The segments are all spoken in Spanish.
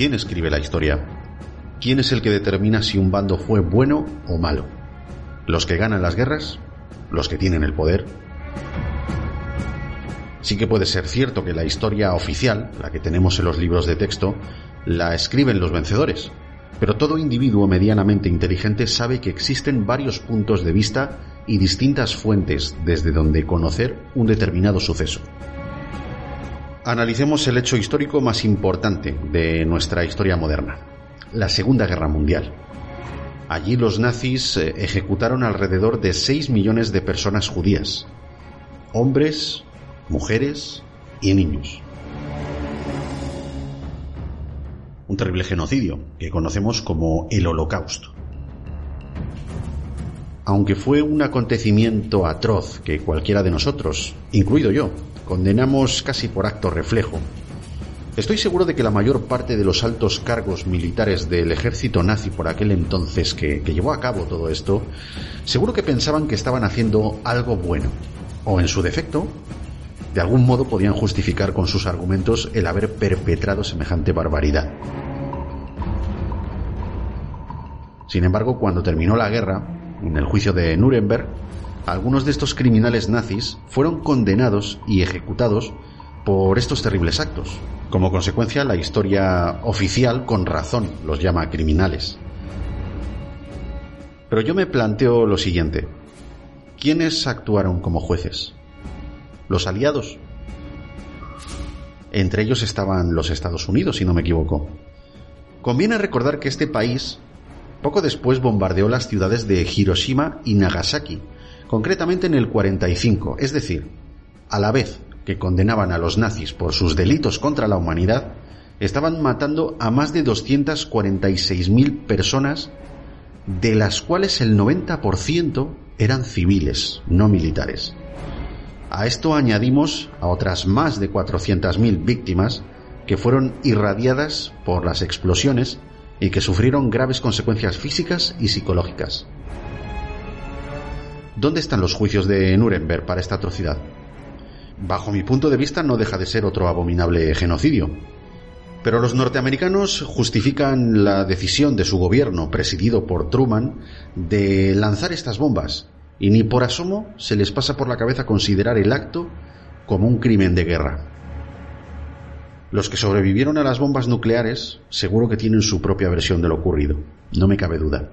¿Quién escribe la historia? ¿Quién es el que determina si un bando fue bueno o malo? ¿Los que ganan las guerras? ¿Los que tienen el poder? Sí que puede ser cierto que la historia oficial, la que tenemos en los libros de texto, la escriben los vencedores, pero todo individuo medianamente inteligente sabe que existen varios puntos de vista y distintas fuentes desde donde conocer un determinado suceso. Analicemos el hecho histórico más importante de nuestra historia moderna, la Segunda Guerra Mundial. Allí los nazis eh, ejecutaron alrededor de 6 millones de personas judías, hombres, mujeres y niños. Un terrible genocidio que conocemos como el Holocausto. Aunque fue un acontecimiento atroz que cualquiera de nosotros, incluido yo, condenamos casi por acto reflejo, Estoy seguro de que la mayor parte de los altos cargos militares del ejército nazi por aquel entonces que, llevó a cabo todo esto, seguro que pensaban que estaban haciendo algo bueno, o en su defecto, de algún modo podían justificar con sus argumentos el haber perpetrado semejante barbaridad. Sin embargo, cuando terminó la guerra, en el juicio de Nuremberg, algunos de estos criminales nazis fueron condenados y ejecutados por estos terribles actos. Como consecuencia, la historia oficial, con razón, los llama criminales. Pero yo me planteo lo siguiente. ¿Quiénes actuaron como jueces? los aliados. Entre ellos estaban los Estados Unidos, si no me equivoco. Conviene recordar que este país poco después bombardeó las ciudades de Hiroshima y Nagasaki, concretamente en el 45, es decir, a la vez que condenaban a los nazis por sus delitos contra la humanidad, estaban matando a más de 246.000 personas, de las cuales el 90% eran civiles, no militares. A esto añadimos a otras más de 400.000 víctimas que fueron irradiadas por las explosiones y que sufrieron graves consecuencias físicas y psicológicas. ¿Dónde están los juicios de Nuremberg para esta atrocidad? Bajo mi punto de vista no deja de ser otro abominable genocidio. Pero los norteamericanos justifican la decisión de su gobierno, presidido por Truman, de lanzar estas bombas y ni por asomo se les pasa por la cabeza considerar el acto como un crimen de guerra. Los que sobrevivieron a las bombas nucleares seguro que tienen su propia versión de lo ocurrido, no me cabe duda.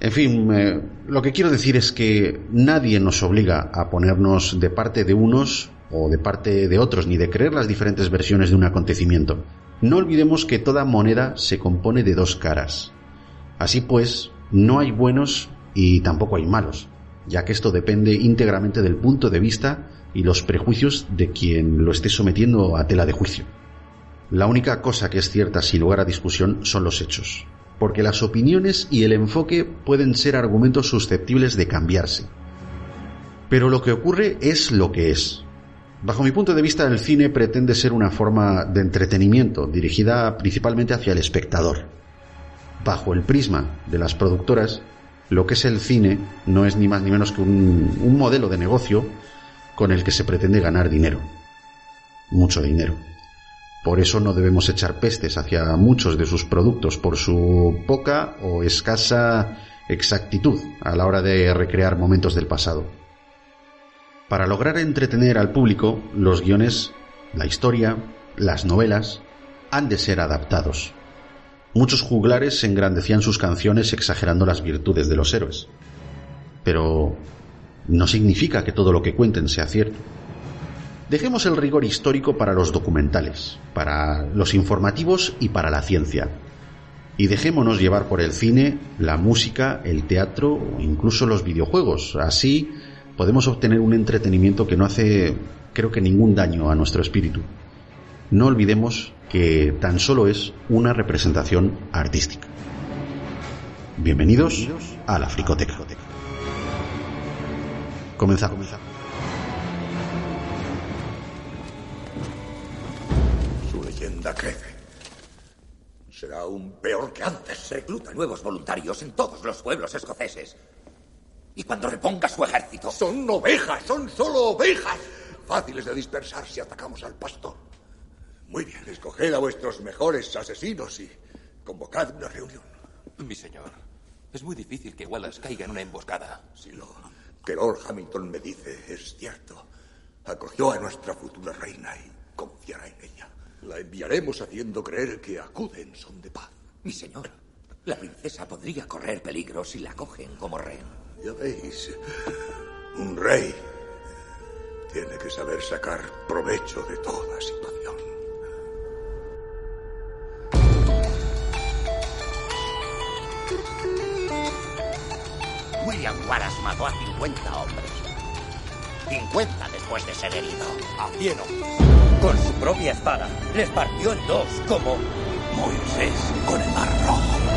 En fin, eh, lo que quiero decir es que nadie nos obliga a ponernos de parte de unos o de parte de otros, ni de creer las diferentes versiones de un acontecimiento. No olvidemos que toda moneda se compone de dos caras. Así pues, no hay buenos y tampoco hay malos, ya que esto depende íntegramente del punto de vista y los prejuicios de quien lo esté sometiendo a tela de juicio. La única cosa que es cierta sin lugar a discusión son los hechos, porque las opiniones y el enfoque pueden ser argumentos susceptibles de cambiarse. Pero lo que ocurre es lo que es. Bajo mi punto de vista, el cine pretende ser una forma de entretenimiento dirigida principalmente hacia el espectador. Bajo el prisma de las productoras, lo que es el cine no es ni más ni menos que un, modelo de negocio con el que se pretende ganar dinero. Mucho dinero. Por eso no debemos echar pestes hacia muchos de sus productos por su poca o escasa exactitud a la hora de recrear momentos del pasado. Para lograr entretener al público, los guiones, la historia, las novelas, han de ser adaptados. Muchos juglares engrandecían sus canciones exagerando las virtudes de los héroes. Pero no significa que todo lo que cuenten sea cierto. Dejemos el rigor histórico para los documentales, para los informativos y para la ciencia. Y dejémonos llevar por el cine, la música, el teatro o incluso los videojuegos. Así podemos obtener un entretenimiento que no hace, creo que, ningún daño a nuestro espíritu. No olvidemos que tan solo es una representación artística. Bienvenidos a la Fricoteca. Comenzamos. Leyenda crece. Será aún peor que antes. Recluta nuevos voluntarios en todos los pueblos escoceses. Y cuando reponga su ejército. Son ovejas, son solo ovejas. Fáciles de dispersar si atacamos al pasto. Muy bien, escoged a vuestros mejores asesinos y convocad una reunión. Mi señor, es muy difícil que Wallace caiga en una emboscada. Si lo que Lord Hamilton me dice es cierto, acogió a nuestra futura reina y confiará en ella. La enviaremos haciendo creer que acuden son de paz. Mi señor, la princesa podría correr peligro si la cogen como rehén. Ya veis, un rey tiene que saber sacar provecho de toda situación. William Wallace mató a 50 hombres. 50 después de ser herido. A 100 Con su propia espada les partió en dos como Moisés con el mar rojo.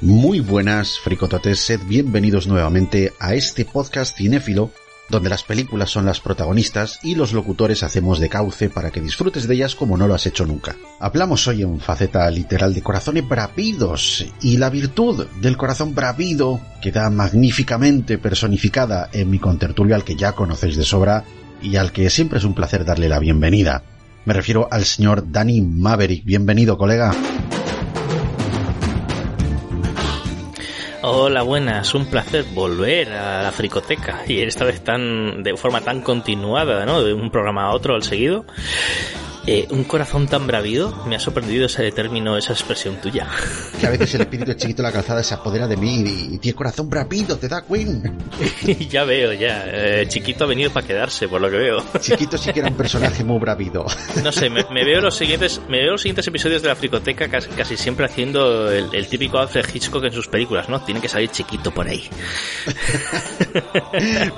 Muy buenas, fricototes, sed bienvenidos nuevamente a este podcast cinéfilo, donde las películas son las protagonistas y los locutores hacemos de cauce para que disfrutes de ellas como no lo has hecho nunca. Hablamos hoy en faceta literal de corazones bravidos y la virtud del corazón bravido queda magníficamente personificada en mi contertulio al que ya conocéis de sobra y al que siempre es un placer darle la bienvenida. Me refiero al señor Danny Maverick. Bienvenido, colega. Hola, buenas, un placer volver a la fricoteca y esta vez tan de forma tan continuada, ¿no? De un programa a otro al seguido. Eh, un corazón tan bravido, me ha sorprendido ese término, esa expresión tuya. Que a veces el espíritu chiquito de la calzada se apodera de mí y, y tiene corazón bravido, te da Queen. ya veo, ya. Eh, chiquito ha venido para quedarse, por lo que veo. Chiquito sí que era un personaje muy bravido. No sé, me, me, veo los siguientes, me veo los siguientes episodios de la fricoteca casi, casi siempre haciendo el, el, típico Alfred Hitchcock en sus películas, ¿no? Tiene que salir chiquito por ahí.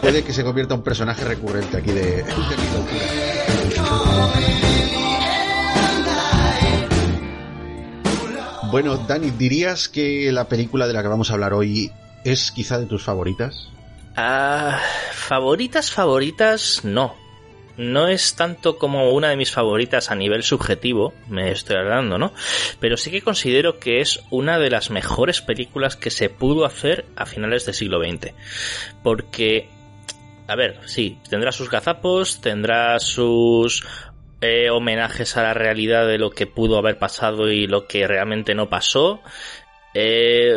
Puede que se convierta en un personaje recurrente aquí de, de mi locura. Bueno, Dani, ¿dirías que la película de la que vamos a hablar hoy es quizá de tus favoritas? Ah, favoritas, favoritas, no. No es tanto como una de mis favoritas a nivel subjetivo, me estoy hablando, ¿no? Pero sí que considero que es una de las mejores películas que se pudo hacer a finales del siglo XX. Porque, a ver, sí, tendrá sus gazapos, tendrá sus eh, homenajes a la realidad de lo que pudo haber pasado y lo que realmente no pasó. Eh,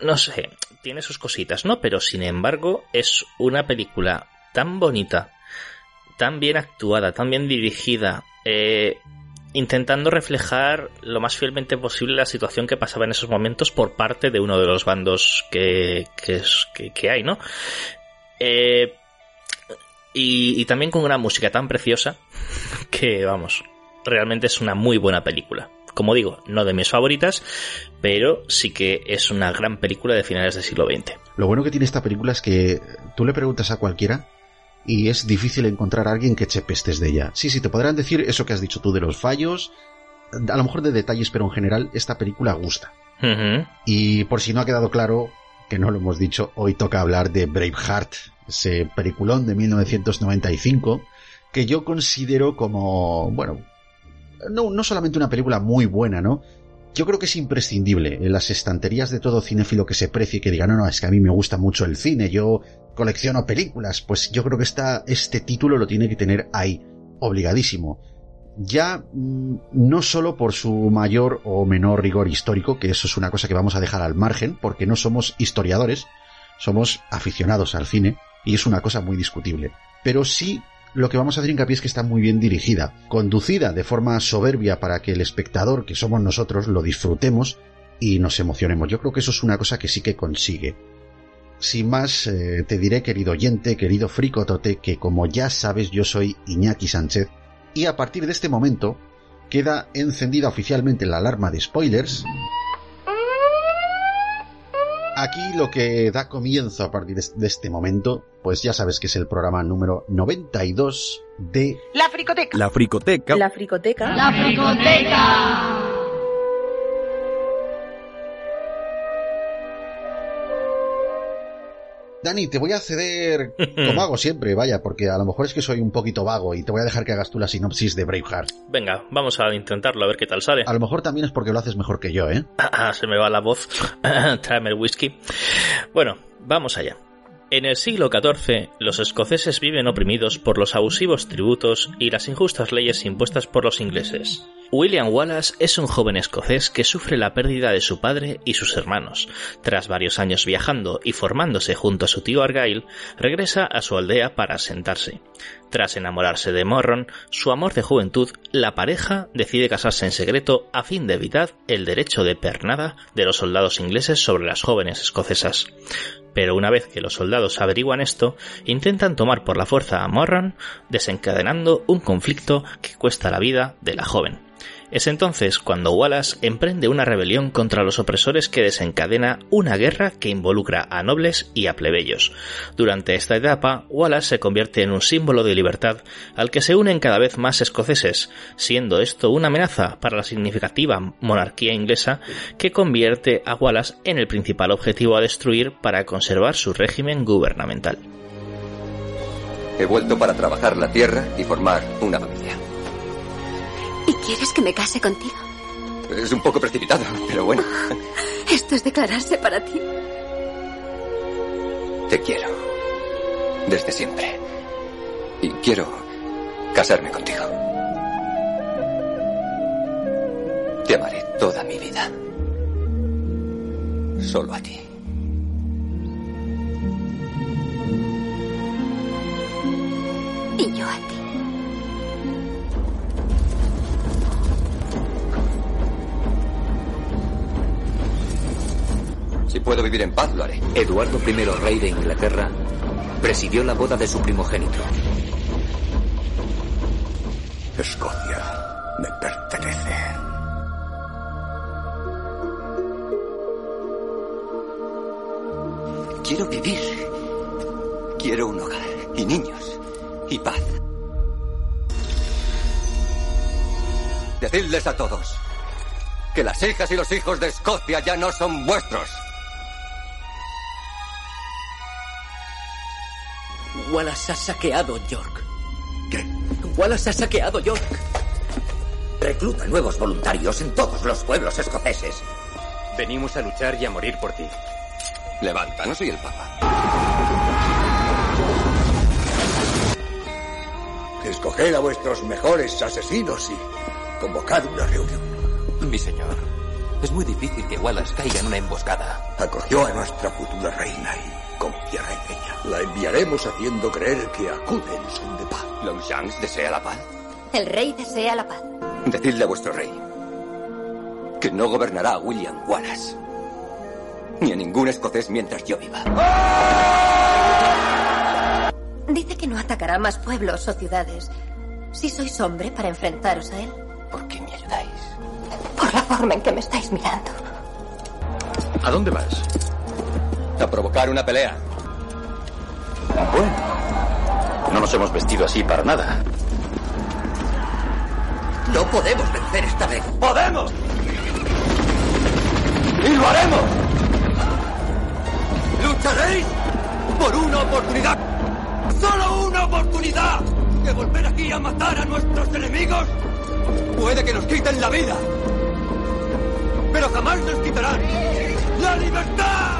no sé, tiene sus cositas, ¿no? Pero sin embargo es una película tan bonita, tan bien actuada, tan bien dirigida, eh, intentando reflejar lo más fielmente posible la situación que pasaba en esos momentos por parte de uno de los bandos que, que, hay, ¿no? Eh, y, y, también con una música tan preciosa que, vamos, realmente es una muy buena película. Como digo, no de mis favoritas, pero sí que es una gran película de finales del siglo XX. Lo bueno que tiene esta película es que tú le preguntas a cualquiera y es difícil encontrar a alguien que eche pestes de ella. Sí, sí, te podrán decir eso que has dicho tú de los fallos, a lo mejor de detalles, pero en general esta película gusta. Uh -huh. Y por si no ha quedado claro, que no lo hemos dicho, hoy toca hablar de Braveheart, ese peliculón de 1995, que yo considero como, bueno, no, no solamente una película muy buena, ¿no? Yo creo que es imprescindible en las estanterías de todo cinéfilo que se precie que diga, no, no, es que a mí me gusta mucho el cine, yo colecciono películas, pues yo creo que esta, este título lo tiene que tener ahí, obligadísimo. Ya mm, no solo por su mayor o menor rigor histórico, que eso es una cosa que vamos a dejar al margen, porque no somos historiadores, somos aficionados al cine, y es una cosa muy discutible. Pero sí lo que vamos a hacer hincapié es que está muy bien dirigida, conducida de forma soberbia para que el espectador, que somos nosotros, lo disfrutemos y nos emocionemos. Yo creo que eso es una cosa que sí que consigue. Sin más, eh, te diré, querido oyente, querido fricotote, que como ya sabes, yo soy Iñaki Sánchez, y a partir de este momento queda encendida oficialmente la alarma de spoilers. Aquí lo que da comienzo a partir de este momento, pues ya sabes que es el programa número 92 de La Fricoteca. La Fricoteca. La Fricoteca. La Fricoteca. Dani, te voy a ceder, como hago siempre, vaya, porque a lo mejor es que soy un poquito vago y te voy a dejar que hagas tú la sinopsis de Braveheart. Venga, vamos a intentarlo, a ver qué tal sale. A lo mejor también es porque lo haces mejor que yo, ¿eh? Ah, se me va la voz. Tráeme el whisky. Bueno, vamos allá. En el siglo XIV, los escoceses viven oprimidos por los abusivos tributos y las injustas leyes impuestas por los ingleses. William Wallace es un joven escocés que sufre la pérdida de su padre y sus hermanos. Tras varios años viajando y formándose junto a su tío Argyle, regresa a su aldea para asentarse. Tras enamorarse de Morron, su amor de juventud, la pareja decide casarse en secreto a fin de evitar el derecho de pernada de los soldados ingleses sobre las jóvenes escocesas. Pero una vez que los soldados averiguan esto, intentan tomar por la fuerza a Morron, desencadenando un conflicto que cuesta la vida de la joven. Es entonces cuando Wallace emprende una rebelión contra los opresores que desencadena una guerra que involucra a nobles y a plebeyos. Durante esta etapa, Wallace se convierte en un símbolo de libertad al que se unen cada vez más escoceses, siendo esto una amenaza para la significativa monarquía inglesa que convierte a Wallace en el principal objetivo a destruir para conservar su régimen gubernamental. He vuelto para trabajar la tierra y formar una familia. ¿Y quieres que me case contigo? Es un poco precipitado, pero bueno. Esto es declararse para ti. Te quiero. Desde siempre. Y quiero casarme contigo. Te amaré toda mi vida. Solo a ti. Puedo vivir en paz, lo haré. Eduardo I, rey de Inglaterra, presidió la boda de su primogénito. Escocia me pertenece. Quiero vivir. Quiero un hogar y niños y paz. Decidles a todos que las hijas y los hijos de Escocia ya no son vuestros. Wallace ha saqueado York. ¿Qué? Wallace ha saqueado York. Recluta nuevos voluntarios en todos los pueblos escoceses. Venimos a luchar y a morir por ti. Levanta, no soy el Papa. Escoged a vuestros mejores asesinos y convocad una reunión. Mi señor, es muy difícil que Wallace caiga en una emboscada. Acogió a nuestra futura reina y confiará en ella. La enviaremos haciendo creer que acuden en son de paz. ¿Longshanks desea la paz? El rey desea la paz. Decidle a vuestro rey que no gobernará a William Wallace. Ni a ningún escocés mientras yo viva. Dice que no atacará más pueblos o ciudades. Si sois hombre para enfrentaros a él. ¿Por qué me ayudáis? Por la forma en que me estáis mirando. ¿A dónde vas? A provocar una pelea. Bueno, no nos hemos vestido así para nada. No podemos vencer esta vez. ¡Podemos! ¡Y lo haremos! ¡Lucharéis por una oportunidad! ¡Solo una oportunidad! ¿De volver aquí a matar a nuestros enemigos? Puede que nos quiten la vida, pero jamás nos quitarán la libertad.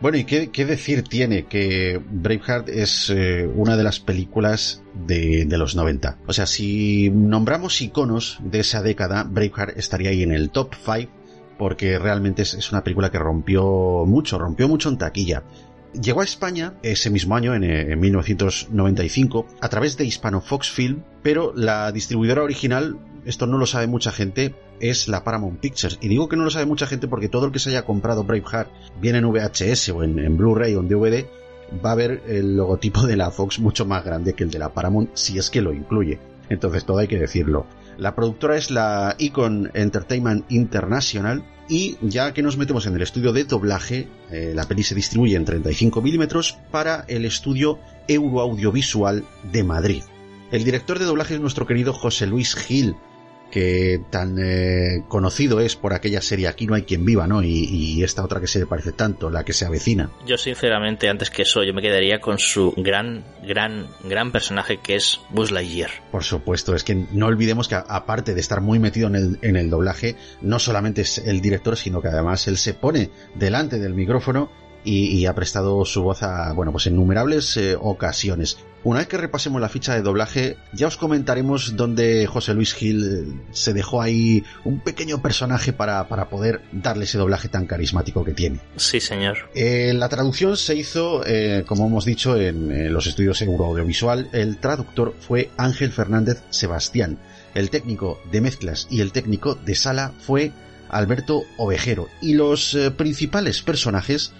Bueno, ¿y qué, qué decir tiene que Braveheart es eh, una de las películas de, de, los 90? O sea, si nombramos iconos de esa década, Braveheart estaría ahí en el top 5 porque realmente es, una película que rompió mucho, rompió mucho en taquilla. Llegó a España ese mismo año, en, en 1995, a través de Hispano Fox Film, pero la distribuidora original, esto no lo sabe mucha gente, es la Paramount Pictures. Y digo que no lo sabe mucha gente porque todo el que se haya comprado Braveheart, bien en VHS o en, en Blu-ray o en DVD, va a ver el logotipo de la Fox mucho más grande que el de la Paramount, si es que lo incluye. Entonces todo hay que decirlo. La productora es la Icon Entertainment International y ya que nos metemos en el estudio de doblaje, eh, la peli se distribuye en 35 milímetros para el estudio Euroaudiovisual de Madrid. El director de doblaje es nuestro querido José Luis Gil, que tan eh, conocido es por aquella serie Aquí no hay quien viva, ¿no? Y, esta otra que se le parece tanto, la que se avecina. Yo sinceramente, antes que eso, yo me quedaría con su gran, gran, gran personaje que es Buzz Lightyear. Por supuesto, es que no olvidemos que aparte de estar muy metido en el, en el doblaje, no solamente es el director, sino que además él se pone delante del micrófono y, ha prestado su voz a, bueno, pues innumerables eh, ocasiones. Una vez que repasemos la ficha de doblaje, ya os comentaremos dónde José Luis Gil eh, se dejó ahí un pequeño personaje para, para poder darle ese doblaje tan carismático que tiene. Sí, señor. Eh, la traducción se hizo, como hemos dicho, en, los estudios Audiovisual. El traductor fue Ángel Fernández Sebastián. El técnico de mezclas y el técnico de sala fue Alberto Ovejero. Y los principales personajes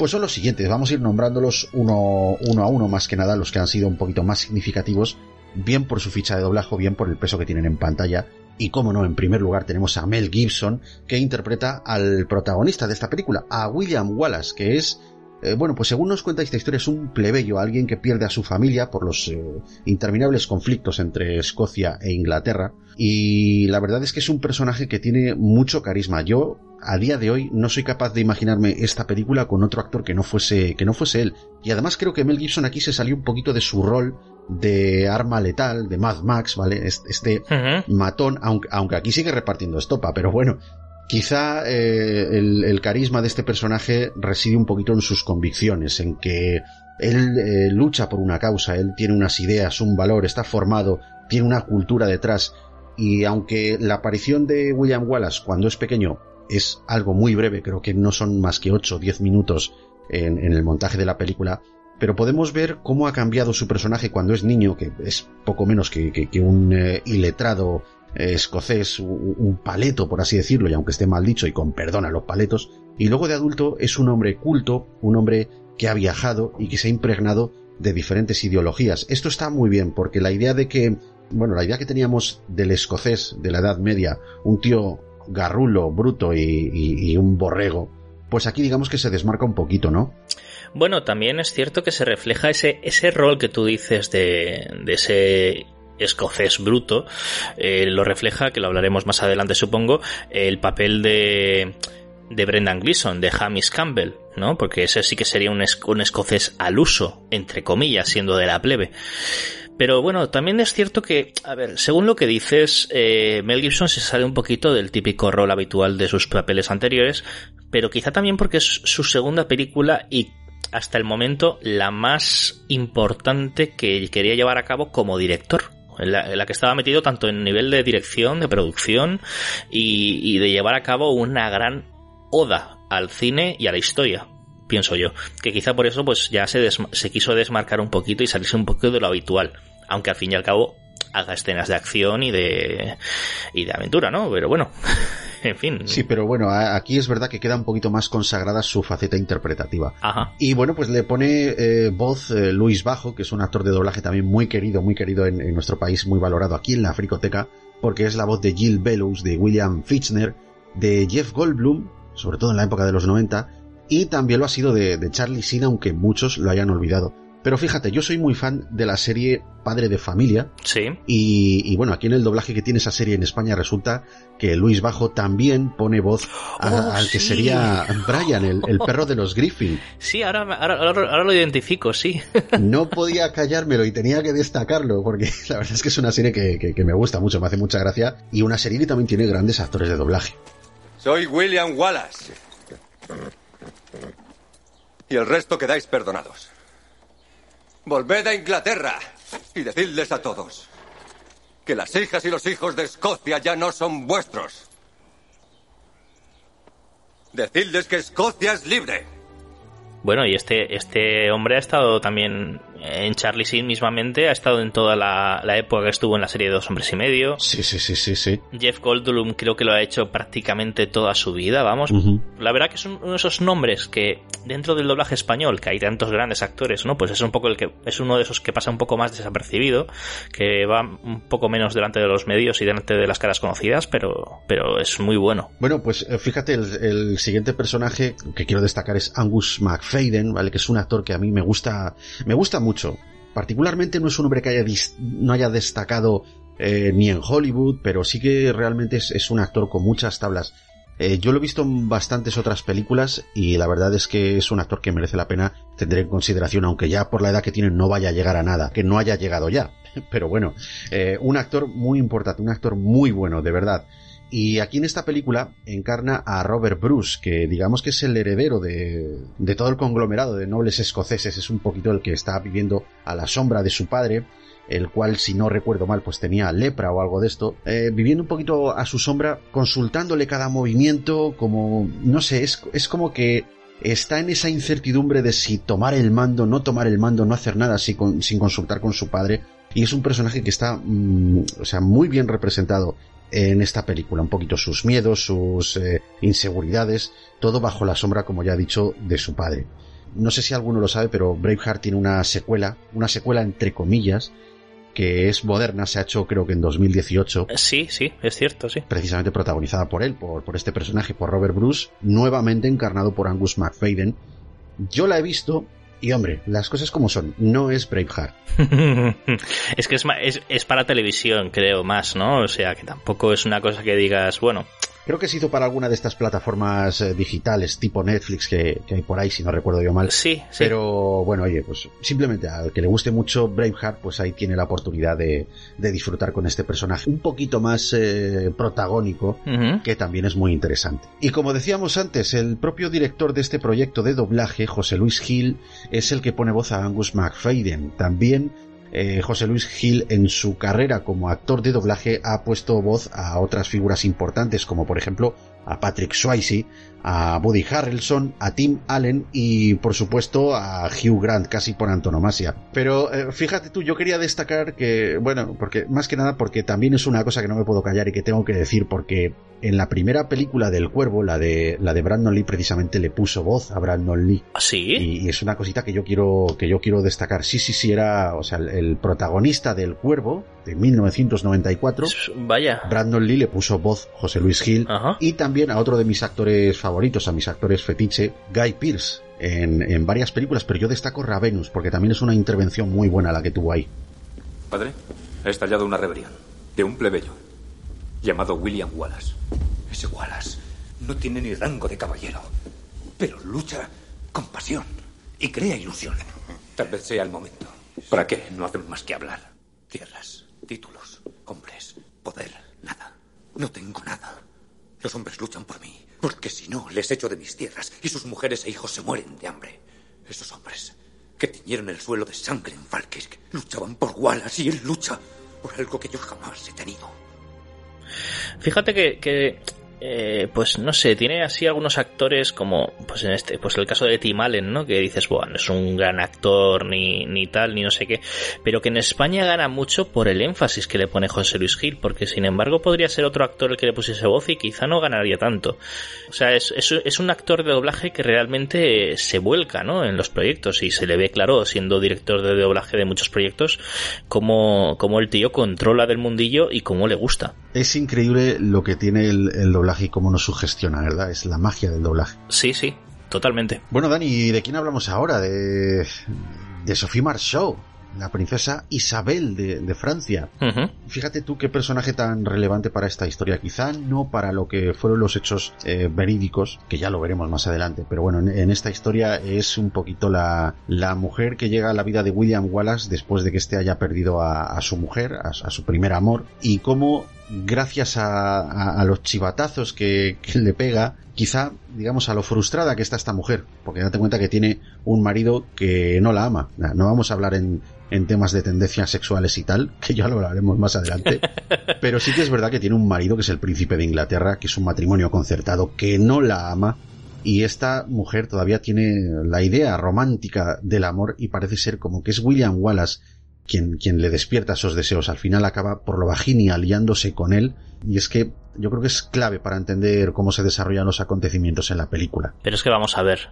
pues son los siguientes, vamos a ir nombrándolos uno, uno a uno más que nada, los que han sido un poquito más significativos, bien por su ficha de doblaje, bien por el peso que tienen en pantalla. Y como no, en primer lugar tenemos a Mel Gibson, que interpreta al protagonista de esta película, a William Wallace, que es eh, bueno, pues según nos cuenta esta historia, es un plebeyo, alguien que pierde a su familia por los eh, interminables conflictos entre Escocia e Inglaterra. Y la verdad es que es un personaje que tiene mucho carisma. Yo a día de hoy no soy capaz de imaginarme esta película con otro actor que no fuese, que no fuese él. Y además creo que Mel Gibson aquí se salió un poquito de su rol de arma letal, de Mad Max, ¿vale? Este, matón, aunque, aunque aquí sigue repartiendo estopa, pero bueno, Quizá eh, el, carisma de este personaje reside un poquito en sus convicciones, en que él eh, lucha por una causa, él tiene unas ideas, un valor, está formado, tiene una cultura detrás, y aunque la aparición de William Wallace cuando es pequeño es algo muy breve, creo que no son más que 8 o 10 minutos en, el montaje de la película, pero podemos ver cómo ha cambiado su personaje cuando es niño, que es poco menos que, un eh, iletrado escocés, un, paleto, por así decirlo, y aunque esté mal dicho, y con perdón a los paletos, y luego de adulto es un hombre culto, un hombre que ha viajado y que se ha impregnado de diferentes ideologías. Esto está muy bien, porque la idea de que, bueno, la idea que teníamos del escocés de la Edad Media, un tío garrulo, bruto y, un borrego, pues aquí digamos que se desmarca un poquito, ¿no? Bueno, también es cierto que se refleja ese, ese rol que tú dices de, de ese escocés bruto, eh, lo refleja, que lo hablaremos más adelante supongo, el papel de de Brendan Gleeson, de Hamish Campbell, ¿no? Porque ese sí que sería un, un escocés al uso, entre comillas, siendo de la plebe. Pero bueno, también es cierto que, a ver, según lo que dices, eh, Mel Gibson se sale un poquito del típico rol habitual de sus papeles anteriores, pero quizá también porque es su segunda película y hasta el momento la más importante que quería llevar a cabo como director. En la, que estaba metido tanto en nivel de dirección, de producción y, de llevar a cabo una gran oda al cine y a la historia pienso yo. Que quizá por eso pues ya se, se quiso desmarcar un poquito y salirse un poquito de lo habitual aunque al fin y al cabo haga escenas de acción y de y de aventura, ¿no? Pero bueno, en fin. Sí, pero bueno, aquí es verdad que queda un poquito más consagrada su faceta interpretativa. Ajá. Y bueno, pues le pone eh, voz eh, Luis Bajo, que es un actor de doblaje también muy querido, muy querido en, en, nuestro país, muy valorado aquí en la Fricoteca, porque es la voz de Jill Bellows, de William Fichtner, de Jeff Goldblum, sobre todo en la época de los 90, y también lo ha sido de, de Charlie Sheen, aunque muchos lo hayan olvidado. Pero fíjate, yo soy muy fan de la serie Padre de Familia. Sí. Y, bueno, aquí en el doblaje que tiene esa serie en España resulta que Luis Bajo también pone voz oh, al que sería Brian, el, perro de los Griffin. Sí, ahora, ahora, lo identifico, sí. No podía callármelo y tenía que destacarlo porque la verdad es que es una serie que, que me gusta mucho, me hace mucha gracia. Y una serie que también tiene grandes actores de doblaje. Soy William Wallace. Y el resto quedáis perdonados. Volved a Inglaterra y decidles a todos que las hijas y los hijos de Escocia ya no son vuestros. Decidles que Escocia es libre. Bueno, y este, este hombre ha estado también en Charlie Sheen mismamente, ha estado en toda la, época que estuvo en la serie de Dos Hombres y Medio. Sí, sí, sí, sí, sí. Jeff Goldblum creo que lo ha hecho prácticamente toda su vida, vamos. La verdad que es uno de esos nombres que dentro del doblaje español, que hay tantos grandes actores, ¿no? Pues es un poco el que es uno de esos que pasa un poco más desapercibido, que va un poco menos delante de los medios y delante de las caras conocidas, pero, pero es muy bueno. Bueno, pues eh, fíjate, el, el siguiente personaje que quiero destacar es Angus McFadden, ¿vale? Que es un actor que a mí me gusta, me gusta mucho. Particularmente no es un hombre que haya no haya destacado eh, ni en Hollywood, pero sí que realmente es, un actor con muchas tablas. Eh, yo lo he visto en bastantes otras películas y la verdad es que es un actor que merece la pena tener en consideración, aunque ya por la edad que tiene no vaya a llegar a nada, que no haya llegado ya. Pero bueno, eh, un actor muy importante, un actor muy bueno, de verdad. Y aquí en esta película encarna a Robert Bruce, que digamos que es el heredero de, de, todo el conglomerado de nobles escoceses, es un poquito el que está viviendo a la sombra de su padre, el cual, si no recuerdo mal, pues tenía lepra o algo de esto, eh, viviendo un poquito a su sombra, consultándole cada movimiento, como, no sé, es, es como que está en esa incertidumbre de si tomar el mando, no tomar el mando, no hacer nada sin, consultar con su padre, y es un personaje que está, mm, o sea, muy bien representado en esta película, un poquito sus miedos, sus eh, inseguridades, todo bajo la sombra, como ya he dicho, de su padre. No sé si alguno lo sabe, pero Braveheart tiene una secuela, una secuela entre comillas, que es moderna, se ha hecho creo que en 2018. Sí, sí, es cierto, sí. Precisamente protagonizada por él, por, por este personaje, por Robert Bruce, nuevamente encarnado por Angus McFadden. Yo la he visto y hombre, las cosas como son, no es Braveheart. es que es, es, es, para televisión, creo, más, ¿no? O sea, que tampoco es una cosa que digas, bueno, Creo que se hizo para alguna de estas plataformas eh, digitales tipo Netflix que, hay por ahí, si no recuerdo yo mal. Sí, sí. Pero bueno, oye, pues simplemente al que le guste mucho Braveheart, pues ahí tiene la oportunidad de, disfrutar con este personaje un poquito más eh, protagónico, que también es muy interesante. Y como decíamos antes, el propio director de este proyecto de doblaje, José Luis Gil, es el que pone voz a Angus McFadden. También eh, José Luis Gil en su carrera como actor de doblaje ha puesto voz a otras figuras importantes como por ejemplo a Patrick Swayze, a Woody Harrelson, a Tim Allen y por supuesto a Hugh Grant casi por antonomasia. Pero eh, fíjate tú, yo quería destacar que, bueno, porque más que nada porque también es una cosa que no me puedo callar y que tengo que decir porque en la primera película del Cuervo, la de la de Brandon Lee precisamente le puso voz a Brandon Lee. ¿Ah, sí? Y, es una cosita que yo quiero que yo quiero destacar. Sí, sí, sí era, o sea, el, protagonista del Cuervo de 1994. Vaya. Brandon Lee le puso voz José Luis Gil y también a otro de mis actores favoritos, a mis actores fetiche, Guy Pearce. En, en varias películas, pero yo destaco Ravenus porque también es una intervención muy buena la que tuvo ahí. Padre, ha estallado una rebelión de un plebeyo llamado William Wallace. Ese Wallace no tiene ni rango de caballero, pero lucha con pasión y crea ilusión. Tal vez sea el momento. ¿Para qué? No hacen más que hablar. Tierras, títulos, hombres, poder, nada. No tengo nada. Los hombres luchan por mí, porque si no, les echo de mis tierras y sus mujeres e hijos se mueren de hambre. Esos hombres que tiñeron el suelo de sangre en Falkirk luchaban por Wallace y él lucha por algo que yo jamás he tenido. Fíjate que eh, pues no sé, tiene así algunos actores como, pues en este, pues el caso de Tim Allen, ¿no? Que dices, bueno, es un gran actor, ni, ni tal, ni no sé qué, pero que en España gana mucho por el énfasis que le pone José Luis Gil, porque sin embargo podría ser otro actor el que le pusiese voz y quizá no ganaría tanto. O sea, es, es, es un actor de doblaje que realmente se vuelca, ¿no? En los proyectos y se le ve claro, siendo director de doblaje de muchos proyectos, como, como el tío controla del mundillo y cómo le gusta. Es increíble lo que tiene el, el doblaje y cómo nos sugestiona, ¿verdad? Es la magia del doblaje. Sí, sí, totalmente. Bueno, Dani, ¿de quién hablamos ahora? De, de Sophie Marceau la princesa Isabel de, Francia. Fíjate tú qué personaje tan relevante para esta historia. Quizá no para lo que fueron los hechos eh, verídicos, que ya lo veremos más adelante, pero bueno, en, esta historia es un poquito la, la, mujer que llega a la vida de William Wallace después de que éste haya perdido a, su mujer, a, su primer amor, y cómo gracias a, los chivatazos que, que, le pega, quizá, digamos, a lo frustrada que está esta mujer, porque date cuenta que tiene un marido que no la ama. No vamos a hablar en, en temas de tendencias sexuales y tal, que ya lo hablaremos más adelante. Pero sí que es verdad que tiene un marido que es el príncipe de Inglaterra, que es un matrimonio concertado, que no la ama y esta mujer todavía tiene la idea romántica del amor y parece ser como que es William Wallace quien, quien le despierta esos deseos. Al final acaba por lo bajín aliándose con él y es que yo creo que es clave para entender cómo se desarrollan los acontecimientos en la película. Pero es que vamos a ver,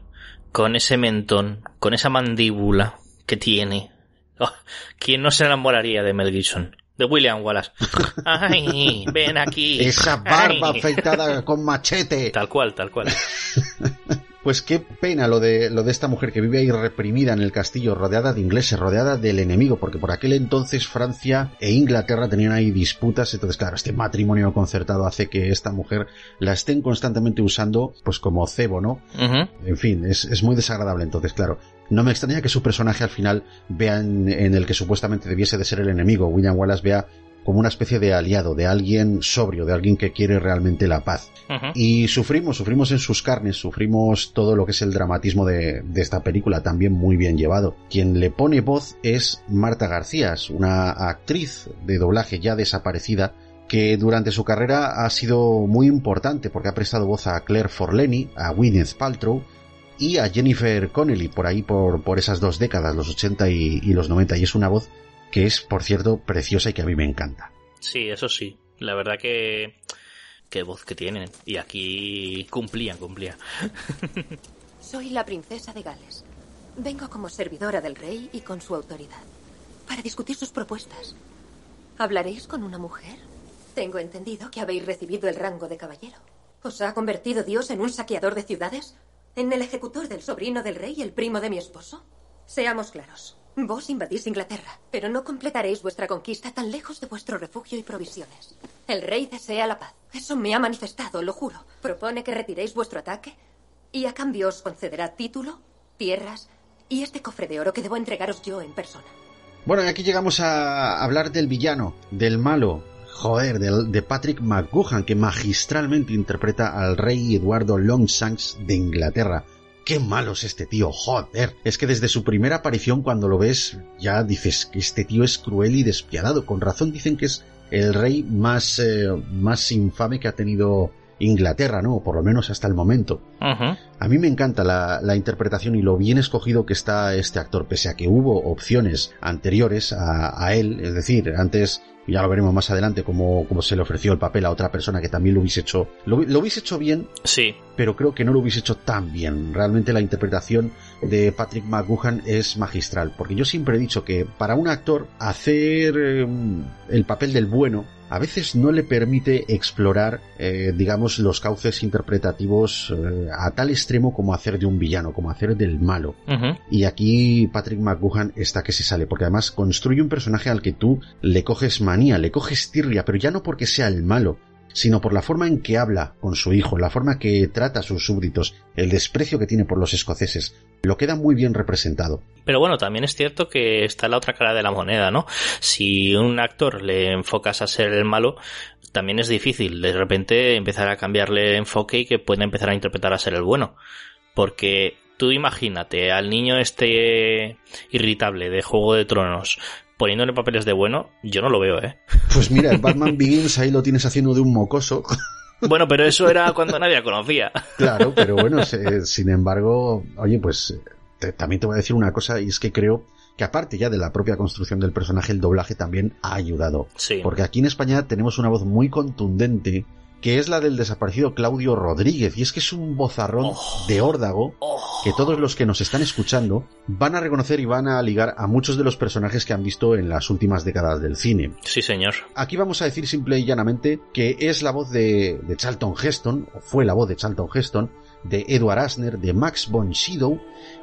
con ese mentón, con esa mandíbula que tiene, oh, ¿quién no se enamoraría de Mel Gibson? De William Wallace. ¡Ay! Ven aquí. Esa barba afeitada con machete. Tal cual, tal cual. Pues qué pena lo de, lo de esta mujer que vive ahí reprimida en el castillo, rodeada de ingleses, rodeada del enemigo, porque por aquel entonces Francia e Inglaterra tenían ahí disputas, entonces claro, este matrimonio concertado hace que esta mujer la estén constantemente usando pues como cebo, ¿no? En fin, es, es muy desagradable entonces, claro. No me extraña que su personaje al final vea en, en, el que supuestamente debiese de ser el enemigo, William Wallace vea como una especie de aliado, de alguien sobrio, de alguien que quiere realmente la paz. Uh -huh. Y sufrimos, sufrimos en sus carnes, sufrimos todo lo que es el dramatismo de, de, esta película, también muy bien llevado. Quien le pone voz es Marta García, una actriz de doblaje ya desaparecida, que durante su carrera ha sido muy importante porque ha prestado voz a Claire Forleni, a Gwyneth Paltrow, y a Jennifer Connelly por ahí por, por esas dos décadas, los 80 y, y los 90, y es una voz que es, por cierto, preciosa y que a mí me encanta. Sí, eso sí. La verdad que... Qué voz que tienen. Y aquí cumplían, cumplían. Soy la princesa de Gales. Vengo como servidora del rey y con su autoridad. Para discutir sus propuestas. ¿Hablaréis con una mujer? Tengo entendido que habéis recibido el rango de caballero. ¿Os ha convertido Dios en un saqueador de ciudades? ¿En el ejecutor del sobrino del rey, el primo de mi esposo? Seamos claros. Vos invadís Inglaterra, pero no completaréis vuestra conquista tan lejos de vuestro refugio y provisiones. El rey desea la paz. Eso me ha manifestado, lo juro. Propone que retiréis vuestro ataque y a cambio os concederá título, tierras y este cofre de oro que debo entregaros yo en persona. Bueno, y aquí llegamos a hablar del villano, del malo, joder, de, Patrick McGuhan, que magistralmente interpreta al rey Eduardo Longshanks de Inglaterra qué malo es este tío, joder. Es que desde su primera aparición cuando lo ves ya dices que este tío es cruel y despiadado. Con razón dicen que es el rey más, eh, más infame que ha tenido Inglaterra, ¿no? Por lo menos hasta el momento. Uh -huh. A mí me encanta la, la, interpretación y lo bien escogido que está este actor, pese a que hubo opciones anteriores a, a él, es decir, antes ya lo veremos más adelante como, como se le ofreció el papel a otra persona que también lo hubiese hecho lo, lo, hubiese hecho bien sí. pero creo que no lo hubiese hecho tan bien. Realmente la interpretación de Patrick McGuhan es magistral porque yo siempre he dicho que para un actor hacer eh, el papel del bueno a veces no le permite explorar, eh, digamos, los cauces interpretativos eh, a tal extremo como hacer de un villano, como hacer del malo. Uh -huh. Y aquí Patrick McGuhan está que se sale, porque además construye un personaje al que tú le coges manía, le coges tirria, pero ya no porque sea el malo, sino por la forma en que habla con su hijo, la forma que trata a sus súbditos, el desprecio que tiene por los escoceses, lo queda muy bien representado. Pero bueno, también es cierto que está la otra cara de la moneda, ¿no? Si un actor le enfocas a ser el malo, también es difícil de repente empezar a cambiarle enfoque y que pueda empezar a interpretar a ser el bueno. Porque tú imagínate al niño este irritable de Juego de Tronos poniéndole papeles de bueno, yo no lo veo, ¿eh? Pues mira, el Batman Begins ahí lo tienes haciendo de un mocoso. Bueno, pero eso era cuando nadie conocía. Claro, pero bueno, se, sin embargo, oye, pues te, también te voy a decir una cosa y es que creo que aparte ya de la propia construcción del personaje, el doblaje también ha ayudado. Sí. Porque aquí en España tenemos una voz muy contundente que es la del desaparecido Claudio Rodríguez, y es que es un bozarrón oh, de órdago oh. que todos los que nos están escuchando van a reconocer y van a ligar a muchos de los personajes que han visto en las últimas décadas del cine. Sí, señor. Aquí vamos a decir simple y llanamente que es la voz de, de Charlton Heston, o fue la voz de Charlton Heston, de Edward Asner, de Max von Sydow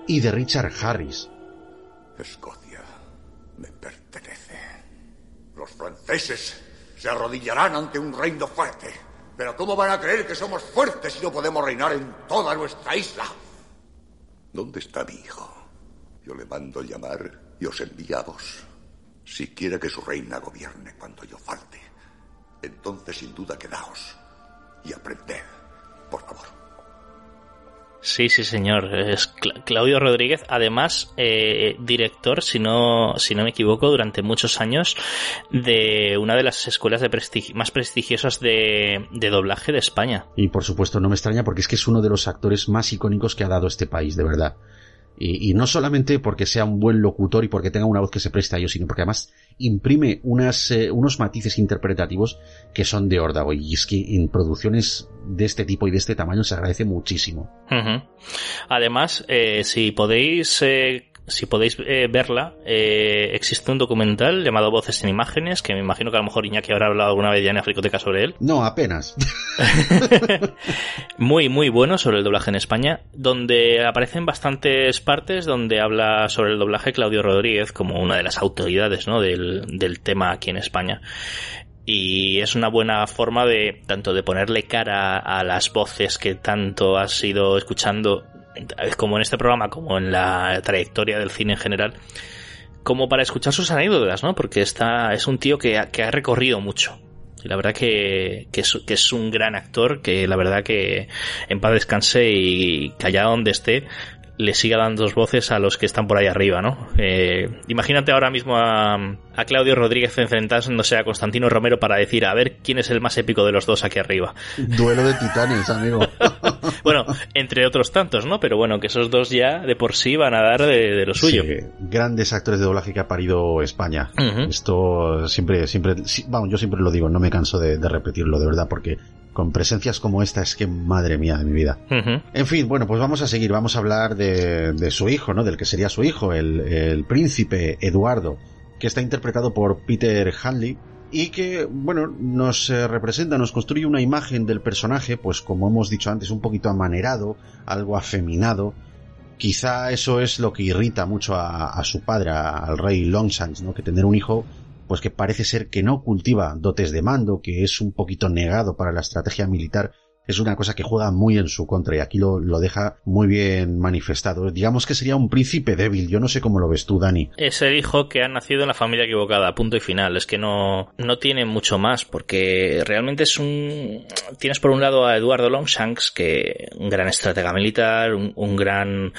y de Richard Harris. Escocia me pertenece. Los franceses se arrodillarán ante un reino fuerte. Pero ¿cómo van a creer que somos fuertes si no podemos reinar en toda nuestra isla? ¿Dónde está mi hijo? Yo le mando llamar y os envío a vos. Si quiere que su reina gobierne cuando yo falte, entonces sin duda quedaos y aprended, por favor. Sí, sí, señor. Es Claudio Rodríguez, además, eh, director, si no, si no me equivoco, durante muchos años de una de las escuelas de más prestigiosas de, de, doblaje de España. Y por supuesto, no me extraña porque es que es uno de los actores más icónicos que ha dado este país, de verdad. Y, no solamente porque sea un buen locutor y porque tenga una voz que se presta a ello, sino porque además imprime unas, eh, unos matices interpretativos que son de órdago. Y es que en producciones de este tipo y de este tamaño se agradece muchísimo. Además, eh, si podéis eh, si podéis eh, verla, eh, existe un documental llamado Voces en Imágenes, que me imagino que a lo mejor Iñaki habrá hablado alguna vez ya en Africoteca sobre él. No, apenas. muy, muy bueno sobre el doblaje en España, donde aparecen bastantes partes donde habla sobre el doblaje Claudio Rodríguez como una de las autoridades ¿no? del, del tema aquí en España y es una buena forma de tanto de ponerle cara a las voces que tanto has ido escuchando como en este programa, como en la trayectoria del cine en general, como para escuchar sus anécdotas, ¿no? Porque está, es un tío que ha, que ha recorrido mucho. Y la verdad que, que, es, que es un gran actor, que la verdad que en paz descanse y que allá donde esté, le siga dando dos voces a los que están por ahí arriba, ¿no? Eh, imagínate ahora mismo a, a, Claudio Rodríguez enfrentándose a Constantino Romero para decir a ver quién es el más épico de los dos aquí arriba. Duelo de titanes, amigo. bueno, entre otros tantos, ¿no? Pero bueno, que esos dos ya de por sí van a dar de, lo suyo. grandes actores de doblaje que ha parido España. Esto siempre, siempre, vamos, yo siempre lo digo, no me canso de repetirlo, de verdad, porque con presencias como esta es que madre mía de mi vida. En fin, bueno, pues vamos a seguir, vamos a hablar de, su hijo, ¿no? Del que sería su hijo, el, príncipe Eduardo, que está interpretado por Peter Hanley y que, bueno, nos eh, representa, nos construye una imagen del personaje, pues como hemos dicho antes, un poquito amanerado, algo afeminado. Quizá eso es lo que irrita mucho a, su padre, al rey Longshanks, ¿no? Que tener un hijo pues que parece ser que no cultiva dotes de mando, que es un poquito negado para la estrategia militar, es una cosa que juega muy en su contra y aquí lo, lo, deja muy bien manifestado. Digamos que sería un príncipe débil. Yo no sé cómo lo ves tú, Dani. Es el hijo que ha nacido en la familia equivocada, punto y final. Es que no, no tiene mucho más porque realmente es un... Tienes por un lado a Eduardo Longshanks, que un gran estratega militar, un gran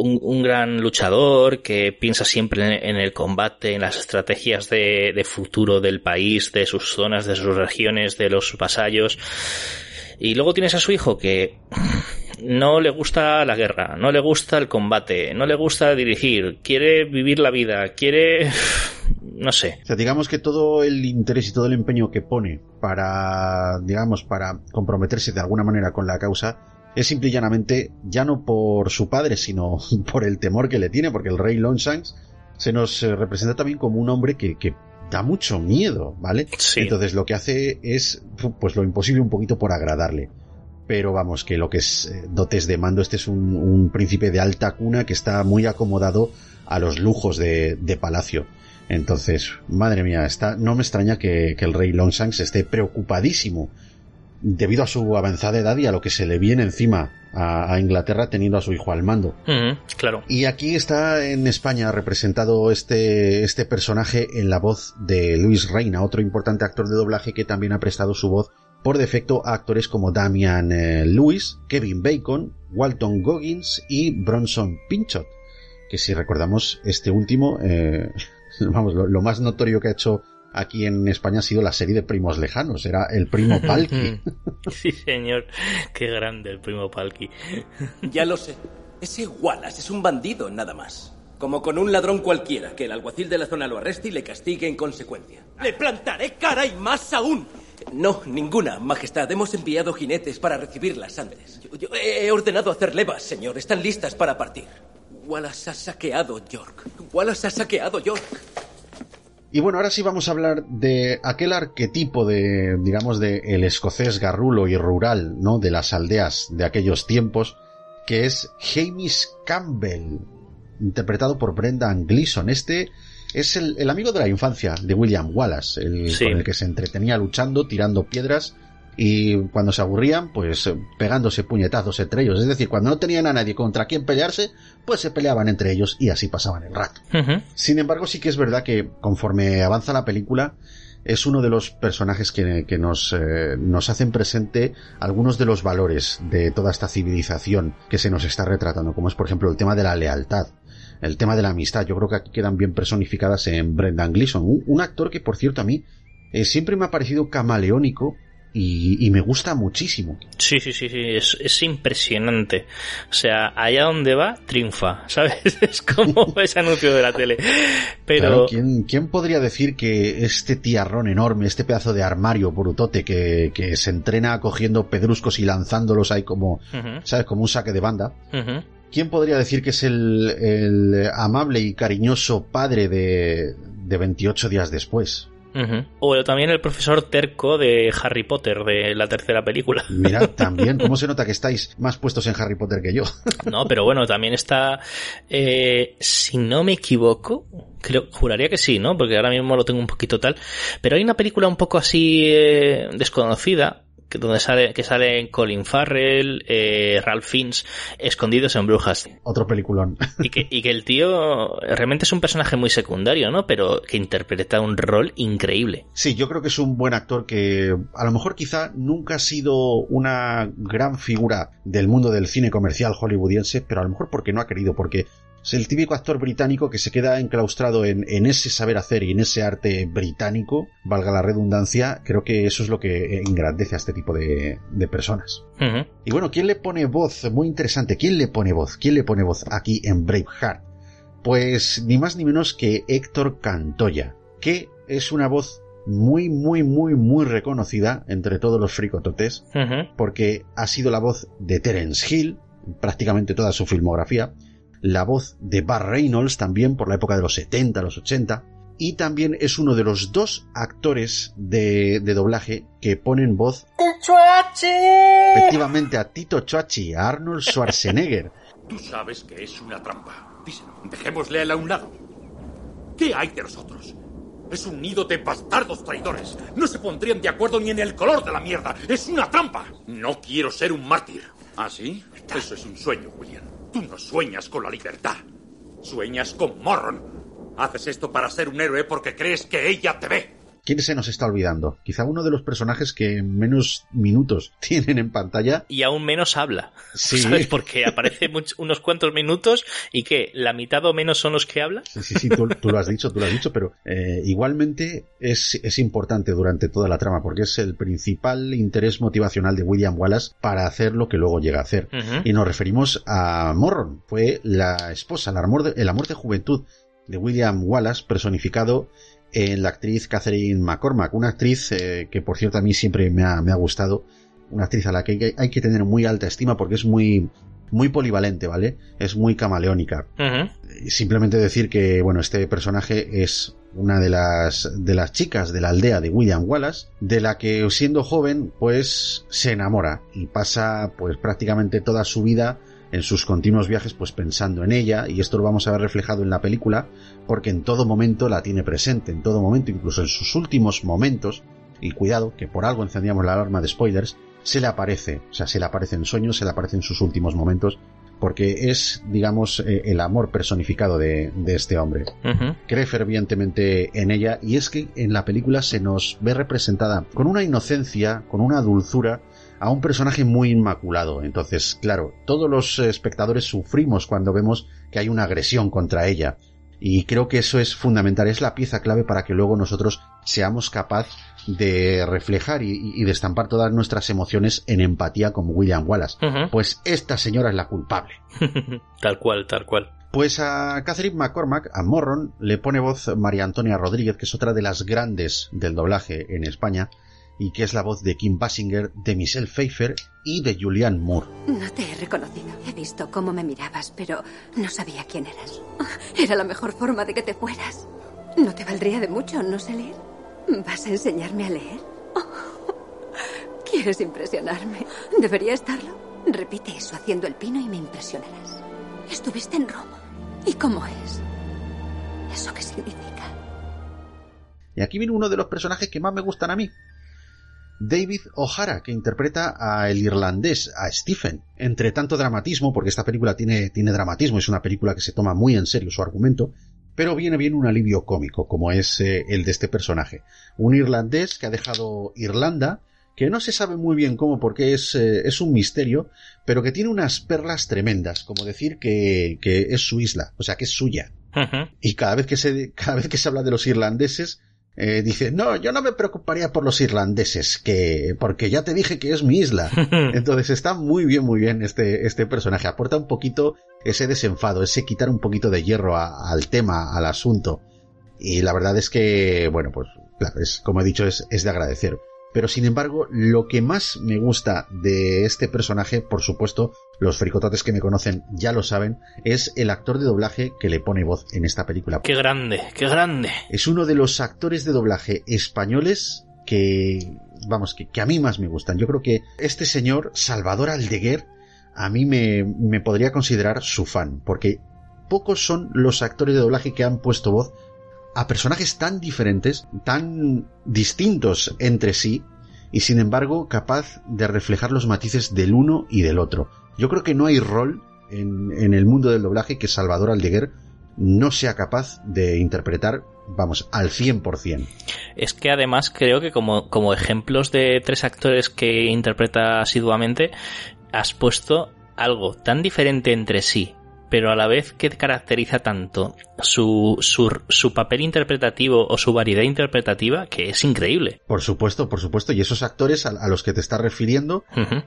un, gran luchador que piensa siempre en, el combate, en las estrategias de, futuro del país, de sus zonas, de sus regiones, de los vasallos. Y luego tienes a su hijo que no le gusta la guerra, no le gusta el combate, no le gusta dirigir, quiere vivir la vida, quiere... no sé. O sea, digamos que todo el interés y todo el empeño que pone para, digamos, para comprometerse de alguna manera con la causa, es simple y llanamente ya no por su padre, sino por el temor que le tiene, porque el rey Longshanks se nos eh, representa también como un hombre que, que da mucho miedo, ¿vale? Entonces lo que hace es pues lo imposible un poquito por agradarle. Pero vamos, que lo que es eh, dotes de mando, este es un, un, príncipe de alta cuna que está muy acomodado a los lujos de, de palacio. Entonces, madre mía, está, no me extraña que, que el rey Longshanks esté preocupadísimo debido a su avanzada edad y a lo que se le viene encima a, Inglaterra teniendo a su hijo al mando. claro. Y aquí está en España representado este, este personaje en la voz de Luis Reina, otro importante actor de doblaje que también ha prestado su voz por defecto a actores como Damian eh, Lewis, Kevin Bacon, Walton Goggins y Bronson Pinchot. Que si recordamos este último, eh, vamos, lo, más notorio que ha hecho aquí en España ha sido la serie de primos lejanos, era el primo Palki. sí, señor, qué grande el primo Palki. ya lo sé, ese Wallace es un bandido, nada más. Como con un ladrón cualquiera, que el alguacil de la zona lo arreste y le castigue en consecuencia. ¡Le plantaré cara y más aún! No, ninguna, Majestad. Hemos enviado jinetes para recibir las sangres. Yo, he ordenado hacer levas, señor. Están listas para partir. Wallace ha saqueado York. Wallace ha saqueado York. Y bueno, ahora sí vamos a hablar de aquel arquetipo de, digamos, de el escocés garrulo y rural, ¿no? De las aldeas de aquellos tiempos, que es Hamish Campbell, interpretado por Brendan Gleeson. Este es el, amigo de la infancia de William Wallace, el, con el que se entretenía luchando, tirando piedras y cuando se aburrían, pues pegándose puñetazos entre ellos. Es decir, cuando no tenían a nadie contra quien pelearse, pues se peleaban entre ellos y así pasaban el rato. Sin embargo, sí que es verdad que conforme avanza la película, es uno de los personajes que, que nos, eh, nos hacen presente algunos de los valores de toda esta civilización que se nos está retratando, como es por ejemplo el tema de la lealtad, el tema de la amistad. Yo creo que aquí quedan bien personificadas en Brendan Gleeson, un, un actor que por cierto a mí eh, siempre me ha parecido camaleónico y, y, me gusta muchísimo. Sí, sí, sí, sí, es, es, impresionante. O sea, allá donde va, triunfa, ¿sabes? Es como ese anuncio de la tele. Pero... Claro, ¿quién, ¿quién, podría decir que este tiarrón enorme, este pedazo de armario brutote que, que se entrena cogiendo pedruscos y lanzándolos ahí como, uh -huh. ¿sabes? Como un saque de banda. Uh -huh. ¿Quién podría decir que es el, el amable y cariñoso padre de, de 28 días después? Uh -huh. O también el profesor terco de Harry Potter de la tercera película. Mirad, también, ¿cómo se nota que estáis más puestos en Harry Potter que yo? no, pero bueno, también está, eh, si no me equivoco, creo, juraría que sí, ¿no? Porque ahora mismo lo tengo un poquito tal. Pero hay una película un poco así eh, desconocida que donde sale que salen Colin Farrell, eh, Ralph Fiennes escondidos en brujas. Otro peliculón. Y que, y que el tío realmente es un personaje muy secundario, ¿no? Pero que interpreta un rol increíble. Sí, yo creo que es un buen actor que a lo mejor quizá nunca ha sido una gran figura del mundo del cine comercial hollywoodiense, pero a lo mejor porque no ha querido, porque es el típico actor británico que se queda enclaustrado en, en, ese saber hacer y en ese arte británico, valga la redundancia, creo que eso es lo que engrandece a este tipo de, de personas. Uh -huh. Y bueno, ¿quién le pone voz? Muy interesante, ¿quién le pone voz? ¿Quién le pone voz aquí en Braveheart? Pues ni más ni menos que Héctor Cantoya, que es una voz muy, muy, muy, muy reconocida entre todos los fricototes, uh -huh. porque ha sido la voz de Terence Hill, prácticamente toda su filmografía, la voz de Bar Reynolds también por la época de los 70, los 80, y también es uno de los dos actores de, de doblaje que ponen voz efectivamente a Tito Choachi, a Arnold Schwarzenegger. Tú sabes que es una trampa. Díselo, dejémosle a él a un lado. ¿Qué hay de nosotros? Es un nido de bastardos traidores. No se pondrían de acuerdo ni en el color de la mierda. Es una trampa. No quiero ser un mártir. ¿Ah, sí? Eso es un sueño, William. Tú no sueñas con la libertad. Sueñas con Morron. Haces esto para ser un héroe porque crees que ella te ve. ¿Quién se nos está olvidando? Quizá uno de los personajes que menos minutos tienen en pantalla. Y aún menos habla. Sí. ¿Sabes? Porque aparece unos cuantos minutos y que la mitad o menos son los que habla. Sí, sí, sí, tú, tú lo has dicho, tú lo has dicho, pero eh, igualmente es, es importante durante toda la trama porque es el principal interés motivacional de William Wallace para hacer lo que luego llega a hacer. Uh -huh. Y nos referimos a Morron. Fue la esposa, el amor de, el amor de juventud de William Wallace personificado en la actriz Catherine McCormack, una actriz eh, que por cierto a mí siempre me ha, me ha, gustado, una actriz a la que hay, que tener muy alta estima porque es muy muy polivalente, ¿vale? Es muy camaleónica. Uh -huh. Simplemente decir que, bueno, este personaje es una de las de las chicas de la aldea de William Wallace, de la que siendo joven, pues se enamora y pasa pues prácticamente toda su vida en sus continuos viajes pues pensando en ella y esto lo vamos a ver reflejado en la película porque en todo momento la tiene presente, en todo momento, incluso en sus últimos momentos y cuidado que por algo encendíamos la alarma de spoilers, se le aparece, o sea, se le aparece en sueños, se le aparece en sus últimos momentos porque es, digamos, eh, el amor personificado de, de este hombre. Uh -huh. Cree fervientemente en ella y es que en la película se nos ve representada con una inocencia, con una dulzura, a un personaje muy inmaculado. Entonces, claro, todos los espectadores sufrimos cuando vemos que hay una agresión contra ella. Y creo que eso es fundamental, es la pieza clave para que luego nosotros seamos capaz de reflejar y, y de estampar todas nuestras emociones en empatía con William Wallace. Uh -huh. Pues esta señora es la culpable. tal cual, tal cual. Pues a Catherine McCormack, a Morron, le pone voz María Antonia Rodríguez, que es otra de las grandes del doblaje en España, y que es la voz de Kim Basinger, de Michelle Pfeiffer y de Julianne Moore. No te he reconocido. He visto cómo me mirabas, pero no sabía quién eras. Era la mejor forma de que te fueras. No te valdría de mucho, no sé leer. ¿Vas a enseñarme a leer? ¿Quieres impresionarme? ¿Debería estarlo? Repite eso haciendo el pino y me impresionarás. Estuviste en Roma. ¿Y cómo es? ¿Eso qué significa? Y aquí viene uno de los personajes que más me gustan a mí. David O'Hara, que interpreta a el irlandés, a Stephen. Entre tanto dramatismo, porque esta película tiene, tiene dramatismo, es una película que se toma muy en serio su argumento, pero viene bien un alivio cómico, como es eh, el de este personaje. Un irlandés que ha dejado Irlanda, que no se sabe muy bien cómo porque es, eh, es un misterio, pero que tiene unas perlas tremendas, como decir que, que es su isla, o sea, que es suya. Y cada vez que se, cada vez que se habla de los irlandeses, eh, dice, no, yo no me preocuparía por los irlandeses, que, porque ya te dije que es mi isla. Entonces está muy bien, muy bien este, este personaje. Aporta un poquito ese desenfado, ese quitar un poquito de hierro al tema, al asunto. Y la verdad es que, bueno, pues, claro, es, como he dicho, es, es de agradecer. Pero sin embargo, lo que más me gusta de este personaje, por supuesto, los fricototes que me conocen ya lo saben, es el actor de doblaje que le pone voz en esta película. ¡Qué grande! ¡Qué grande! Es uno de los actores de doblaje españoles que, vamos, que, a mí más me gustan. Yo creo que este señor, Salvador Aldeguer, a mí me, me podría considerar su fan, porque pocos son los actores de doblaje que han puesto voz a personajes tan diferentes, tan distintos entre sí, y sin embargo capaz de reflejar los matices del uno y del otro. Yo creo que no hay rol en, el mundo del doblaje que Salvador Aldeguer no sea capaz de interpretar, vamos, al 100%. Es que además creo que como, como ejemplos de tres actores que interpreta asiduamente, has puesto algo tan diferente entre sí pero a la vez que caracteriza tanto su, su, papel interpretativo o su variedad interpretativa que es increíble. Por supuesto, por supuesto. Y esos actores a, los que te estás refiriendo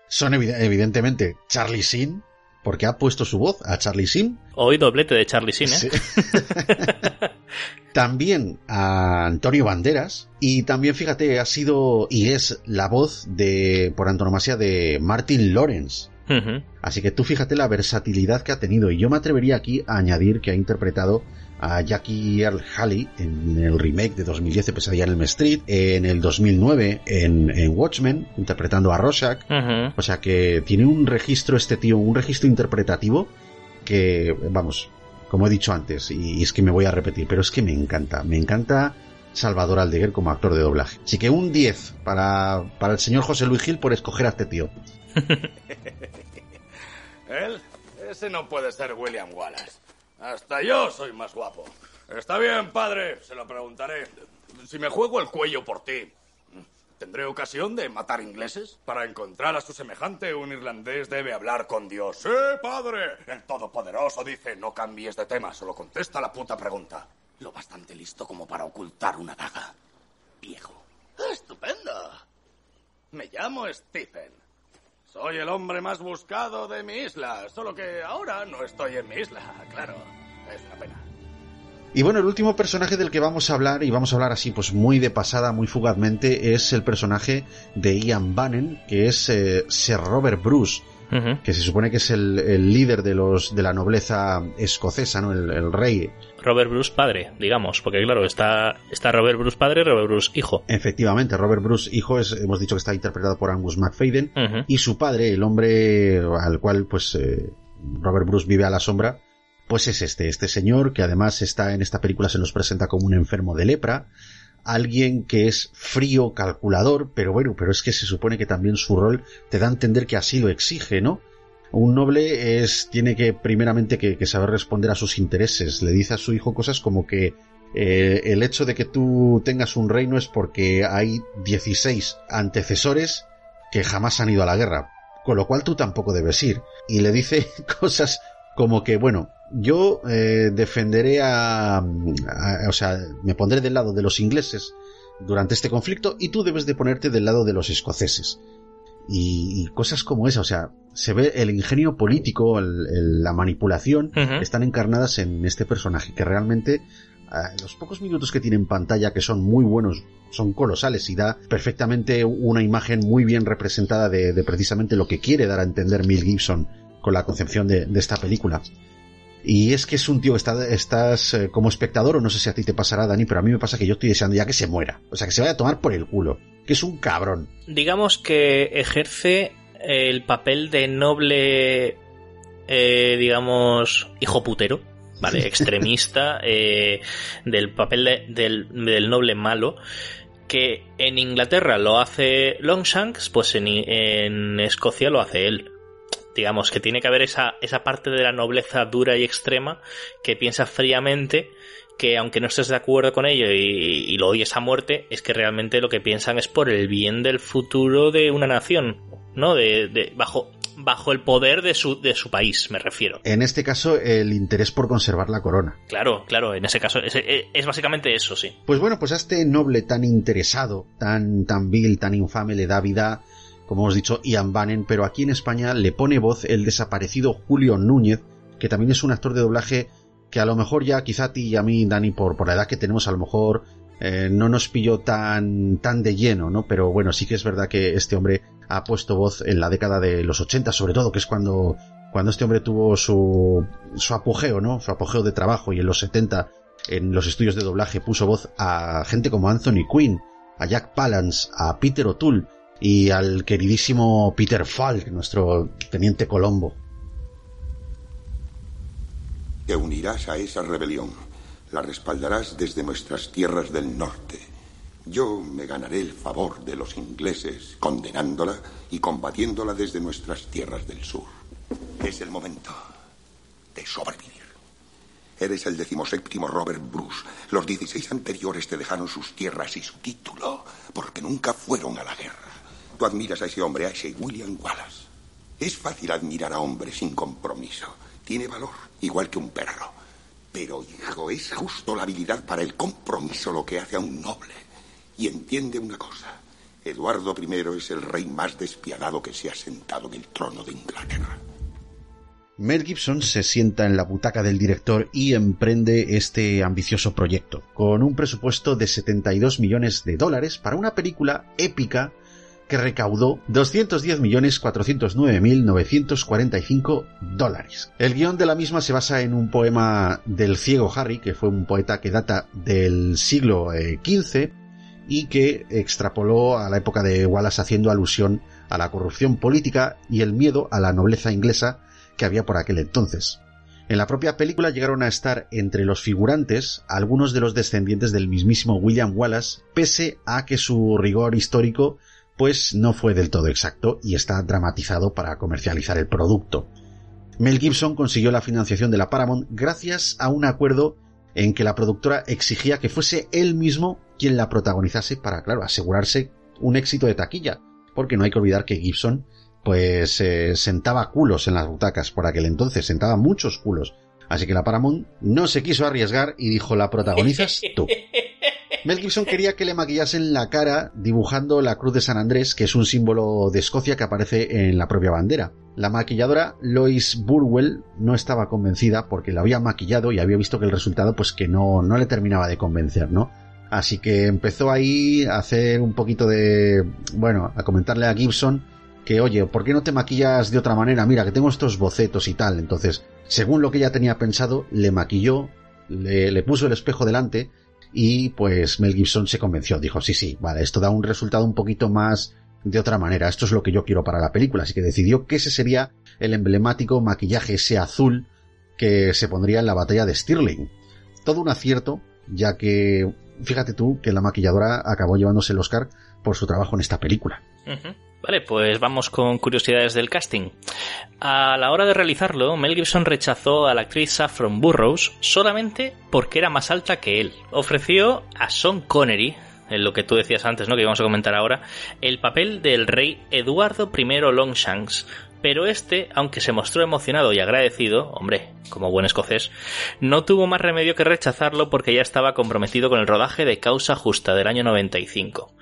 son evidentemente Charlie Sin, porque ha puesto su voz a Charlie Sin. Hoy doblete de Charlie Sin, ¿eh? también a Antonio Banderas y también fíjate ha sido y es la voz de por antonomasia de Martin Lawrence Así que tú fíjate la versatilidad que ha tenido. Y yo me atrevería aquí a añadir que ha interpretado a Jackie Earl Haley en el remake de 2010 de Pesadilla en el Street, en el 2009 en, Watchmen, interpretando a Rorschach. O sea que tiene un registro este tío, un registro interpretativo que, vamos, como he dicho antes, y, es que me voy a repetir, pero es que me encanta, me encanta Salvador Aldeguer como actor de doblaje. Así que un 10 para, para el señor José Luis Gil por escoger a este tío. ¿Él? Ese no puede ser William Wallace. Hasta yo soy más guapo. Está bien, padre, se lo preguntaré. Si me juego el cuello por ti, ¿tendré ocasión de matar ingleses? Para encontrar a su semejante, un irlandés debe hablar con Dios. ¡Sí, padre! El Todopoderoso dice, no cambies de tema, solo contesta la puta pregunta. Lo bastante listo como para ocultar una daga. Viejo. ¡Estupendo! Me llamo Stephen. Soy el hombre más buscado de mi isla, solo que ahora no estoy en mi isla, claro. Es una pena. Y bueno, el último personaje del que vamos a hablar, y vamos a hablar así pues muy de pasada, muy fugazmente, es el personaje de Ian Bannon, que es eh, Sir Robert Bruce, que se supone que es el, líder de los de la nobleza escocesa, ¿no? el rey Robert Bruce padre, digamos, porque claro, está, está Robert Bruce padre y Robert Bruce hijo. Efectivamente, Robert Bruce hijo es, hemos dicho que está interpretado por Angus McFadden, y su padre, el hombre al cual pues eh, Robert Bruce vive a la sombra, pues es este, este señor que además está en esta película se nos presenta como un enfermo de lepra, alguien que es frío, calculador, pero bueno, pero es que se supone que también su rol te da a entender que así lo exige, ¿no? Un noble es, tiene que primeramente que, saber responder a sus intereses. Le dice a su hijo cosas como que eh, el hecho de que tú tengas un reino es porque hay 16 antecesores que jamás han ido a la guerra, con lo cual tú tampoco debes ir. Y le dice cosas como que, bueno, yo eh, defenderé a, o sea, me pondré del lado de los ingleses durante este conflicto y tú debes de ponerte del lado de los escoceses y, cosas como esa. O sea, se ve el ingenio político, la manipulación, están encarnadas en este personaje que realmente los pocos minutos que tiene en pantalla, que son muy buenos, son colosales y da perfectamente una imagen muy bien representada de, precisamente lo que quiere dar a entender Mel Gibson con la concepción de, esta película. Y es que es un tío que está, estás eh, como espectador, o no sé si a ti te pasará, Dani, pero a mí me pasa que yo estoy deseando ya que se muera. O sea, que se vaya a tomar por el culo que es un cabrón. Digamos que ejerce el papel de noble, eh, digamos, hijo putero, ¿vale? Extremista, eh, del papel del, del, noble malo, que en Inglaterra lo hace Longshanks, pues en, en Escocia lo hace él. Digamos que tiene que haber esa, esa parte de la nobleza dura y extrema que piensa fríamente que aunque no estés de acuerdo con ello y, lo oyes a muerte, es que realmente lo que piensan es por el bien del futuro de una nación, ¿no? De, de bajo bajo el poder de su, de su país, me refiero. En este caso, el interés por conservar la corona. Claro, claro, en ese caso es, es, básicamente eso, sí. Pues bueno, pues a este noble tan interesado, tan, tan vil, tan infame, le da vida, como hemos dicho, Ian Bannon, pero aquí en España le pone voz el desaparecido Julio Núñez, que también es un actor de doblaje que a lo mejor ya quizá a ti y a mí, Dani, por, por la edad que tenemos, a lo mejor eh, no nos pilló tan, tan de lleno, ¿no? Pero bueno, sí que es verdad que este hombre ha puesto voz en la década de los 80, sobre todo, que es cuando, cuando este hombre tuvo su, su apogeo, ¿no? Su apogeo de trabajo y en los 70 en los estudios de doblaje puso voz a gente como Anthony Quinn, a Jack Palance, a Peter O'Toole y al queridísimo Peter Falk, nuestro teniente Colombo. Te unirás a esa rebelión. La respaldarás desde nuestras tierras del norte. Yo me ganaré el favor de los ingleses condenándola y combatiéndola desde nuestras tierras del sur. Es el momento de sobrevivir. Eres el decimoséptimo Robert Bruce. Los dieciséis anteriores te dejaron sus tierras y su título porque nunca fueron a la guerra. Tú admiras a ese hombre, a ese William Wallace. Es fácil admirar a hombres sin compromiso. Tiene valor, igual que un perro. Pero, hijo, es justo la habilidad para el compromiso lo que hace a un noble. Y entiende una cosa. Eduardo I es el rey más despiadado que se ha sentado en el trono de Inglaterra. Mel Gibson se sienta en la butaca del director y emprende este ambicioso proyecto, con un presupuesto de 72 millones de dólares para una película épica que recaudó 210.409.945 dólares. El guion de la misma se basa en un poema del ciego Harry, que fue un poeta que data del siglo XV eh, y que extrapoló a la época de Wallace haciendo alusión a la corrupción política y el miedo a la nobleza inglesa que había por aquel entonces. En la propia película llegaron a estar entre los figurantes algunos de los descendientes del mismísimo William Wallace, pese a que su rigor histórico pues no fue del todo exacto y está dramatizado para comercializar el producto. Mel Gibson consiguió la financiación de la Paramount gracias a un acuerdo en que la productora exigía que fuese él mismo quien la protagonizase para, claro, asegurarse un éxito de taquilla, porque no hay que olvidar que Gibson pues eh, sentaba culos en las butacas por aquel entonces, sentaba muchos culos. Así que la Paramount no se quiso arriesgar y dijo la protagonizas tú. Mel Gibson quería que le maquillasen la cara dibujando la cruz de San Andrés, que es un símbolo de Escocia que aparece en la propia bandera. La maquilladora Lois Burwell no estaba convencida porque la había maquillado y había visto que el resultado pues que no, no le terminaba de convencer, ¿no? Así que empezó ahí a hacer un poquito de, bueno, a comentarle a Gibson que, oye, ¿por qué no te maquillas de otra manera? Mira, que tengo estos bocetos y tal. Entonces, según lo que ella tenía pensado, le maquilló, le, le puso el espejo delante y pues Mel Gibson se convenció, dijo, sí, sí, vale, esto da un resultado un poquito más de otra manera, esto es lo que yo quiero para la película, así que decidió que ese sería el emblemático maquillaje ese azul que se pondría en la batalla de Stirling. Todo un acierto, ya que fíjate tú que la maquilladora acabó llevándose el Oscar por su trabajo en esta película. Vale, pues vamos con curiosidades del casting. A la hora de realizarlo, Mel Gibson rechazó a la actriz Saffron Burrows solamente porque era más alta que él. Ofreció a Sean Connery, en lo que tú decías antes, ¿no? Que íbamos a comentar ahora, el papel del rey Eduardo I Longshanks. Pero este, aunque se mostró emocionado y agradecido, hombre, como buen escocés, no tuvo más remedio que rechazarlo porque ya estaba comprometido con el rodaje de Causa Justa del año 95.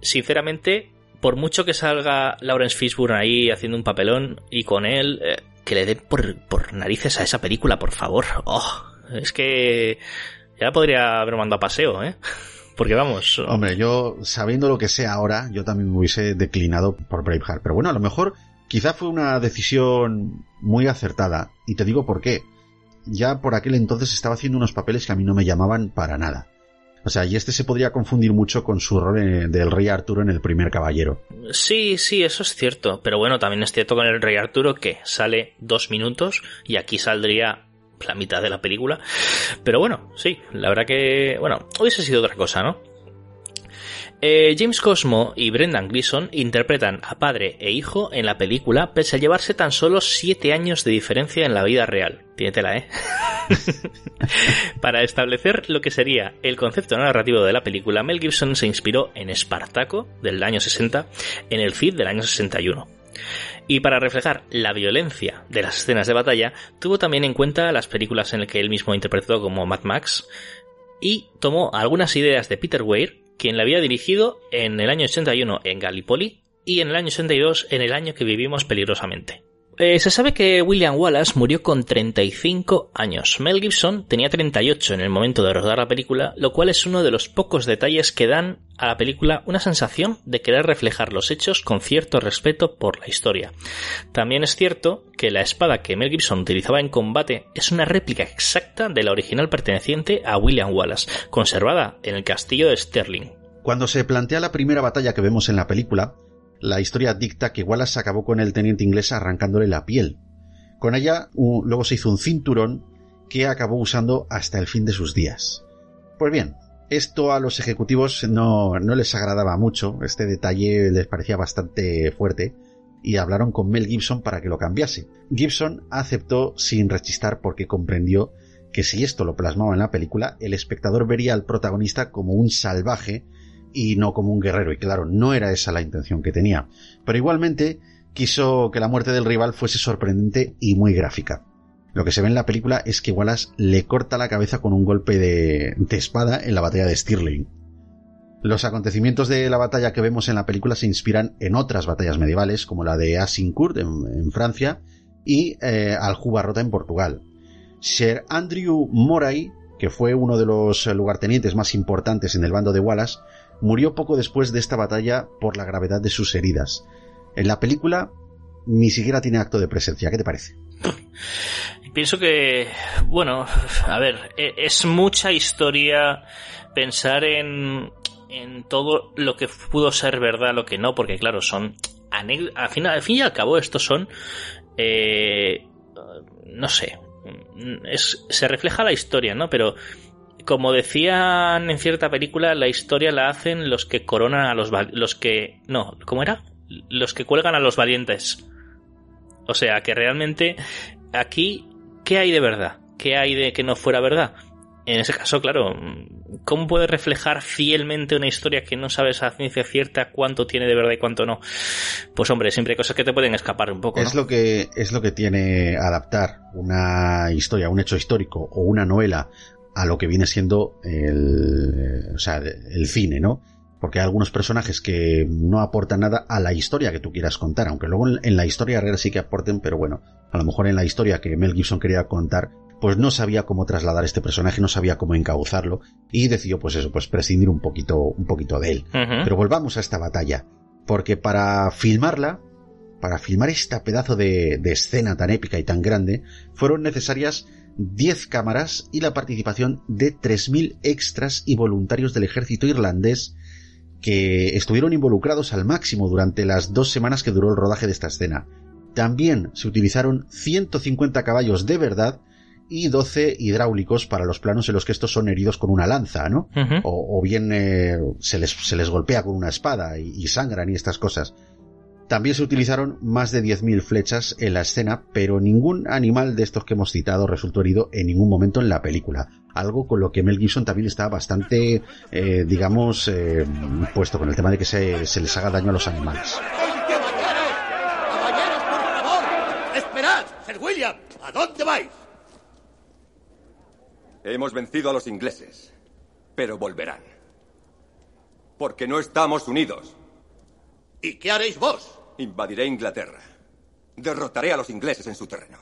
Sinceramente, por mucho que salga Lawrence Fishburne ahí haciendo un papelón y con él, eh, que le den por, narices a esa película, por favor. Oh, es que ya podría haber mandado a paseo, ¿eh? Porque vamos. Hombre, yo sabiendo lo que sé ahora, yo también me hubiese declinado por Braveheart. Pero bueno, a lo mejor quizá fue una decisión muy acertada. Y te digo por qué. Ya por aquel entonces estaba haciendo unos papeles que a mí no me llamaban para nada. O sea, y este se podría confundir mucho con su rol del rey Arturo en el primer caballero. Sí, sí, eso es cierto. Pero bueno, también es cierto con el rey Arturo que sale dos minutos y aquí saldría la mitad de la película. Pero bueno, sí, la verdad que, bueno, hubiese sido otra cosa, ¿no? Eh, James Cosmo y Brendan Gleeson interpretan a padre e hijo en la película, pese a llevarse tan solo 7 años de diferencia en la vida real. Tiene ¿eh? Para establecer lo que sería el concepto narrativo de la película, Mel Gibson se inspiró en Espartaco del año 60, en el Cid del año 61. Y para reflejar la violencia de las escenas de batalla, tuvo también en cuenta las películas en las que él mismo interpretó como Mad Max y tomó algunas ideas de Peter Weir quien la había dirigido en el año 81 en Gallipoli y en el año 82 en el año que vivimos peligrosamente. Eh, se sabe que William Wallace murió con 35 años. Mel Gibson tenía 38 en el momento de rodar la película, lo cual es uno de los pocos detalles que dan a la película una sensación de querer reflejar los hechos con cierto respeto por la historia. También es cierto que la espada que Mel Gibson utilizaba en combate es una réplica exacta de la original perteneciente a William Wallace, conservada en el castillo de Stirling. Cuando se plantea la primera batalla que vemos en la película, la historia dicta que Wallace acabó con el teniente inglés arrancándole la piel. Con ella luego se hizo un cinturón que acabó usando hasta el fin de sus días. Pues bien, esto a los ejecutivos no, no les agradaba mucho, este detalle les parecía bastante fuerte, y hablaron con Mel Gibson para que lo cambiase. Gibson aceptó sin rechistar porque comprendió que si esto lo plasmaba en la película, el espectador vería al protagonista como un salvaje y no como un guerrero. Y claro, no era esa la intención que tenía. Pero igualmente quiso que la muerte del rival fuese sorprendente y muy gráfica. Lo que se ve en la película es que Wallace le corta la cabeza con un golpe de, espada en la batalla de Stirling. Los acontecimientos de la batalla que vemos en la película se inspiran en otras batallas medievales, como la de Azincourt en, Francia y eh, Aljubarrota en Portugal. Sir Andrew Moray, que fue uno de los lugartenientes más importantes en el bando de Wallace, murió poco después de esta batalla por la gravedad de sus heridas. En la película ni siquiera tiene acto de presencia. ¿Qué te parece? Pienso que, bueno, a ver, e, es mucha historia pensar en, en todo lo que pudo ser verdad, lo que no, porque claro, son al fin, al fin y al cabo estos son, eh, no sé, es, se refleja la historia, ¿no? Pero como decían en cierta película, la historia la hacen los que coronan a los los que no, ¿cómo era? Los que cuelgan a los valientes. O sea, que realmente aquí ¿qué hay de verdad? ¿Qué hay de que no fuera verdad? En ese caso, claro, ¿cómo puede reflejar fielmente una historia que no sabes a ciencia cierta cuánto tiene de verdad y cuánto no? Pues hombre, siempre hay cosas que te pueden escapar un poco. Es lo que es lo que tiene adaptar una historia, un hecho histórico o una novela a lo que viene siendo el, o sea, el cine, ¿no? Porque hay algunos personajes que no aportan nada a la historia que tú quieras contar, aunque luego en la historia real sí que aporten, pero bueno, a lo mejor en la historia que Mel Gibson quería contar, pues no sabía cómo trasladar este personaje, no sabía cómo encauzarlo, y decidió pues eso, pues prescindir un poquito, un poquito de él. Pero volvamos a esta batalla, porque para filmarla, para filmar esta pedazo de, de escena tan épica y tan grande, fueron necesarias 10 cámaras y la participación de 3.000 extras y voluntarios del ejército irlandés que estuvieron involucrados al máximo durante las dos semanas que duró el rodaje de esta escena. También se utilizaron 150 caballos de verdad y 12 hidráulicos para los planos en los que estos son heridos con una lanza, ¿no? o, bien eh, se, les, se, les, golpea con una espada y, y sangran y estas cosas. También se utilizaron más de 10.000 flechas en la escena, pero ningún animal de estos que hemos citado resultó herido en ningún momento en la película. Algo con lo que Mel Gibson también está bastante, eh, digamos, eh, puesto con el tema de que se, les haga daño a los animales. ¡Caballeros, por favor! ¡Esperad! ¡Sir William! ¿A dónde vais? Hemos vencido a los ingleses, pero volverán. Porque no estamos unidos. ¿Y qué haréis vos? Invadiré Inglaterra. Derrotaré a los ingleses en su terreno.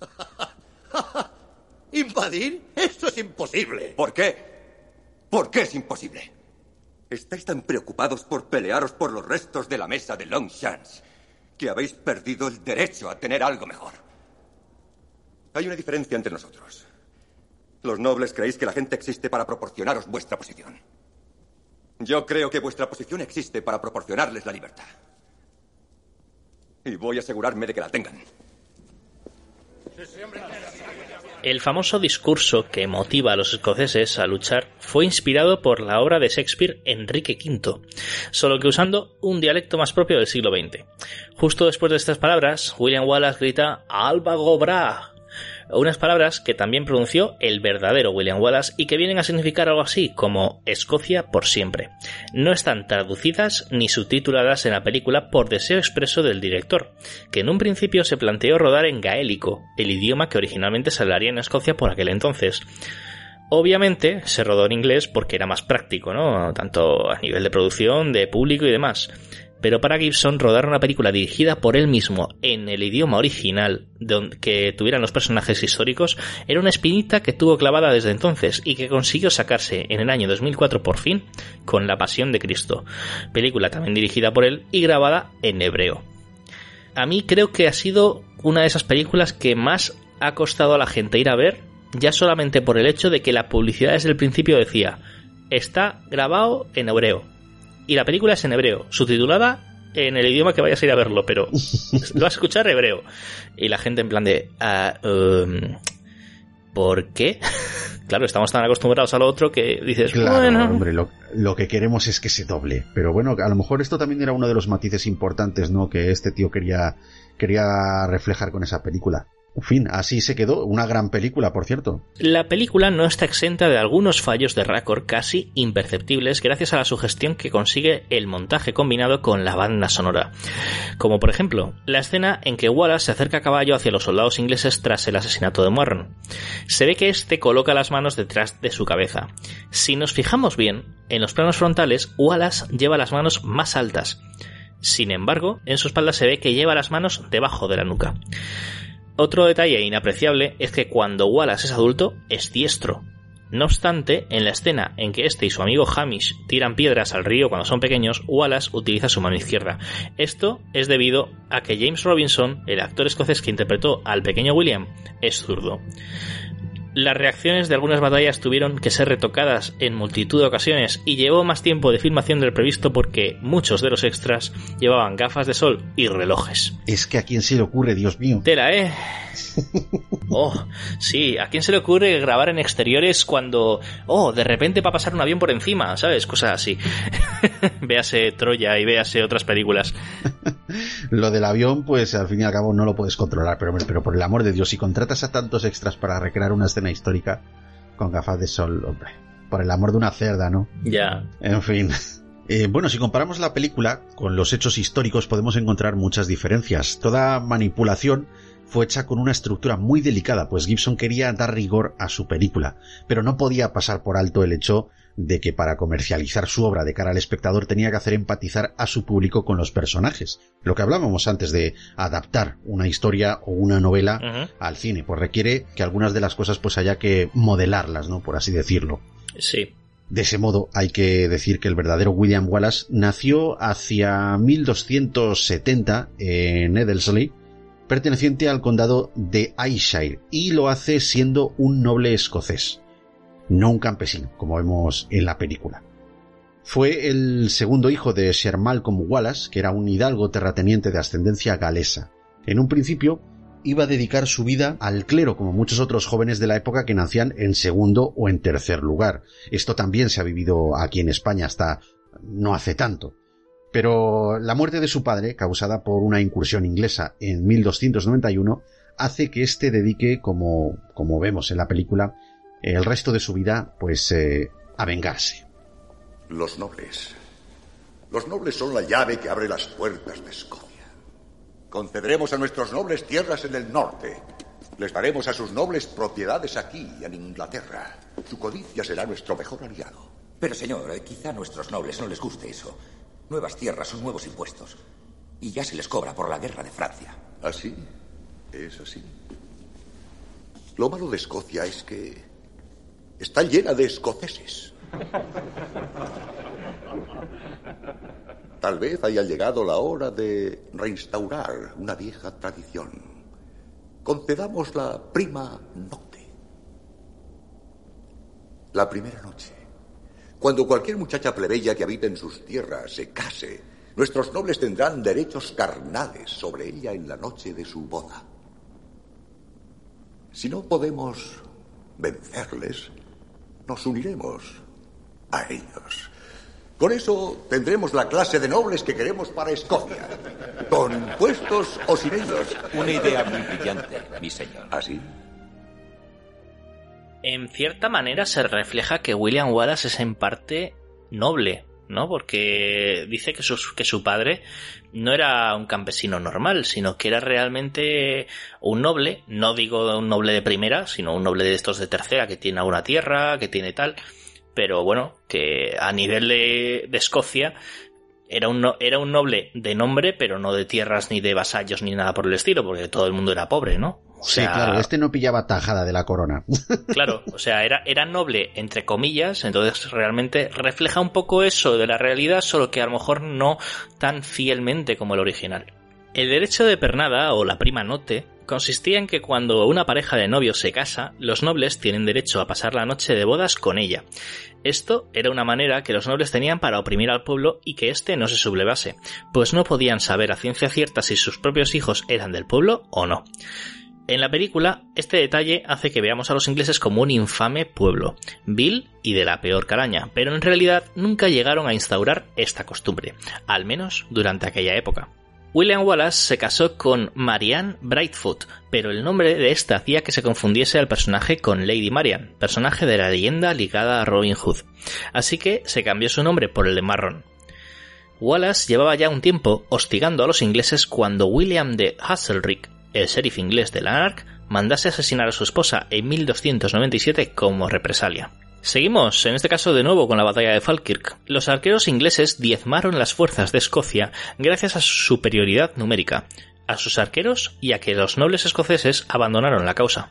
¿Invadir? Esto es imposible. ¿Por qué? ¿Por qué es imposible? Estáis tan preocupados por pelearos por los restos de la mesa de Longchamps que habéis perdido el derecho a tener algo mejor. Hay una diferencia entre nosotros. Los nobles creéis que la gente existe para proporcionaros vuestra posición. Yo creo que vuestra posición existe para proporcionarles la libertad. Y voy a asegurarme de que la tengan. El famoso discurso que motiva a los escoceses a luchar fue inspirado por la obra de Shakespeare Enrique V, solo que usando un dialecto más propio del siglo XX. Justo después de estas palabras, William Wallace grita Alba Gobra, unas palabras que también pronunció el verdadero William Wallace y que vienen a significar algo así como Escocia por siempre. No están traducidas ni subtituladas en la película por deseo expreso del director, que en un principio se planteó rodar en gaélico, el idioma que originalmente se hablaría en Escocia por aquel entonces. Obviamente se rodó en inglés porque era más práctico, ¿no? Tanto a nivel de producción, de público y demás pero para Gibson rodar una película dirigida por él mismo en el idioma original donde, que tuvieran los personajes históricos era una espinita que tuvo clavada desde entonces y que consiguió sacarse en el año 2004 por fin con La Pasión de Cristo, película también dirigida por él y grabada en hebreo. A mí creo que ha sido una de esas películas que más ha costado a la gente ir a ver, ya solamente por el hecho de que la publicidad desde el principio decía está grabado en hebreo y la película es en hebreo, subtitulada en el idioma que vayas a ir a verlo, pero lo vas a escuchar hebreo. Y la gente en plan de... Ah, um, ¿Por qué? claro, estamos tan acostumbrados a lo otro que dices, claro, bueno... hombre, lo, lo, que queremos es que se doble. Pero bueno, a lo mejor esto también era uno de los matices importantes, ¿no? Que este tío quería, quería reflejar con esa película. Fin, así se quedó. Una gran película, por cierto. La película no está exenta de algunos fallos de récord casi imperceptibles gracias a la sugestión que consigue el montaje combinado con la banda sonora. Como por ejemplo, la escena en que Wallace se acerca a caballo hacia los soldados ingleses tras el asesinato de Warren. Se ve que este coloca las manos detrás de su cabeza. Si nos fijamos bien, en los planos frontales, Wallace lleva las manos más altas. Sin embargo, en su espalda se ve que lleva las manos debajo de la nuca. Otro detalle inapreciable es que cuando Wallace es adulto es diestro. No obstante, en la escena en que este y su amigo Hamish tiran piedras al río cuando son pequeños, Wallace utiliza su mano izquierda. Esto es debido a que James Robinson, el actor escocés que interpretó al pequeño William, es zurdo. Las reacciones de algunas batallas tuvieron que ser retocadas en multitud de ocasiones y llevó más tiempo de filmación del previsto porque muchos de los extras llevaban gafas de sol y relojes. Es que a quién se le ocurre, Dios mío. Tela, ¿eh? Oh, sí, ¿a quién se le ocurre grabar en exteriores cuando, oh, de repente va a pasar un avión por encima, ¿sabes? Cosas así. véase Troya y véase otras películas. lo del avión, pues al fin y al cabo no lo puedes controlar, pero, pero por el amor de Dios, si contratas a tantos extras para recrear una escena histórica con gafas de sol, hombre, por el amor de una cerda, ¿no? Ya. En fin. Eh, bueno, si comparamos la película con los hechos históricos podemos encontrar muchas diferencias. Toda manipulación fue hecha con una estructura muy delicada, pues Gibson quería dar rigor a su película, pero no podía pasar por alto el hecho de que para comercializar su obra de cara al espectador tenía que hacer empatizar a su público con los personajes. Lo que hablábamos antes de adaptar una historia o una novela uh -huh. al cine, pues requiere que algunas de las cosas pues haya que modelarlas, ¿no? Por así decirlo. Sí. De ese modo, hay que decir que el verdadero William Wallace nació hacia 1270 en Edelsley, perteneciente al condado de Ayrshire, y lo hace siendo un noble escocés, no un campesino, como vemos en la película. Fue el segundo hijo de Sir Malcolm Wallace, que era un hidalgo terrateniente de ascendencia galesa. En un principio, iba a dedicar su vida al clero, como muchos otros jóvenes de la época que nacían en segundo o en tercer lugar. Esto también se ha vivido aquí en España hasta no hace tanto. Pero la muerte de su padre, causada por una incursión inglesa en 1291, hace que éste dedique, como, como vemos en la película, el resto de su vida, pues, eh, a vengarse. Los nobles. Los nobles son la llave que abre las puertas de Escocia. Concederemos a nuestros nobles tierras en el norte. Les daremos a sus nobles propiedades aquí, en Inglaterra. Su codicia será nuestro mejor aliado. Pero, señor, quizá a nuestros nobles no les guste eso. Nuevas tierras son nuevos impuestos. Y ya se les cobra por la guerra de Francia. ¿Así? Es así. Lo malo de Escocia es que está llena de escoceses. Tal vez haya llegado la hora de reinstaurar una vieja tradición. Concedamos la prima noche. La primera noche. Cuando cualquier muchacha plebeya que habite en sus tierras se case, nuestros nobles tendrán derechos carnales sobre ella en la noche de su boda. Si no podemos vencerles, nos uniremos a ellos. Con eso tendremos la clase de nobles que queremos para Escocia. Con impuestos o sin ellos. Una idea muy brillante, mi señor. ¿Así? En cierta manera se refleja que William Wallace es en parte noble, ¿no? Porque dice que, que su padre no era un campesino normal, sino que era realmente un noble, no digo un noble de primera, sino un noble de estos de tercera, que tiene alguna tierra, que tiene tal, pero bueno, que a nivel de, Escocia era un, era un noble de nombre, pero no de tierras ni de vasallos ni nada por el estilo, porque todo el mundo era pobre, ¿no? Sí, claro, este no pillaba tajada de la corona. Claro, o sea, era, era noble entre comillas, entonces realmente refleja un poco eso de la realidad, solo que a lo mejor no tan fielmente como el original. El derecho de pernada o la prima note consistía en que cuando una pareja de novios se casa, los nobles tienen derecho a pasar la noche de bodas con ella. Esto era una manera que los nobles tenían para oprimir al pueblo y que éste no se sublevase, pues no podían saber a ciencia cierta si sus propios hijos eran del pueblo o no. En la película, este detalle hace que veamos a los ingleses como un infame pueblo, vil y de la peor caraña, pero en realidad nunca llegaron a instaurar esta costumbre, al menos durante aquella época. William Wallace se casó con Marianne Brightfoot, pero el nombre de esta hacía que se confundiese al personaje con Lady Marian, personaje de la leyenda ligada a Robin Hood. Así que se cambió su nombre por el de Marron. Wallace llevaba ya un tiempo hostigando a los ingleses cuando William de Hazelrick, el sheriff inglés de Lanark, mandase asesinar a su esposa en 1297 como represalia. Seguimos, en este caso de nuevo con la batalla de Falkirk. Los arqueros ingleses diezmaron las fuerzas de Escocia gracias a su superioridad numérica, a sus arqueros y a que los nobles escoceses abandonaron la causa.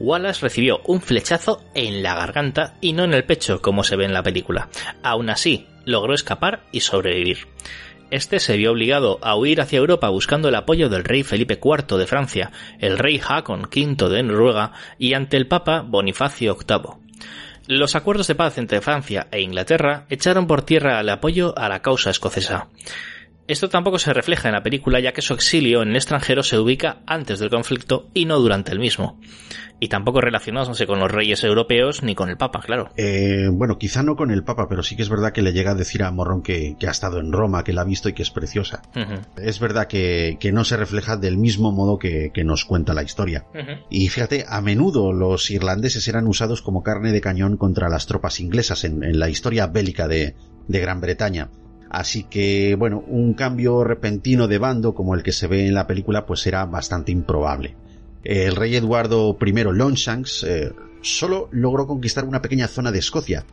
Wallace recibió un flechazo en la garganta y no en el pecho, como se ve en la película. Aún así, logró escapar y sobrevivir. Este se vio obligado a huir hacia Europa buscando el apoyo del rey Felipe IV de Francia, el rey Haakon V de Noruega y ante el papa Bonifacio VIII. Los acuerdos de paz entre Francia e Inglaterra echaron por tierra el apoyo a la causa escocesa. Esto tampoco se refleja en la película ya que su exilio en el extranjero se ubica antes del conflicto y no durante el mismo. Y tampoco relacionándose con los reyes europeos ni con el Papa, claro. Eh, bueno, quizá no con el Papa, pero sí que es verdad que le llega a decir a Morrón que, ha estado en Roma, que la ha visto y que es preciosa. Es verdad que, no se refleja del mismo modo que, nos cuenta la historia. Y fíjate, a menudo los irlandeses eran usados como carne de cañón contra las tropas inglesas en, la historia bélica de Gran Bretaña. Así que, bueno, un cambio repentino de bando como el que se ve en la película pues era bastante improbable. El rey Eduardo I Longshanks eh, solo logró conquistar una pequeña zona de Escocia,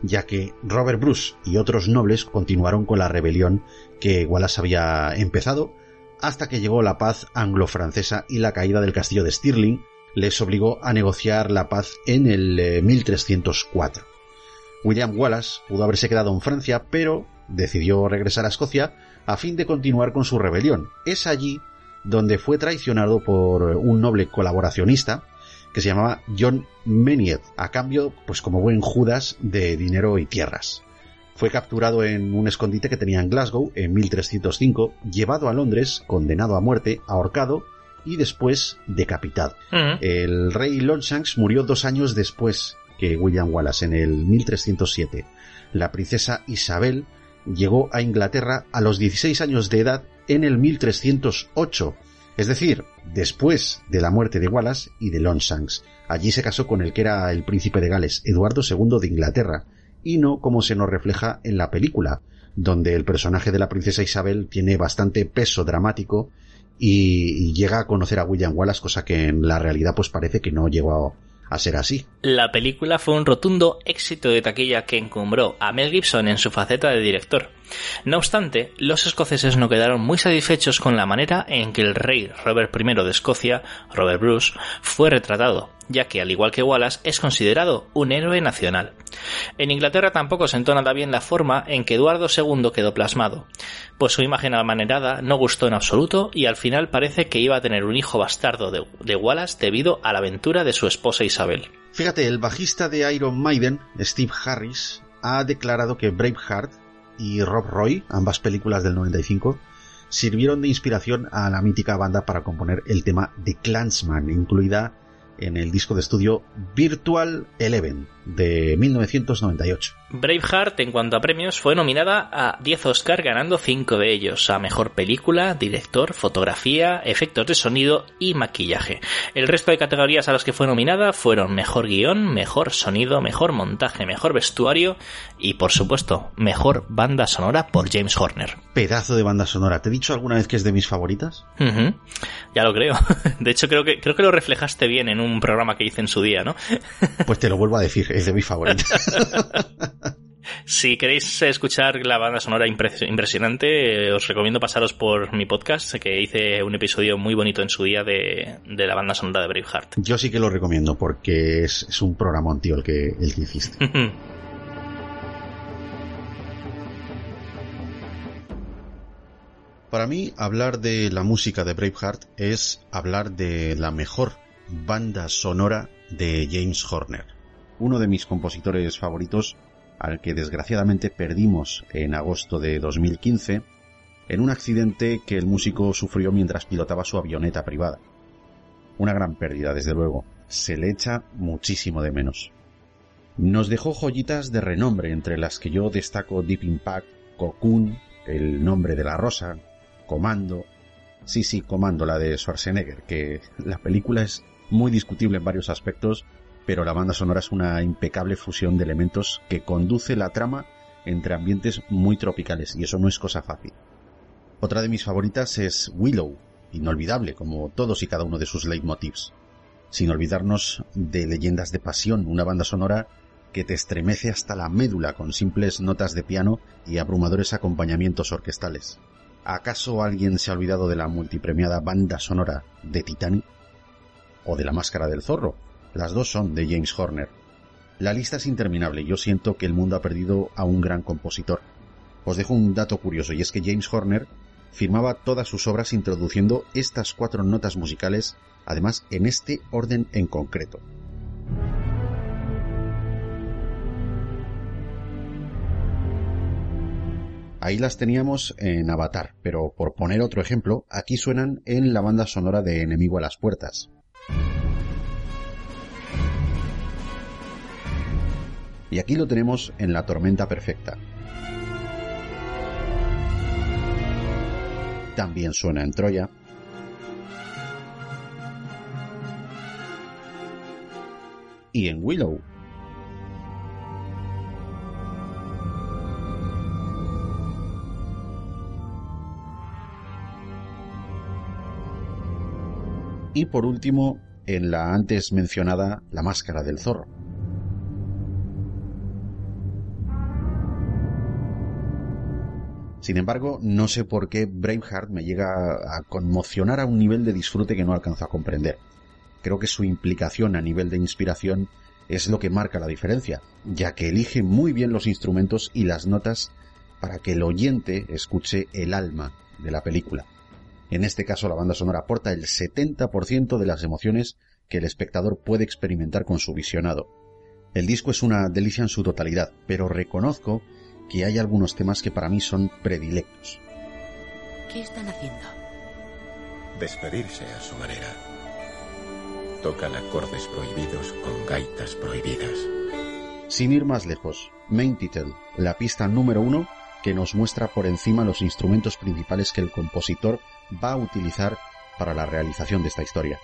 ya que Robert Bruce y otros nobles continuaron con la rebelión que Wallace había empezado hasta que llegó la paz anglo-francesa y la caída del castillo de Stirling les obligó a negociar la paz en el 1304. Eh, William Wallace pudo haberse quedado en Francia, pero decidió regresar a Escocia a fin de continuar con su rebelión. Es allí donde fue traicionado por un noble colaboracionista que se llamaba John Meniet, a cambio, pues como buen Judas, de dinero y tierras. Fue capturado en un escondite que tenía en Glasgow en 1305, llevado a Londres, condenado a muerte, ahorcado y después decapitado. El rey Longshanks murió dos años después que William Wallace, en el 1307. La princesa Isabel llegó a Inglaterra a los 16 años de edad en el 1308, es decir, después de la muerte de Wallace y de Longshanks. Allí se casó con el que era el príncipe de Gales, Eduardo II de Inglaterra, y no como se nos refleja en la película, donde el personaje de la princesa Isabel tiene bastante peso dramático y, llega a conocer a William Wallace, cosa que en la realidad pues parece que no llegó a ser así. La película fue un rotundo éxito de taquilla que encumbró a Mel Gibson en su faceta de director. No obstante, los escoceses no quedaron muy satisfechos con la manera en que el rey Robert I de Escocia, Robert Bruce, fue retratado, ya que al igual que Wallace es considerado un héroe nacional. En Inglaterra tampoco sentó nada bien la forma en que Eduardo II quedó plasmado, pues su imagen amanerada no gustó en absoluto y al final parece que iba a tener un hijo bastardo de, de Wallace debido a la aventura de su esposa Isabel. Fíjate, el bajista de Iron Maiden, Steve Harris, ha declarado que Braveheart y Rob Roy, ambas películas del 95, sirvieron de inspiración a la mítica banda para componer el tema de Clansman, incluida en el disco de estudio Virtual Eleven de 1998. Braveheart, en cuanto a premios, fue nominada a 10 Oscar, ganando 5 de ellos, a Mejor Película, Director, Fotografía, Efectos de Sonido y Maquillaje. El resto de categorías a las que fue nominada fueron Mejor Guión, Mejor Sonido, Mejor Montaje, Mejor Vestuario y, por supuesto, Mejor Banda Sonora por James Horner. Pedazo de banda sonora. ¿Te he dicho alguna vez que es de mis favoritas? Ya lo creo. De hecho, creo que, creo que lo reflejaste bien en un programa que hice en su día, ¿no? Pues te lo vuelvo a decir, es de mis favoritas. Si queréis escuchar la banda sonora impresionante, eh, os recomiendo pasaros por mi podcast, que hice un episodio muy bonito en su día de, de la banda sonora de Braveheart. Yo sí que lo recomiendo porque es, es un programón, tío, el que, el que hiciste. Para mí, hablar de la música de Braveheart es hablar de la mejor banda sonora de James Horner, uno de mis compositores favoritos al que desgraciadamente perdimos en agosto de 2015 en un accidente que el músico sufrió mientras pilotaba su avioneta privada. Una gran pérdida, desde luego. Se le echa muchísimo de menos. Nos dejó joyitas de renombre, entre las que yo destaco Deep Impact, Cocoon, El nombre de la rosa, Comando. Sí, sí, Comando, la de Schwarzenegger, que la película es muy discutible en varios aspectos, pero la banda sonora es una impecable fusión de elementos que conduce la trama entre ambientes muy tropicales, y eso no es cosa fácil. Otra de mis favoritas es Willow, inolvidable como todos y cada uno de sus leitmotivs, sin olvidarnos de Leyendas de Pasión, una banda sonora que te estremece hasta la médula con simples notas de piano y abrumadores acompañamientos orquestales. ¿Acaso alguien se ha olvidado de la multipremiada banda sonora de Titanic? ¿O de La Máscara del Zorro? Las dos son de James Horner. La lista es interminable yo siento que el mundo ha perdido a un gran compositor. Os dejo un dato curioso y es que James Horner firmaba todas sus obras introduciendo estas cuatro notas musicales, además en este orden en concreto. Ahí las teníamos en Avatar, pero por poner otro ejemplo, aquí suenan en la banda sonora de Enemigo a las Puertas. Y aquí lo tenemos en La Tormenta Perfecta. También suena en Troya. Y en Willow. Y por último, en la antes mencionada La Máscara del Zorro. Sin embargo, no sé por qué Braveheart me llega a conmocionar a un nivel de disfrute que no alcanzo a comprender. Creo que su implicación a nivel de inspiración es lo que marca la diferencia, ya que elige muy bien los instrumentos y las notas para que el oyente escuche el alma de la película. En este caso, la banda sonora aporta el 70% de las emociones que el espectador puede experimentar con su visionado. El disco es una delicia en su totalidad, pero reconozco que hay algunos temas que para mí son predilectos. ¿Qué están haciendo? Despedirse a su manera. Tocan acordes prohibidos con gaitas prohibidas. Sin ir más lejos, Main Title, la pista número uno que nos muestra por encima los instrumentos principales que el compositor va a utilizar para la realización de esta historia.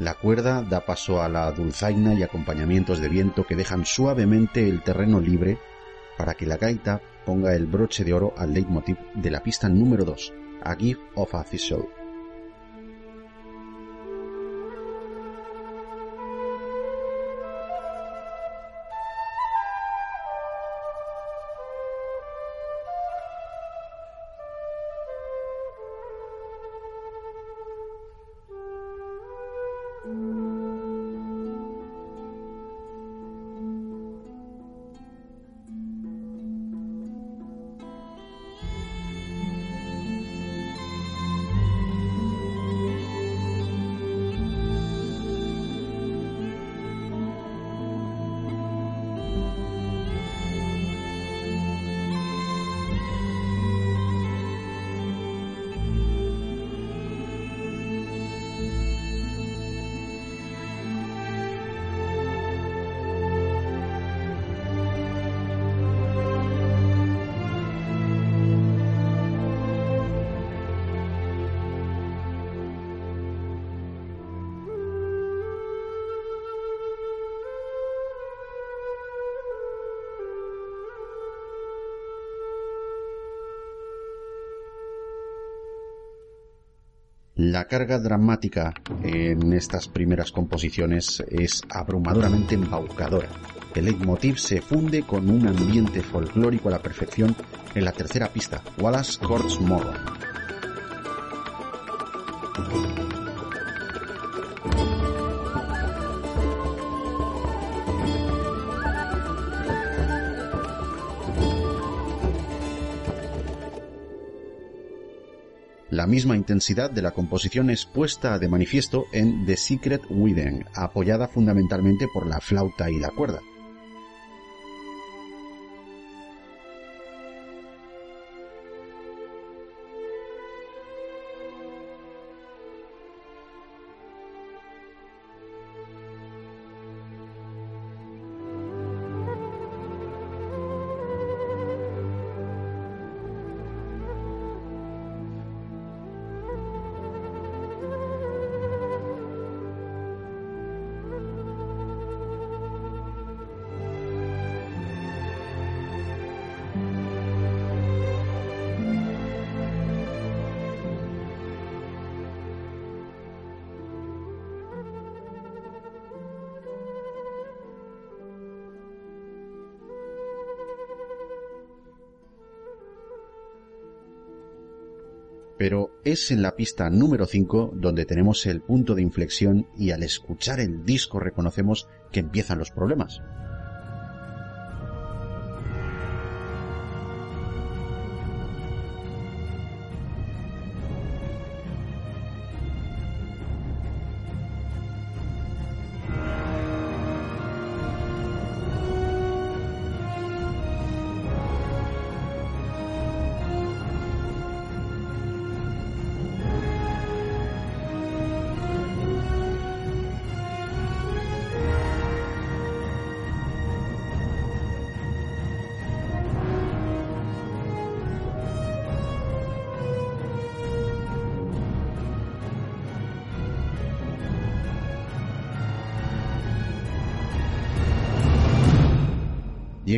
La cuerda da paso a la dulzaina y acompañamientos de viento que dejan suavemente el terreno libre para que la gaita ponga el broche de oro al leitmotiv de la pista número 2, A Gift of a Thistle. Carga dramática en estas primeras composiciones es abrumadoramente embaucadora. El leitmotiv se funde con un ambiente folclórico a la perfección en la tercera pista, Wallace Courts Modo. Misma intensidad de la composición es puesta de manifiesto en The Secret Within, apoyada fundamentalmente por la flauta y la cuerda. Es en la pista número 5 donde tenemos el punto de inflexión y al escuchar el disco reconocemos que empiezan los problemas.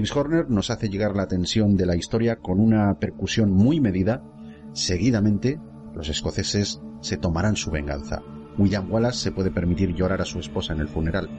James Horner nos hace llegar la tensión de la historia con una percusión muy medida. Seguidamente, los escoceses se tomarán su venganza. William Wallace se puede permitir llorar a su esposa en el funeral.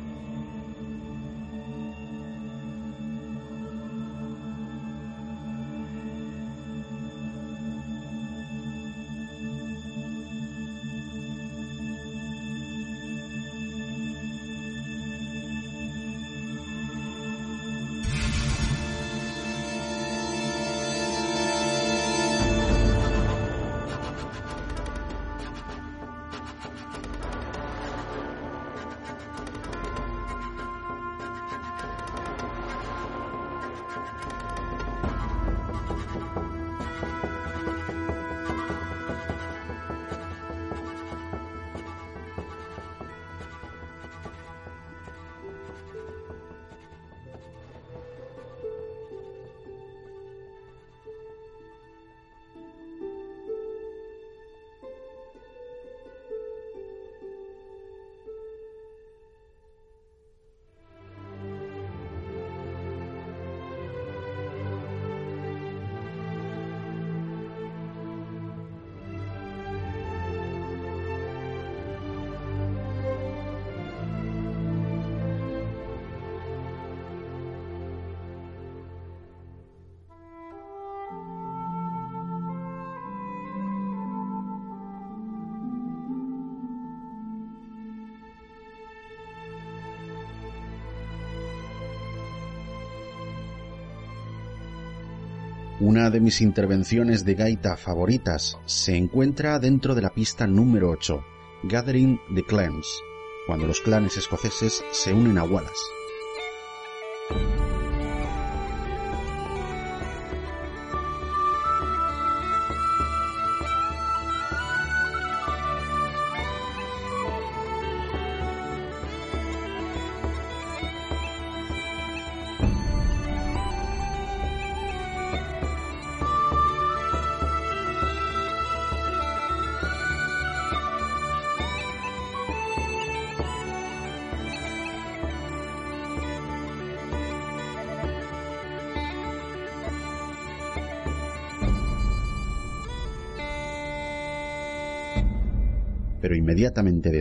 De mis intervenciones de gaita favoritas se encuentra dentro de la pista número 8, Gathering the Clans, cuando los clanes escoceses se unen a Wallace.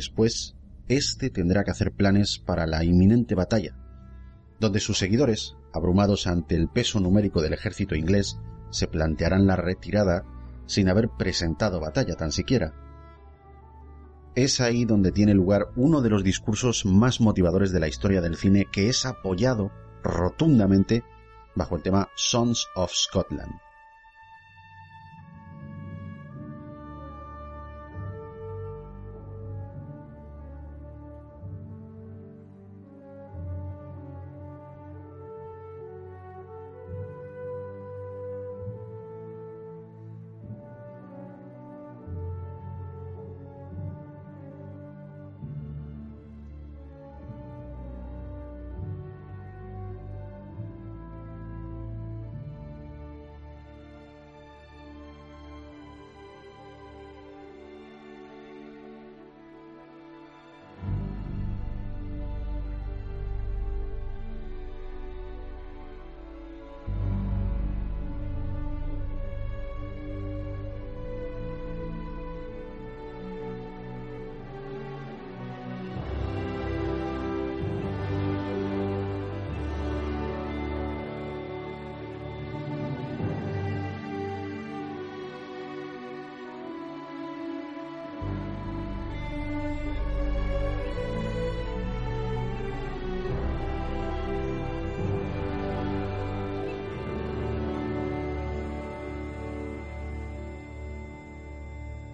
Después, éste tendrá que hacer planes para la inminente batalla, donde sus seguidores, abrumados ante el peso numérico del ejército inglés, se plantearán la retirada sin haber presentado batalla tan siquiera. Es ahí donde tiene lugar uno de los discursos más motivadores de la historia del cine que es apoyado rotundamente bajo el tema Sons of Scotland.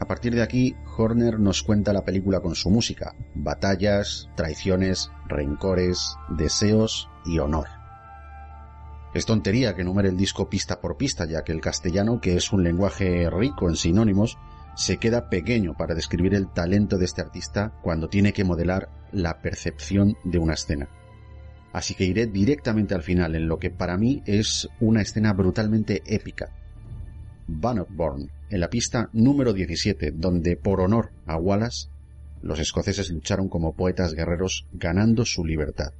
Partir de aquí, Horner nos cuenta la película con su música, batallas, traiciones, rencores, deseos y honor. Es tontería que numere el disco pista por pista, ya que el castellano, que es un lenguaje rico en sinónimos, se queda pequeño para describir el talento de este artista cuando tiene que modelar la percepción de una escena. Así que iré directamente al final, en lo que para mí es una escena brutalmente épica. Bannockburn, en la pista número 17, donde por honor a Wallace, los escoceses lucharon como poetas guerreros ganando su libertad.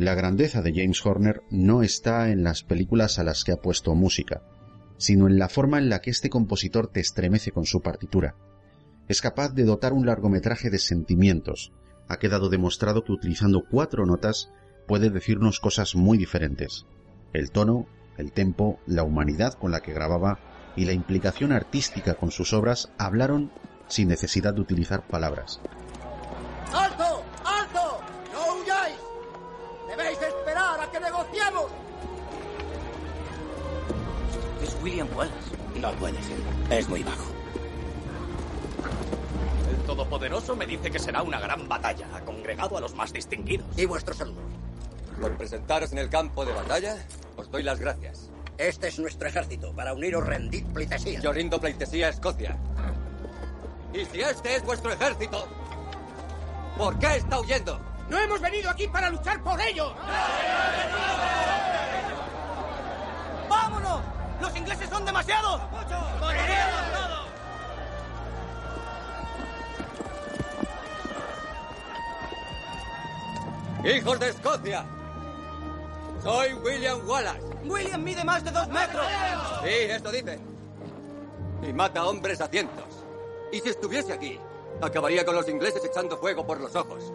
La grandeza de James Horner no está en las películas a las que ha puesto música, sino en la forma en la que este compositor te estremece con su partitura. Es capaz de dotar un largometraje de sentimientos, ha quedado demostrado que utilizando cuatro notas puede decirnos cosas muy diferentes. El tono, el tempo, la humanidad con la que grababa y la implicación artística con sus obras hablaron sin necesidad de utilizar palabras. William Wallace. No puede ser. Es muy bajo. El Todopoderoso me dice que será una gran batalla. Ha congregado a los más distinguidos. Y vuestros saludos. Por presentaros en el campo de batalla, os doy las gracias. Este es nuestro ejército. Para uniros, rendid pleitesía. Yo rindo pleitesía a Escocia. Y si este es vuestro ejército, ¿por qué está huyendo? ¡No hemos venido aquí para luchar por ellos! ¡Vámonos! ¡Los ingleses son demasiados! ¡Moriremos todos! ¡Hijos de Escocia! Soy William Wallace. William mide más de dos metros. Sí, esto dice. Y mata hombres a cientos. Y si estuviese aquí, acabaría con los ingleses echando fuego por los ojos.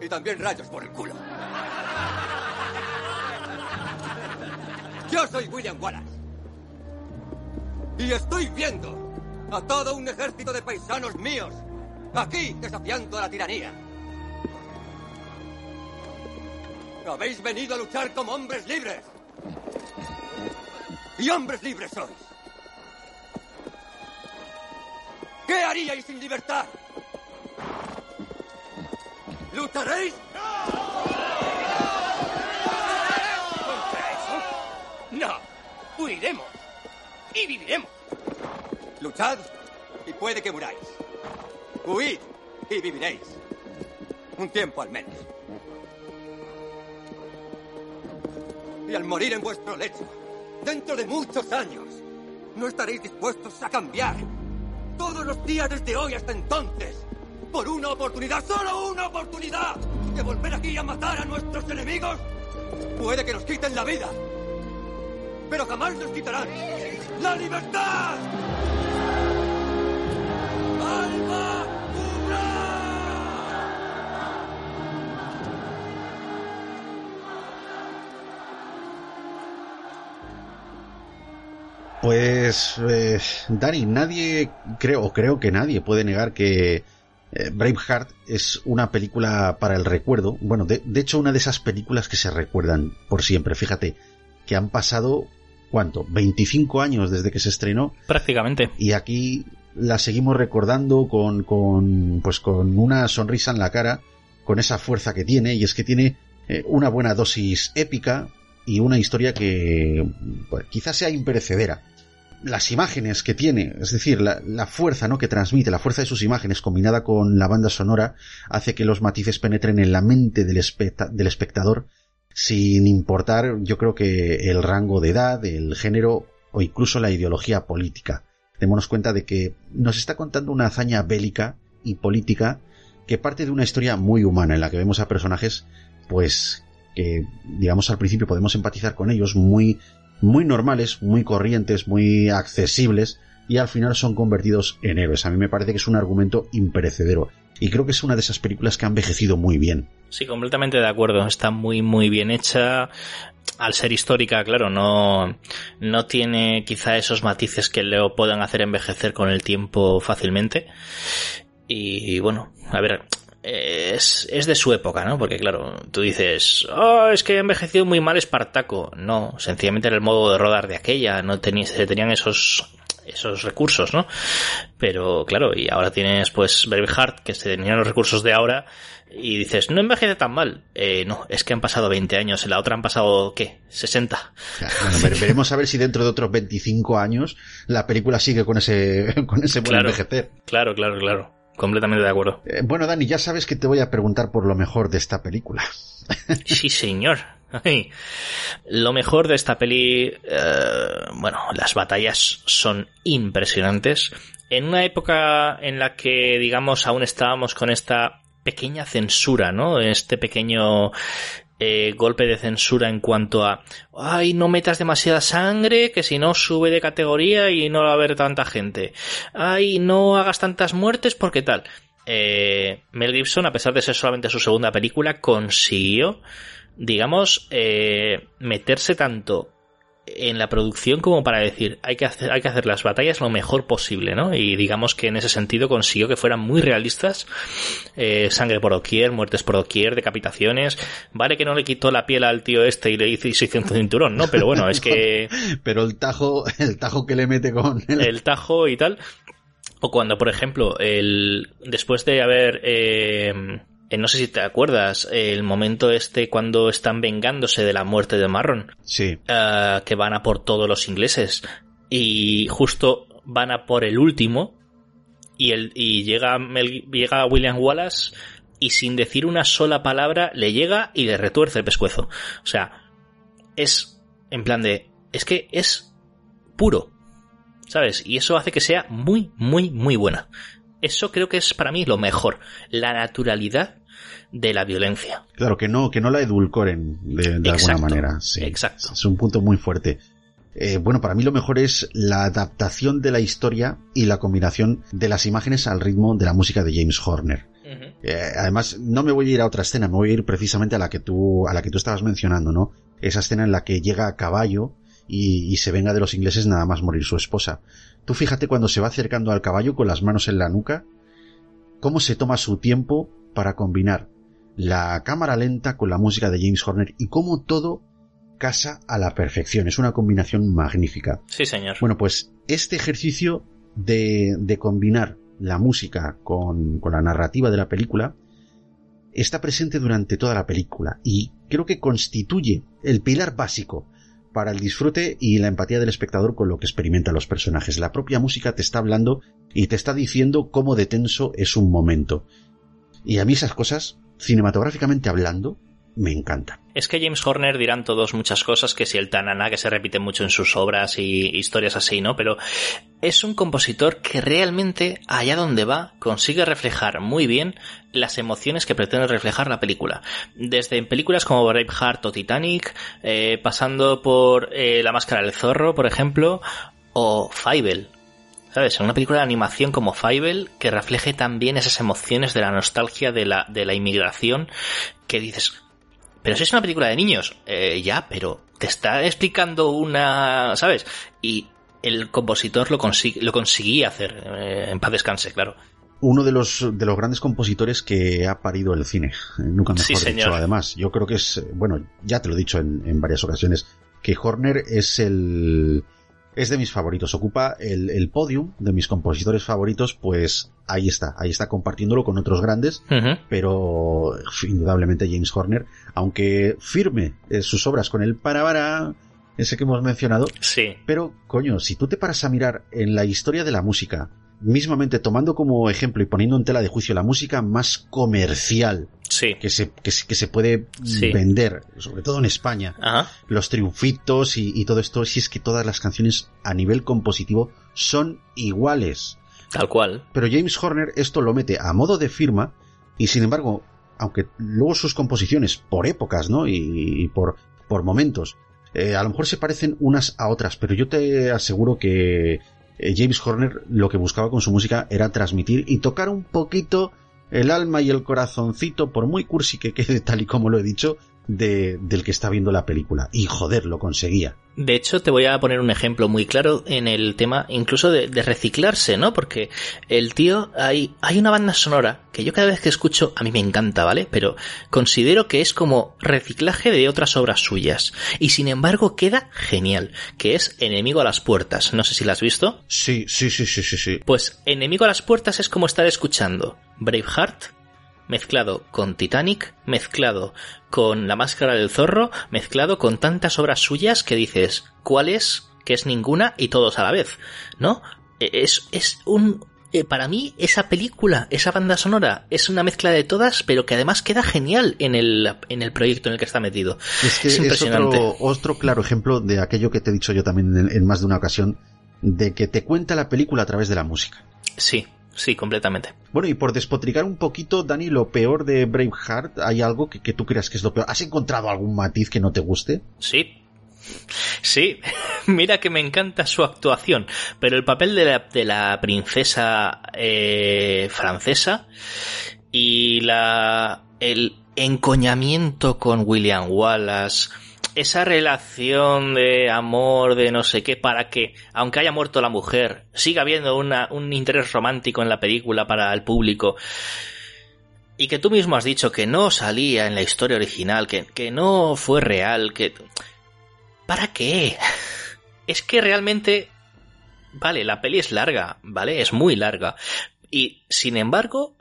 Y también rayos por el culo. Yo soy William Wallace. Y estoy viendo a todo un ejército de paisanos míos aquí desafiando a la tiranía. Habéis venido a luchar como hombres libres. Y hombres libres sois. ¿Qué haríais sin libertad? ¿Lucharéis? ¿Contra eso? No. Huiremos. Y viviremos. Luchad y puede que muráis. Huid y viviréis. Un tiempo al menos. Y al morir en vuestro lecho, dentro de muchos años, no estaréis dispuestos a cambiar. Todos los días desde hoy hasta entonces, por una oportunidad, solo una oportunidad, de volver aquí a matar a nuestros enemigos, puede que nos quiten la vida. Pero jamás nos quitarán la libertad. ¡Alma Pues, eh, Dani, nadie, creo, creo que nadie puede negar que eh, Braveheart es una película para el recuerdo. Bueno, de, hecho, una de esas películas que se recuerdan por siempre. Fíjate, que han pasado, ¿cuánto? 25 años desde que se estrenó. Prácticamente. Y aquí la seguimos recordando con, con, pues con una sonrisa en la cara, con esa fuerza que tiene, y es que tiene eh, una buena dosis épica, y una historia que pues, quizás sea imperecedera. Las imágenes que tiene, es decir, la, la, fuerza ¿no? que transmite, la fuerza de sus imágenes combinada con la banda sonora, hace que los matices penetren en la mente del espectador sin importar, yo creo que el rango de edad, el género o incluso la ideología política. Démonos cuenta de que nos está contando una hazaña bélica y política que parte de una historia muy humana en la que vemos a personajes pues que digamos al principio podemos empatizar con ellos muy muy normales, muy corrientes, muy accesibles y al final son convertidos en héroes. A mí me parece que es un argumento imperecedero y creo que es una de esas películas que ha envejecido muy bien. Sí, completamente de acuerdo. Está muy muy bien hecha. Al ser histórica, claro, no, no tiene quizá esos matices que le puedan hacer envejecer con el tiempo fácilmente. Y bueno, a ver, es, es, de su época, ¿no? Porque claro, tú dices, oh, es que ha envejecido muy mal Espartaco. No, sencillamente era el modo de rodar de aquella, no tenía, tenían esos esos recursos, ¿no? Pero claro, y ahora tienes pues Braveheart, que se tenían los recursos de ahora, y dices, no envejece tan mal. Eh, no, es que han pasado 20 años, en la otra han pasado, ¿qué? 60. Bueno, veremos a ver si dentro de otros 25 años la película sigue con ese, con ese buen claro, envejecer. Claro, claro, claro. Completamente de acuerdo. Eh, bueno, Dani, ya sabes que te voy a preguntar por lo mejor de esta película. sí, señor. Lo mejor de esta peli, eh, bueno, las batallas son impresionantes. En una época en la que, digamos, aún estábamos con esta pequeña censura, ¿no? Este pequeño eh, golpe de censura en cuanto a ay no metas demasiada sangre que si no sube de categoría y no va a haber tanta gente ay no hagas tantas muertes porque tal eh, Mel Gibson, a pesar de ser solamente su segunda película, consiguió, digamos, eh, meterse tanto en la producción como para decir hay que hacer, hay que hacer las batallas lo mejor posible, ¿no? Y digamos que en ese sentido consiguió que fueran muy realistas, eh, sangre por doquier, muertes por doquier, decapitaciones, vale que no le quitó la piel al tío este y le hizo, y se hizo un cinturón, ¿no? Pero bueno, es que... Pero el tajo, el tajo que le mete con... El, el tajo y tal. O cuando, por ejemplo, el después de haber... Eh, no sé si te acuerdas, el momento este cuando están vengándose de la muerte de Marron. Sí. Uh, que van a por todos los ingleses. Y justo van a por el último. Y, el, y llega, Mel, llega William Wallace y sin decir una sola palabra le llega y le retuerce el pescuezo. O sea, es en plan de... Es que es puro. ¿Sabes? Y eso hace que sea muy, muy, muy buena. Eso creo que es para mí lo mejor. La naturalidad de la violencia. Claro, que no, que no la edulcoren de, de alguna manera. Sí, exacto. Es un punto muy fuerte. Eh, bueno, para mí lo mejor es la adaptación de la historia y la combinación de las imágenes al ritmo de la música de James Horner. Uh -huh. eh, además, no me voy a ir a otra escena, me voy a ir precisamente a la que tú, a la que tú estabas mencionando, ¿no? Esa escena en la que llega a caballo y, y se venga de los ingleses nada más morir su esposa. Tú fíjate cuando se va acercando al caballo con las manos en la nuca, cómo se toma su tiempo para combinar la cámara lenta con la música de James Horner y cómo todo casa a la perfección. Es una combinación magnífica. Sí, señor. Bueno, pues este ejercicio de, de combinar la música con, con la narrativa de la película está presente durante toda la película y creo que constituye el pilar básico para el disfrute y la empatía del espectador con lo que experimentan los personajes. La propia música te está hablando y te está diciendo cómo de tenso es un momento. Y a mí esas cosas, cinematográficamente hablando, me encantan. Es que James Horner dirán todos muchas cosas, que si el tanana que se repite mucho en sus obras y historias así, ¿no? Pero es un compositor que realmente, allá donde va, consigue reflejar muy bien las emociones que pretende reflejar la película. Desde en películas como Braveheart o Titanic, eh, pasando por eh, La Máscara del Zorro, por ejemplo, o Fievel, ¿Sabes? Una película de animación como Fievel que refleje también esas emociones de la nostalgia de la, de la inmigración que dices, pero si es una película de niños, eh, ya, pero te está explicando una, ¿sabes? Y el compositor lo, consigue, lo conseguía hacer, eh, en paz descanse, claro. Uno de los, de los grandes compositores que ha parido el cine, nunca mejor sí, dicho, señor. además. Yo creo que es, bueno, ya te lo he dicho en, en varias ocasiones, que Horner es el, es de mis favoritos. Ocupa el, el podium de mis compositores favoritos, pues ahí está, ahí está compartiéndolo con otros grandes, uh -huh. pero indudablemente James Horner, aunque firme eh, sus obras con el para ese que hemos mencionado, sí. pero coño, si tú te paras a mirar en la historia de la música, mismamente tomando como ejemplo y poniendo en tela de juicio la música más comercial sí. que, se, que, que se puede sí. vender, sobre todo en España, Ajá. los triunfitos y, y, todo esto, si es que todas las canciones a nivel compositivo son iguales. Tal cual. Pero James Horner esto lo mete a modo de firma y sin embargo, aunque luego sus composiciones por épocas, ¿no? Y, y por, por momentos, eh, a lo mejor se parecen unas a otras, pero yo te aseguro que eh, James Horner lo que buscaba con su música era transmitir y tocar un poquito el alma y el corazoncito, por muy cursi que quede tal y como lo he dicho, de, del que está viendo la película. Y joder, lo conseguía. De hecho, te voy a poner un ejemplo muy claro en el tema incluso de, de, reciclarse, ¿no? Porque el tío, hay, hay una banda sonora que yo cada vez que escucho, a mí me encanta, ¿vale? Pero considero que es como reciclaje de otras obras suyas. Y sin embargo queda genial, que es Enemigo a las Puertas. No sé si la has visto. Sí, sí, sí, sí, sí, sí. Pues Enemigo a las Puertas es como estar escuchando Braveheart, mezclado con Titanic, mezclado con La Máscara del Zorro, mezclado con tantas obras suyas que dices, ¿cuál es? Que es ninguna y todos a la vez, ¿no? Es, es un... Eh, para mí, esa película, esa banda sonora, es una mezcla de todas, pero que además queda genial en el, en el proyecto en el que está metido. Es que es, impresionante. Es otro, otro, claro ejemplo de aquello que te he dicho yo también en, en más de una ocasión, de que te cuenta la película a través de la música. Sí, Sí, completamente. Bueno, y por despotricar un poquito, Dani, lo peor de Braveheart, ¿hay algo que, que, tú creas que es lo peor? ¿Has encontrado algún matiz que no te guste? Sí. Sí, mira que me encanta su actuación, pero el papel de la, de la princesa eh, francesa y la el encoñamiento con William Wallace, esa relación de amor, de no sé qué, para que, aunque haya muerto la mujer, siga habiendo un interés romántico en la película para el público. Y que tú mismo has dicho que no salía en la historia original, que, que no fue real, que... ¿Para qué? Es que realmente... Vale, la peli es larga, ¿vale? Es muy larga. Y, sin embargo,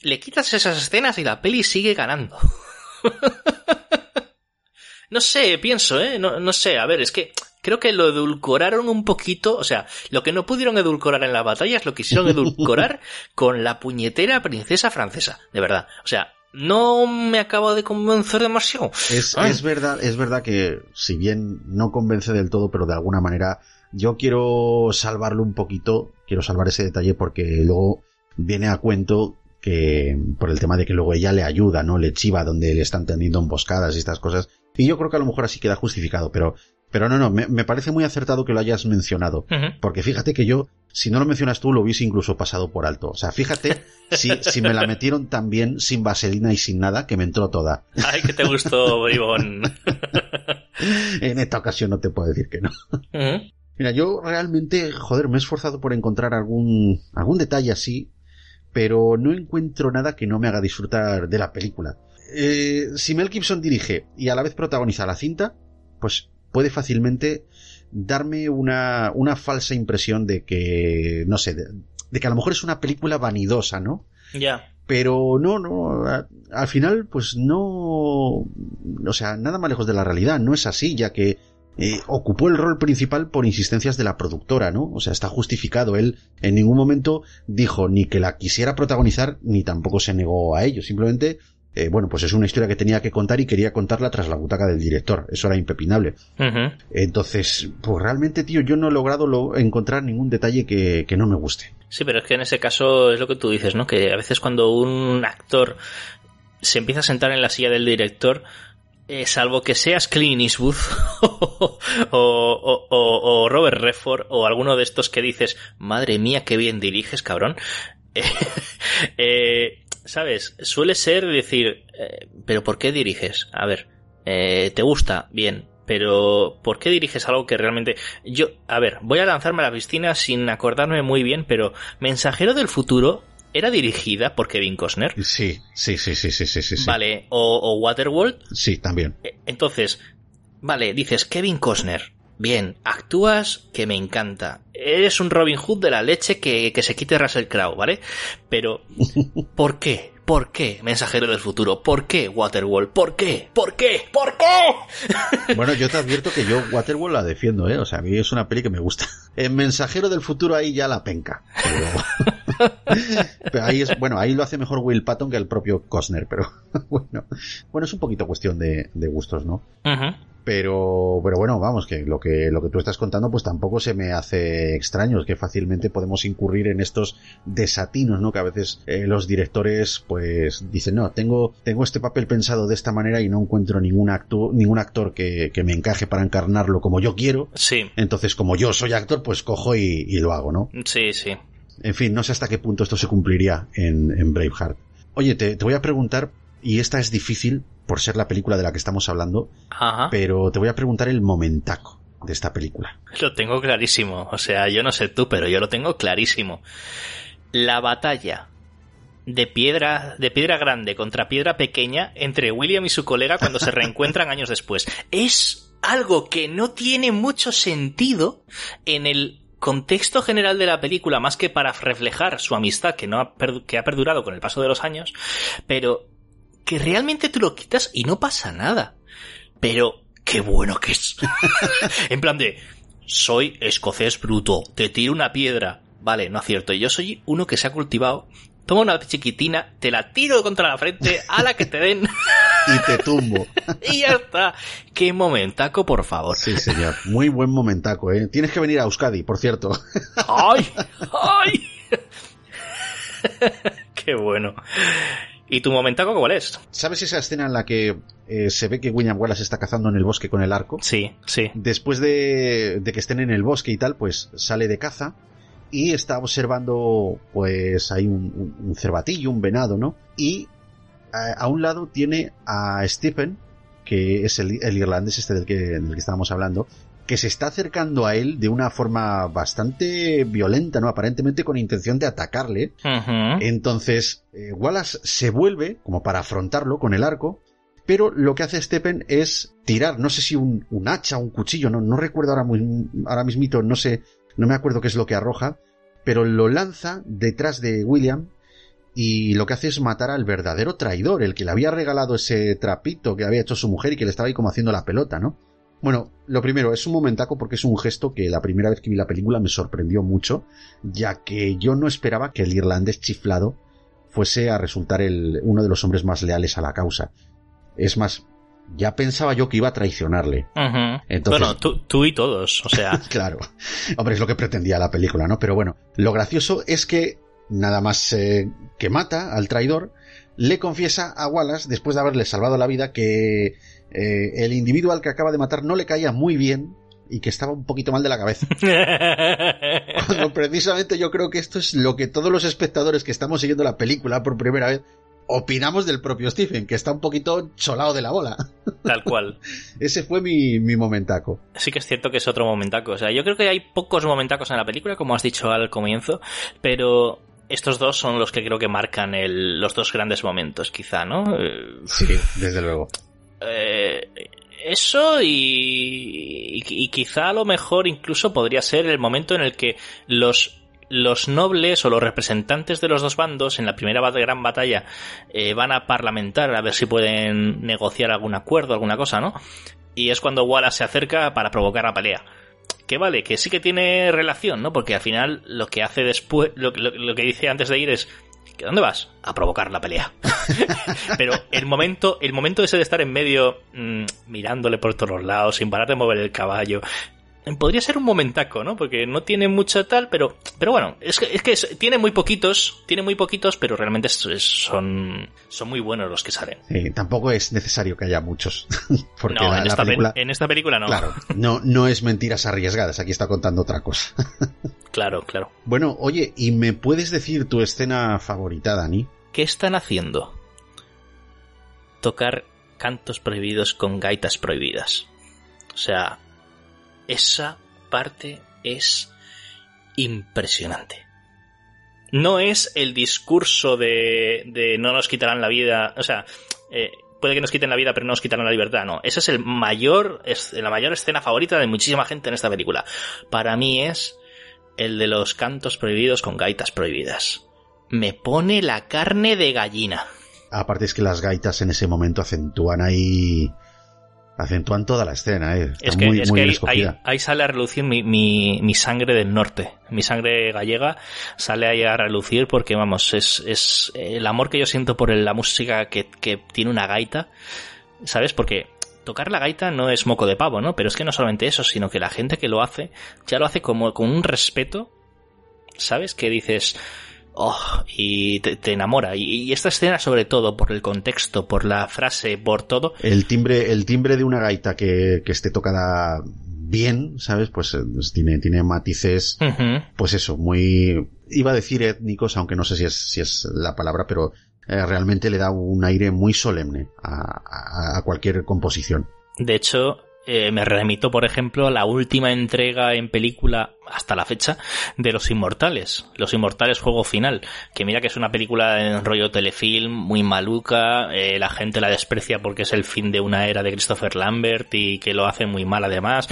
le quitas esas escenas y la peli sigue ganando. no sé, pienso, ¿eh? No, no sé, a ver, es que creo que lo edulcoraron un poquito, o sea, lo que no pudieron edulcorar en la batalla es lo quisieron edulcorar con la puñetera princesa francesa, de verdad. O sea, no me acabo de convencer demasiado. Es, es verdad, es verdad que si bien no convence del todo, pero de alguna manera yo quiero salvarlo un poquito, quiero salvar ese detalle porque luego viene a cuento que por el tema de que luego ella le ayuda, ¿no? Le chiva donde le están teniendo emboscadas y estas cosas. Y yo creo que a lo mejor así queda justificado, pero, pero no, no, me, me parece muy acertado que lo hayas mencionado. Porque fíjate que yo, si no lo mencionas tú, lo hubiese incluso pasado por alto. O sea, fíjate si, si me la metieron tan bien, sin vaselina y sin nada, que me entró toda. Ay, que te gustó, Bribón. en esta ocasión no te puedo decir que no. Mira, yo realmente, joder, me he esforzado por encontrar algún, algún detalle así, pero no encuentro nada que no me haga disfrutar de la película. Eh, si Mel Gibson dirige y a la vez protagoniza la cinta, pues puede fácilmente darme una, una falsa impresión de que, no sé, de, de, que a lo mejor es una película vanidosa, ¿no? Ya. Pero no, no, a, al final, pues no, o sea, nada más lejos de la realidad, no es así, ya que eh, ocupó el rol principal por insistencias de la productora, ¿no? O sea, está justificado. Él en ningún momento dijo ni que la quisiera protagonizar, ni tampoco se negó a ello. Simplemente, eh, bueno, pues es una historia que tenía que contar y quería contarla tras la butaca del director. Eso era impepinable. Uh -huh. Entonces, pues realmente, tío, yo no he logrado lo, encontrar ningún detalle que, que no me guste. Sí, pero es que en ese caso es lo que tú dices, ¿no? Que a veces cuando un actor se empieza a sentar en la silla del director, eh, salvo que seas Clint Eastwood o, o, o, o, Robert Redford o alguno de estos que dices, madre mía, qué bien diriges, cabrón. eh, ¿Sabes? Suele ser decir, eh, pero ¿por qué diriges? A ver, eh, ¿te gusta? Bien. Pero, ¿por qué diriges algo que realmente... Yo, a ver, voy a lanzarme a la piscina sin acordarme muy bien, pero Mensajero del Futuro ¿Era dirigida por Kevin Costner? Sí, sí, sí, sí, sí, sí, sí. Vale, ¿o, o Waterworld? Sí, también. Entonces, vale, dices Kevin Costner. Bien, actúas que me encanta. Eres un Robin Hood de la leche que, que se quite Russell Crowe, ¿vale? Pero, ¿por qué? ¿Por qué, Mensajero del Futuro? ¿Por qué, Waterworld? ¿Por qué? ¿Por qué? ¿Por qué? Bueno, yo te advierto que yo Waterworld la defiendo, ¿eh? O sea, a mí es una peli que me gusta. En Mensajero del Futuro ahí ya la penca. Pero... pero ahí es, bueno, ahí lo hace mejor Will Patton que el propio Costner, pero bueno. Bueno, es un poquito cuestión de, de gustos, ¿no? Uh -huh. Pero, pero bueno, vamos, que lo que lo que tú estás contando, pues tampoco se me hace extraño, es que fácilmente podemos incurrir en estos desatinos, ¿no? Que a veces eh, los directores, pues, dicen, no, tengo, tengo este papel pensado de esta manera y no encuentro ningún actor, ningún actor que, que me encaje para encarnarlo como yo quiero. Sí. Entonces, como yo soy actor, pues cojo y, y lo hago, ¿no? Sí, sí. En fin, no sé hasta qué punto esto se cumpliría en, en Braveheart. Oye, te, te voy a preguntar, y esta es difícil, por ser la película de la que estamos hablando, Ajá. pero te voy a preguntar el momentaco de esta película. Lo tengo clarísimo, o sea, yo no sé tú, pero yo lo tengo clarísimo. La batalla de piedra de piedra grande contra piedra pequeña entre William y su colega cuando se reencuentran años después. Es algo que no tiene mucho sentido en el contexto general de la película más que para reflejar su amistad que no ha, que ha perdurado con el paso de los años, pero que realmente tú lo quitas y no pasa nada. Pero qué bueno que es. en plan de soy escocés bruto, te tiro una piedra. Vale, no acierto. Yo soy uno que se ha cultivado. Toma una chiquitina, te la tiro contra la frente, a la que te den. y te tumbo. y ya está. Qué momentaco, por favor. Sí, señor. Muy buen momentaco, ¿eh? Tienes que venir a Euskadi, por cierto. ¡Ay! ¡Ay! Qué bueno. ¿Y tu momentaco cuál es? ¿Sabes esa escena en la que eh, se ve que William Wallace está cazando en el bosque con el arco? Sí, sí. Después de, de que estén en el bosque y tal, pues sale de caza y está observando, pues hay un, un, un cervatillo, un venado, ¿no? Y a, a, un lado tiene a Stephen, que es el, el irlandés este del que, del que estábamos hablando, que se está acercando a él de una forma bastante violenta, ¿no? Aparentemente con intención de atacarle. Uh -huh. Entonces, eh, Wallace se vuelve como para afrontarlo con el arco, pero lo que hace Stephen es tirar, no sé si un, un hacha, un cuchillo, no, no recuerdo ahora, muy, ahora mismito, no sé, no me acuerdo qué es lo que arroja, pero lo lanza detrás de William y lo que hace es matar al verdadero traidor, el que le había regalado ese trapito que había hecho su mujer y que le estaba ahí como haciendo la pelota, ¿no? Bueno, lo primero, es un momentaco porque es un gesto que la primera vez que vi la película me sorprendió mucho, ya que yo no esperaba que el irlandés chiflado fuese a resultar el, uno de los hombres más leales a la causa. Es más, ya pensaba yo que iba a traicionarle. Uh -huh. Entonces, bueno, tú, tú, y todos, o sea. claro. Hombre, es lo que pretendía la película, ¿no? Pero bueno, lo gracioso es que nada más eh, que mata al traidor, le confiesa a Wallace, después de haberle salvado la vida, que eh, el individuo al que acaba de matar no le caía muy bien y que estaba un poquito mal de la cabeza. Cuando precisamente yo creo que esto es lo que todos los espectadores que estamos siguiendo la película por primera vez opinamos del propio Stephen, que está un poquito cholado de la bola. Tal cual. Ese fue mi, mi, momentaco. Sí que es cierto que es otro momentaco. O sea, yo creo que hay pocos momentacos en la película, como has dicho al comienzo, pero estos dos son los que creo que marcan el, los dos grandes momentos, quizá, ¿no? Sí, desde luego. Eso y, y, quizá a lo mejor incluso podría ser el momento en el que los los nobles o los representantes de los dos bandos en la primera gran batalla eh, van a parlamentar a ver si pueden negociar algún acuerdo, alguna cosa, ¿no? Y es cuando Wallace se acerca para provocar la pelea. Que vale, que sí que tiene relación, ¿no? Porque al final lo que hace después, lo, lo, que dice antes de ir es, ¿Que ¿Dónde vas? A provocar la pelea. Pero el momento, el momento ese de estar en medio, mmm, mirándole por todos los lados, sin parar de mover el caballo, podría ser un momentaco, ¿no? Porque no tiene mucho tal, pero, pero bueno, es que, es que es, tiene muy poquitos, tiene muy poquitos, pero realmente es, son, son muy buenos los que salen. Tampoco es necesario que haya muchos. Porque no, la, en, esta la película, en esta película no. Claro, no, no es mentiras arriesgadas, aquí está contando otra cosa. claro, claro. Bueno, oye, ¿y me puedes decir tu escena favorita, Dani? ¿Qué están haciendo? Tocar cantos prohibidos con gaitas prohibidas. O sea, esa parte es impresionante. No es el discurso de, de no nos quitarán la vida, o sea, eh, puede que nos quiten la vida pero no nos quitarán la libertad, no. Esa es el mayor, es la mayor escena favorita de muchísima gente en esta película. Para mí es el de los cantos prohibidos con gaitas prohibidas. Me pone la carne de gallina. Aparte es que las gaitas en ese momento acentúan ahí acentúan toda la escena, ¿eh? Está es que, muy, es muy que bien ahí, ahí, ahí, sale a relucir mi, mi, mi, sangre del norte, mi sangre gallega sale ahí a relucir porque, vamos, es, es el amor que yo siento por la música que, que tiene una gaita, ¿sabes? Porque tocar la gaita no es moco de pavo, ¿no? Pero es que no solamente eso, sino que la gente que lo hace ya lo hace como con un respeto, ¿sabes? Que dices, oh, y te, te enamora. Y, y, esta escena, sobre todo, por el contexto, por la frase, por todo. El timbre, el timbre de una gaita que, que esté tocada bien, ¿sabes? Pues, pues tiene, tiene matices, uh -huh. pues eso, muy, iba a decir étnicos, aunque no sé si es, si es la palabra, pero eh, realmente le da un aire muy solemne a, cualquier composición. De hecho, eh, me remito, por ejemplo, a la última entrega en película hasta la fecha de Los Inmortales. Los Inmortales Juego Final. Que mira que es una película en rollo telefilm, muy maluca. Eh, la gente la desprecia porque es el fin de una era de Christopher Lambert y que lo hace muy mal además.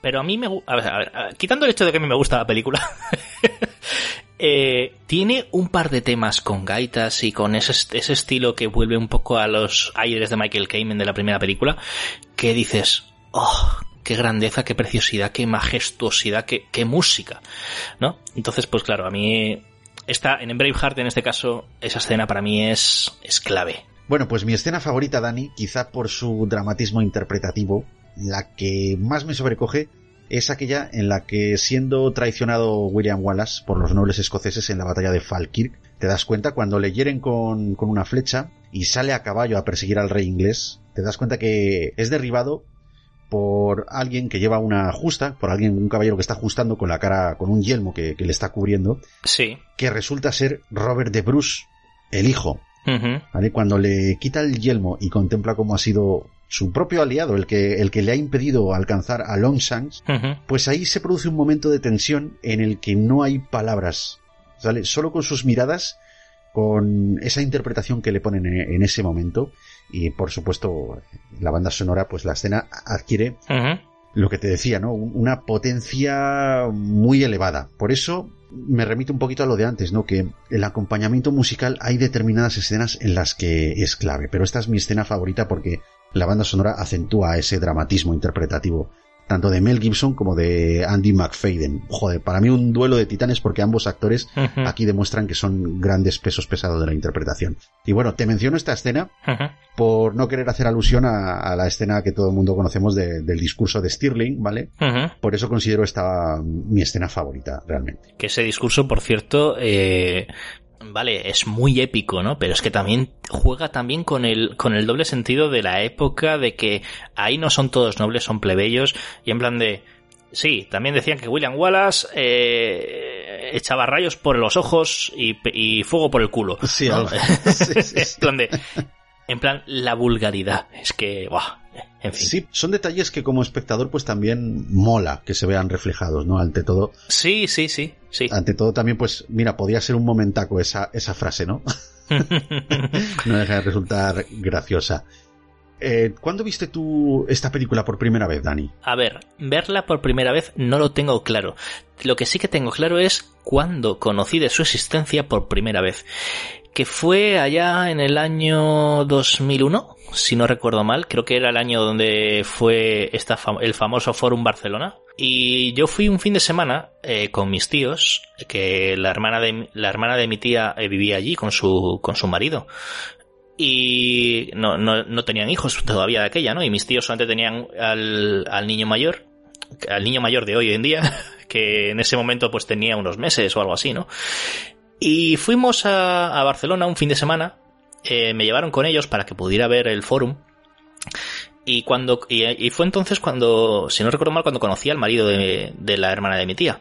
Pero a mí me... A ver, a ver, a ver, quitando el hecho de que a mí me gusta la película... Eh, tiene un par de temas con gaitas y con ese, ese, estilo que vuelve un poco a los aires de Michael Kamen de la primera película, que dices, oh, qué grandeza, qué preciosidad, qué majestuosidad, qué, qué música, ¿no? Entonces, pues claro, a mí esta, en Braveheart en este caso, esa escena para mí es, es clave. Bueno, pues mi escena favorita, Dani, quizá por su dramatismo interpretativo, la que más me sobrecoge es aquella en la que, siendo traicionado William Wallace por los nobles escoceses en la batalla de Falkirk, te das cuenta cuando le hieren con, con una flecha y sale a caballo a perseguir al rey inglés, te das cuenta que es derribado por alguien que lleva una justa, por alguien, un caballero que está ajustando con la cara, con un yelmo que, que le está cubriendo. Sí. Que resulta ser Robert de Bruce, el hijo. ¿Vale? Cuando le quita el yelmo y contempla cómo ha sido su propio aliado, el que, el que le ha impedido alcanzar a Longshanks, Ujú. pues ahí se produce un momento de tensión en el que no hay palabras. ¿Sale? Solo con sus miradas, con esa interpretación que le ponen en, en ese momento. Y por supuesto, la banda sonora, pues la escena adquiere lo que te decía, ¿no? Un- Una potencia muy elevada. Por eso me remito un poquito a lo de antes, ¿no? Que el acompañamiento musical hay determinadas escenas en las que es clave, pero esta es mi escena favorita porque la banda sonora acentúa ese dramatismo interpretativo, tanto de Mel Gibson como de Andy McFadden. Joder, para mí un duelo de titanes porque ambos actores aquí demuestran que son grandes pesos pesados de la interpretación. Y bueno, te menciono esta escena por no querer hacer alusión a, a la escena que todo el mundo conocemos de- del discurso de Stirling, ¿vale? Por eso considero esta mi escena favorita, realmente. Que ese discurso, por cierto, eh, vale, es muy épico, ¿no? Pero es que también juega también con el, con el doble sentido de la época de que ahí no son todos nobles, son plebeyos, y en plan de, sí, también decían que William Wallace eh, echaba rayos por los ojos y, fuego por el culo. Sí, ¿no? algo. Sí, sí, en plan de, en plan, la vulgaridad. Es que, buah, en fin. Sí, son detalles que como espectador pues también mola que se vean reflejados, ¿no? Ante todo, Sí, sí, sí, sí. ante todo también pues, mira, podía ser un momentaco esa, esa frase, ¿no? no deja de resultar graciosa. Eh, ¿Cuándo viste tú esta película por primera vez, Dani? A ver, verla por primera vez no lo tengo claro. Lo que sí que tengo claro es cuándo conocí de su existencia por primera vez. Que fue allá en el año 2001, si no recuerdo mal. Creo que era el año donde fue esta el famoso Forum Barcelona. Y yo fui un fin de semana eh, con mis tíos, que la hermana de, la hermana de mi tía eh, vivía allí con su, con su marido y no, no, no tenían hijos todavía de aquella, ¿no? Y mis tíos solamente tenían al, al niño mayor, al niño mayor de hoy en día, que en ese momento pues tenía unos meses o algo así, ¿no? Y fuimos a, Barcelona un fin de semana, eh, me llevaron con ellos para que pudiera ver el forum. Y cuando y, fue entonces cuando, si no recuerdo mal, cuando conocí al marido de, la hermana de mi tía.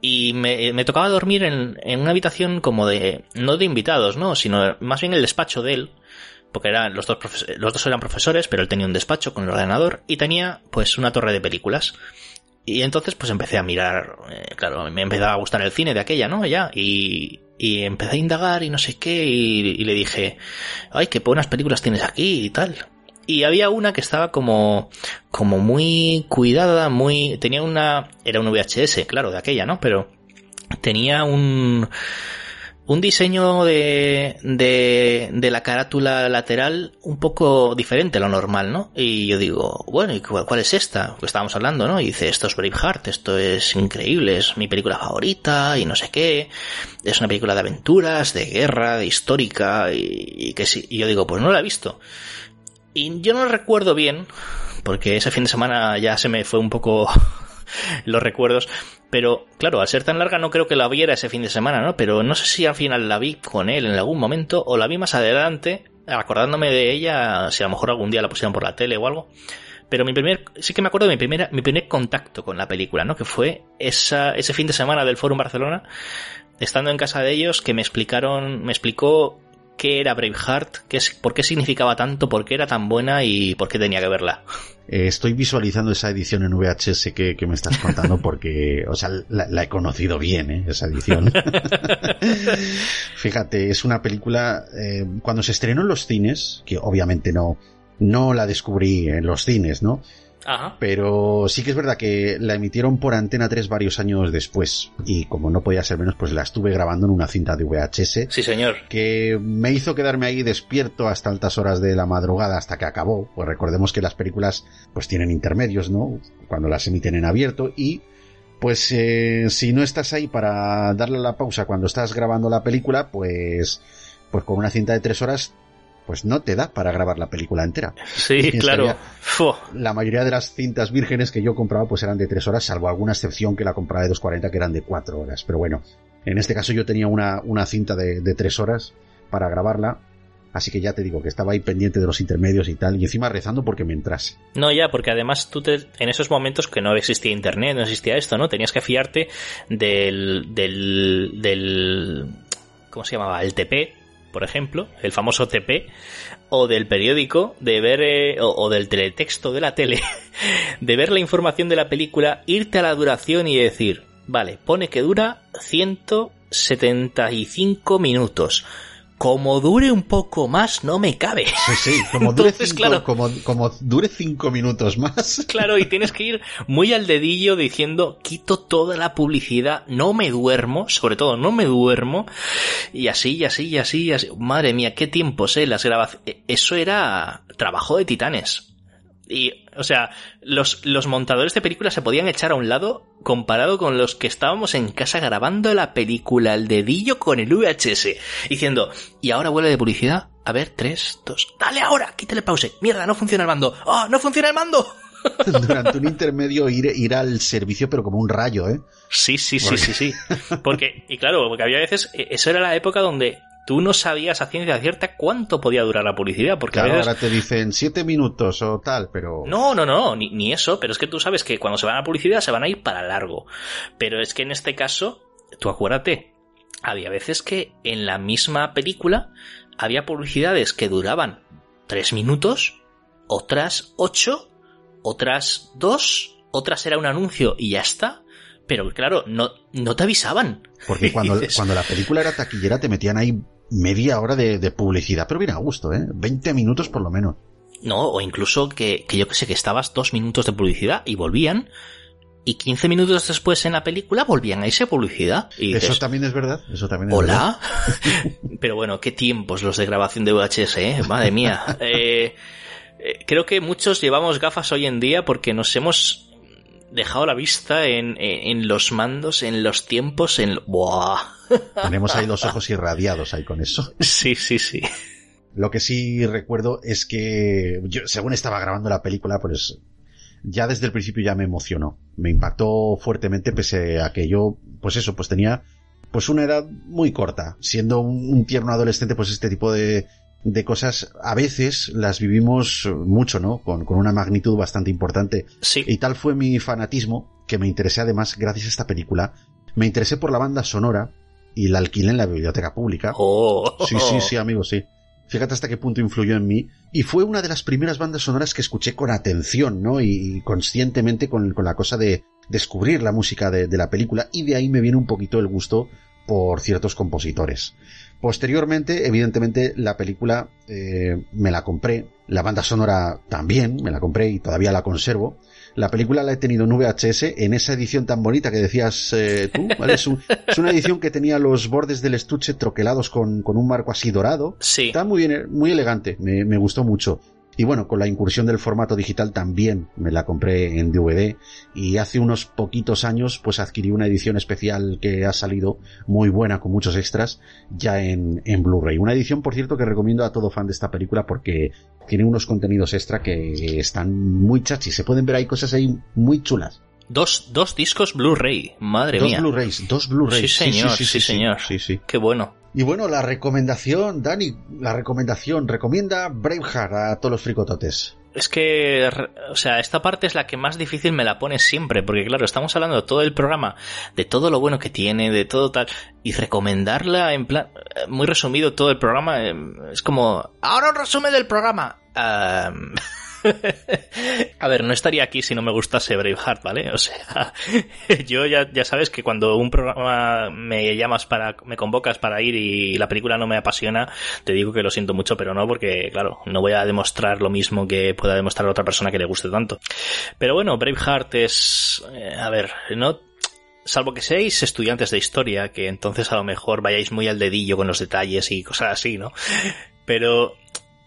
Y me, me tocaba dormir en, en una habitación como de, no de invitados, ¿no? Sino más bien el despacho de él. Porque eran, los dos, los dos eran profesores, pero él tenía un despacho con el ordenador y tenía pues una torre de películas. Y entonces pues empecé a mirar, eh, claro, me empezaba a gustar el cine de aquella, ¿no? Ya, y, y empecé a indagar y no sé qué, y, y le dije, ay, qué buenas películas tienes aquí y tal. Y había una que estaba como, como muy cuidada, muy, tenía una, era un VHS, claro, de aquella, ¿no? Pero tenía un, un diseño de, de, de la carátula lateral un poco diferente a lo normal, ¿no? Y yo digo, bueno, ¿y cuál, es esta? Que estábamos hablando, ¿no? Y dice, esto es Braveheart, esto es increíble, es mi película favorita y no sé qué. Es una película de aventuras, de guerra, de histórica y, y que sí. Y yo digo, pues no la he visto. Y yo no recuerdo bien, porque ese fin de semana ya se me fue un poco los recuerdos, pero claro, al ser tan larga no creo que la viera ese fin de semana, ¿no? Pero no sé si al final la vi con él en algún momento o la vi más adelante, acordándome de ella, si a lo mejor algún día la pusieron por la tele o algo. Pero mi primer, sí que me acuerdo de mi primera, mi primer contacto con la película, ¿no? Que fue esa, ese fin de semana del Forum Barcelona, estando en casa de ellos, que me explicaron, me explicó qué era Braveheart, qué por qué significaba tanto, por qué era tan buena y por qué tenía que verla. Eh, estoy visualizando esa edición en VHS que, que me estás contando porque, o sea, la, la he conocido bien, ¿eh? esa edición. Fíjate, es una película, eh, cuando se estrenó en los cines, que obviamente no, no la descubrí en los cines, ¿no? Ajá. Pero sí que es verdad que la emitieron por Antena 3 varios años después. Y como no podía ser menos, pues la estuve grabando en una cinta de VHS. Sí, señor. Que me hizo quedarme ahí despierto hasta altas horas de la madrugada hasta que acabó. Pues recordemos que las películas pues tienen intermedios, ¿no? Cuando las emiten en abierto y pues eh, si no estás ahí para darle la pausa cuando estás grabando la película, pues pues con una cinta de tres horas pues no te da para grabar la película entera. Sí, claro. La mayoría de las cintas vírgenes que yo compraba pues eran de tres horas, salvo alguna excepción que la compraba de 2.40 que eran de cuatro horas. Pero bueno, En este caso yo tenía una, una cinta de, de tres horas para grabarla Así que ya te digo que estaba ahí pendiente de los intermedios y tal, y encima rezando porque me entrase. No, ya, porque además tú te, en esos momentos que no existía internet, no existía esto, ¿no? Tenías que fiarte del, del, del, ¿cómo se llamaba? El TP, por ejemplo, el famoso TP, o del periódico, de ver, eh, o, o, del teletexto de la tele, de ver la información de la película, irte a la duración y decir, vale, pone que dura 175 minutos como dure un poco más, no me cabe. Sí, sí, como dure, Entonces, cinco, claro, como, como, dure cinco minutos más. Claro, y tienes que ir muy al dedillo diciendo, quito toda la publicidad, no me duermo, sobre todo no me duermo, y así, y así, y así, y así. Madre mía, qué tiempos, eh, las grabaciones. Eso era trabajo de titanes. Y, o sea, los, los montadores de películas se podían echar a un lado comparado con los que estábamos en casa grabando la película al dedillo con el VHS, diciendo, y ahora vuelve de publicidad. A ver, tres, dos, dale ahora, quítale pause. Mierda, no funciona el mando. ¡Oh, no funciona el mando! Durante un intermedio ir, ir al servicio, pero como un rayo, ¿eh? Sí, sí, sí, sí, sí. Porque, y claro, porque había veces, eso era la época donde tú no sabías a ciencia cierta cuánto podía durar la publicidad. Porque claro, a veces... ahora te dicen siete minutos o tal, pero. No, no, no, ni, ni, eso, pero es que tú sabes que cuando se van a publicidad se van a ir para largo. Pero es que en este caso, tú acuérdate, había veces que en la misma película había publicidades que duraban tres minutos, otras ocho, otras dos, otras era un anuncio y ya está. Pero claro, no, no te avisaban. Porque cuando, cuando la película era taquillera te metían ahí media hora de, de, publicidad, pero bien a gusto, ¿eh? 20 minutos por lo menos. No, o incluso que, que yo que sé, que estabas dos minutos de publicidad y volvían, y 15 minutos después en la película volvían a irse publicidad. Y dices, eso también es verdad, eso también es ¿Hola? verdad. pero bueno, qué tiempos los de grabación de VHS, ¿eh? Madre mía. eh, creo que muchos llevamos gafas hoy en día porque nos hemos dejado la vista en, en, en, los mandos, en los tiempos, en... ¡Buah! Tenemos ahí los ojos irradiados ahí con eso. Sí, sí, sí. Lo que sí recuerdo es que yo, según estaba grabando la película, pues ya desde el principio ya me emocionó. Me impactó fuertemente pese a que yo, pues eso, pues tenía pues una edad muy corta. Siendo un, un tierno adolescente, pues este tipo de, de cosas a veces las vivimos mucho, ¿no? Con, con, una magnitud bastante importante. Sí. Y tal fue mi fanatismo que me interesé además gracias a esta película. Me interesé por la banda sonora y la alquilé en la biblioteca pública. Oh. Sí, sí, sí, amigo, sí. Fíjate hasta qué punto influyó en mí. Y fue una de las primeras bandas sonoras que escuché con atención, ¿no? Y, conscientemente con, con la cosa de descubrir la música de, de la película. Y de ahí me viene un poquito el gusto por ciertos compositores. Posteriormente, evidentemente, la película eh, me la compré, la banda sonora también me la compré y todavía la conservo. La película la he tenido en VHS en esa edición tan bonita que decías eh, tú, ¿vale? Es, un, es, una edición que tenía los bordes del estuche troquelados con, con un marco así dorado. Sí. Está muy bien, muy elegante, me, me gustó mucho. Y bueno, con la incursión del formato digital también me la compré en DVD y hace unos poquitos años pues adquirí una edición especial que ha salido muy buena con muchos extras ya en, en Blu-ray. Una edición por cierto que recomiendo a todo fan de esta película porque tiene unos contenidos extra que están muy chachis. Se pueden ver ahí cosas ahí muy chulas. Dos, dos discos Blu-ray, madre dos mía. Blu-rays, dos Blu-rays. Sí, señor, sí, sí, sí, sí señor. Sí, sí. Qué bueno. Y bueno, la recomendación, Dani, la recomendación, recomienda Braveheart a todos los fricototes. Es que, o sea, esta parte es la que más difícil me la pone siempre, porque claro, estamos hablando de todo el programa, de todo lo bueno que tiene, de todo tal, y recomendarla en plan, muy resumido todo el programa, es como, ahora un resumen del programa. Um... A ver, no estaría aquí si no me gustase Braveheart, ¿vale? O sea, yo ya, ya sabes que cuando un programa me llamas para, me convocas para ir y la película no me apasiona, te digo que lo siento mucho, pero no porque, claro, no voy a demostrar lo mismo que pueda demostrar otra persona que le guste tanto. Pero bueno, Braveheart es, eh, a ver, no, salvo que seáis estudiantes de historia, que entonces a lo mejor vayáis muy al dedillo con los detalles y cosas así, ¿no? Pero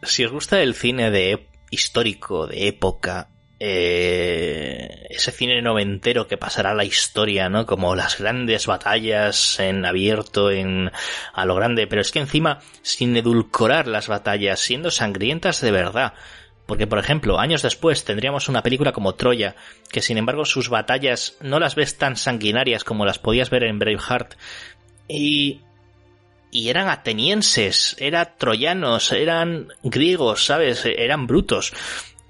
si os gusta el cine de histórico, de época, eh, ese cine noventero que pasará a la historia, ¿no? Como las grandes batallas en abierto, en a lo grande, pero es que encima sin edulcorar las batallas, siendo sangrientas de verdad. Porque, por ejemplo, años después tendríamos una película como Troya, que sin embargo sus batallas no las ves tan sanguinarias como las podías ver en Braveheart, Y, y eran atenienses, eran troyanos, eran griegos, ¿sabes? Eran brutos.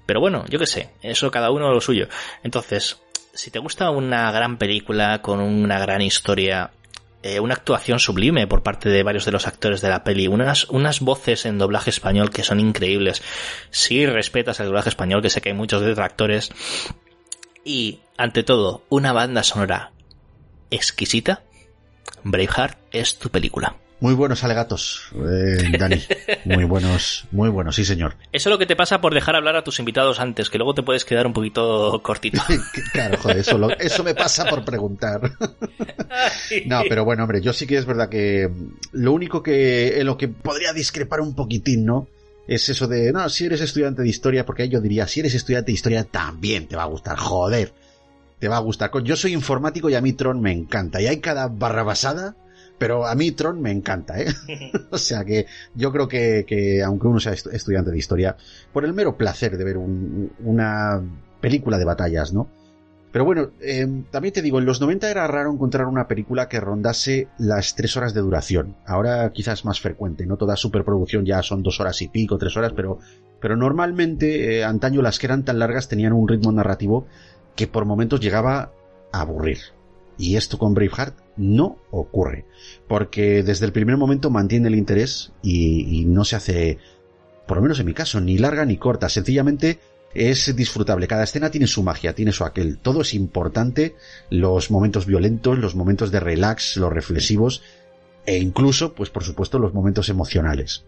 Pero bueno, yo qué sé, eso cada uno lo suyo. Entonces, si te gusta una gran película con una gran historia, eh, una actuación sublime por parte de varios de los actores de la peli, unas, unas voces en doblaje español que son increíbles, si respetas el doblaje español, que sé que hay muchos detractores, y, ante todo, una banda sonora exquisita, Braveheart es tu película. Muy buenos alegatos, eh, Dani. Muy buenos, muy buenos, sí señor. Eso es lo que te pasa por dejar hablar a tus invitados antes, que luego te puedes quedar un poquito cortito. claro, joder, eso, eso me pasa por preguntar. no, pero bueno, hombre, yo sí que es verdad que lo único que en lo que podría discrepar un poquitín, ¿no? Es eso de, no, si eres estudiante de historia, porque yo diría, si eres estudiante de historia también te va a gustar, joder. Te va a gustar. Yo soy informático y a mí Tron me encanta. Y hay cada barra basada pero a mí Tron me encanta, ¿eh? o sea que yo creo que, que, aunque uno sea estudiante de historia, por el mero placer de ver un, una película de batallas, ¿no? Pero bueno, eh, también te digo, en los 90 era raro encontrar una película que rondase las tres horas de duración. Ahora quizás más frecuente, no toda superproducción ya son dos horas y pico, tres horas, pero, pero normalmente eh, antaño las que eran tan largas tenían un ritmo narrativo que por momentos llegaba a aburrir. Y esto con Braveheart no ocurre, porque desde el primer momento mantiene el interés y, no se hace, por lo menos en mi caso, ni larga ni corta, sencillamente es disfrutable. Cada escena tiene su magia, tiene su aquel. Todo es importante, los momentos violentos, los momentos de relax, los reflexivos e incluso, pues por supuesto, los momentos emocionales.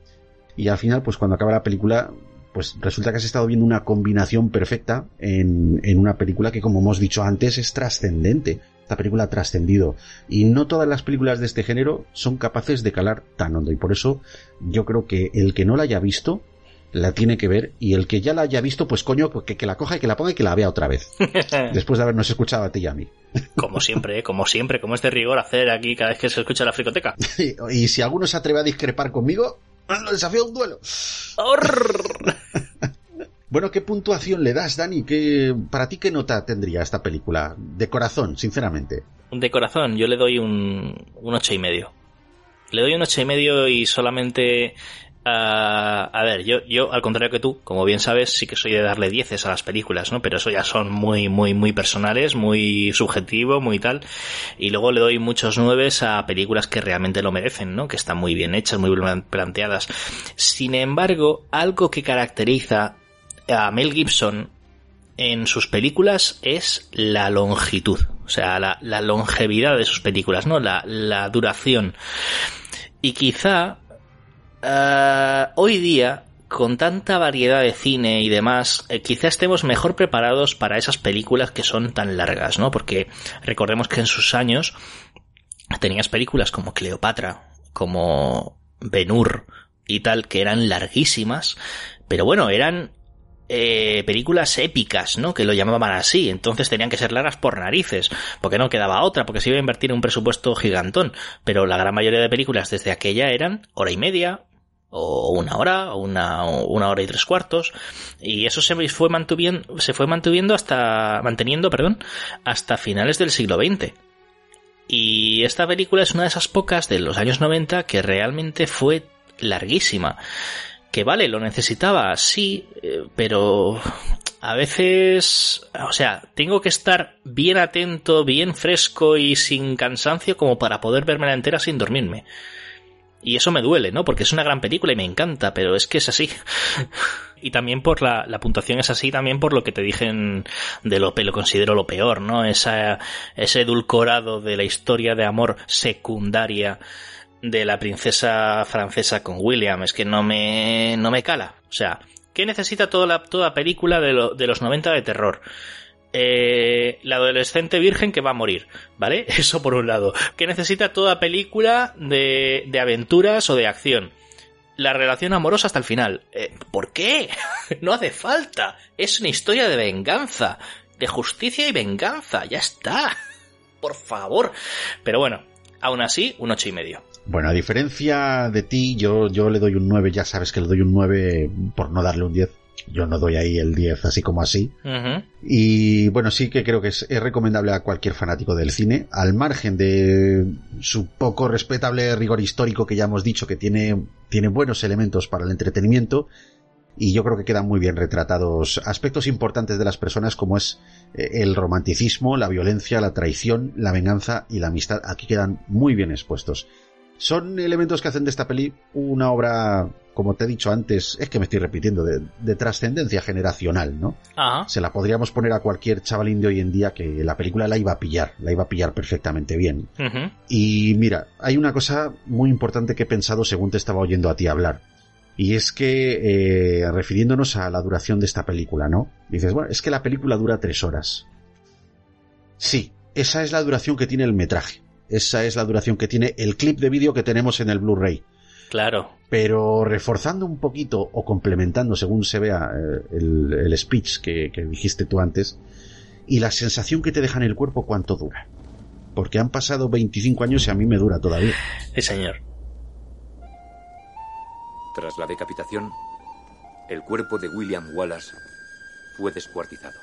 Y al final, pues cuando acaba la película, pues resulta que has estado viendo una combinación perfecta en, en una película que, como hemos dicho antes, es trascendente esta película ha trascendido. Y no todas las películas de este género son capaces de calar tan hondo. Y por eso yo creo que el que no la haya visto la tiene que ver. Y el que ya la haya visto pues coño que, que la coja y que la ponga y que la vea otra vez. Después de habernos escuchado a ti y a mí. Como siempre ¿eh? como siempre como es de rigor hacer aquí cada vez que se escucha la fricoteca. Y, si alguno se atreve a discrepar conmigo lo desafío a un duelo Bueno, ¿qué puntuación le das, Dani? ¿Qué, ¿Para ti qué nota tendría esta película? De corazón, sinceramente. De corazón, yo le doy un, un ocho y medio. Le doy un ocho y medio y solamente a ver, yo, yo, al contrario que tú, como bien sabes, sí que soy de darle dieces a las películas, ¿no? Pero eso ya son muy, muy, muy personales, muy subjetivo, muy tal. Y luego le doy muchos nueves a películas que realmente lo merecen, ¿no? Que están muy bien hechas, muy bien planteadas. Sin embargo, algo que caracteriza a Mel Gibson en sus películas es la longitud, o sea, la, longevidad de sus películas, ¿no? La, duración. Y quizá eh, hoy día, con tanta variedad de cine y demás, eh, quizá estemos mejor preparados para esas películas que son tan largas, ¿no? Porque recordemos que en sus años tenías películas como Cleopatra, como Ben-Hur y tal, que eran larguísimas, pero bueno, eran eh, películas épicas, ¿no? Que lo llamaban así. Entonces tenían que ser largas por narices. Porque no quedaba otra, porque se iba a invertir en un presupuesto gigantón. Pero la gran mayoría de películas desde aquella eran hora y media, o una hora, o una, una hora y tres cuartos, y eso se fue mantuviendo, se fue manteniendo hasta, manteniendo, perdón, hasta finales del siglo XX. Y esta película es una de esas pocas de los años 90 que realmente fue larguísima que vale, lo necesitaba, sí, eh, pero a veces, o sea, tengo que estar bien atento, bien fresco y sin cansancio como para poder verme la entera sin dormirme. Y eso me duele, ¿no? Porque es una gran película y me encanta, pero es que es así. y también por la, la, puntuación es así, también por lo que te dije de lo que lo considero lo peor, ¿no? Esa, ese edulcorado de la historia de amor secundaria de la princesa francesa con William, es que no me, no me cala. O sea, ¿qué necesita toda la toda película de, de los 90 de terror? Eh, la adolescente virgen que va a morir, ¿vale? Eso por un lado. ¿Qué necesita toda película de, de aventuras o de acción? La relación amorosa hasta el final. Eh, ¿Por qué? no hace falta. Es una historia de venganza. De justicia y venganza. Ya está. Por favor. Pero bueno, aún así, un ocho y medio. Bueno, a diferencia de ti, yo, yo le doy un 9, ya sabes que le doy un 9 por no darle un 10. Yo no doy ahí el 10 así como así. Y bueno, sí que creo que es, es recomendable a cualquier fanático del cine, al margen de su poco respetable rigor histórico que ya hemos dicho que tiene, tiene buenos elementos para el entretenimiento. Y yo creo que quedan muy bien retratados aspectos importantes de las personas como es eh, el romanticismo, la violencia, la traición, la venganza y la amistad. Aquí quedan muy bien expuestos. Son elementos que hacen de esta peli una obra, como te he dicho antes, es que me estoy repitiendo, de, de trascendencia generacional, ¿no? Ajá. Se la podríamos poner a cualquier chavalín de hoy en día que la película la iba a pillar, la iba a pillar perfectamente bien. Y mira, hay una cosa muy importante que he pensado según te estaba oyendo a ti hablar. Y es que, eh, refiriéndonos a la duración de esta película, ¿no? Dices, bueno, es que la película dura tres horas. Sí, esa es la duración que tiene el metraje. Esa es la duración que tiene el clip de vídeo que tenemos en el Blu-ray. Claro. Pero reforzando un poquito o complementando según se vea eh, el, el speech que, que dijiste tú antes, y la sensación que te deja en el cuerpo cuánto dura. Porque han pasado 25 años y a mí me dura todavía. Sí, señor. Tras la decapitación, el cuerpo de William Wallace fue descuartizado.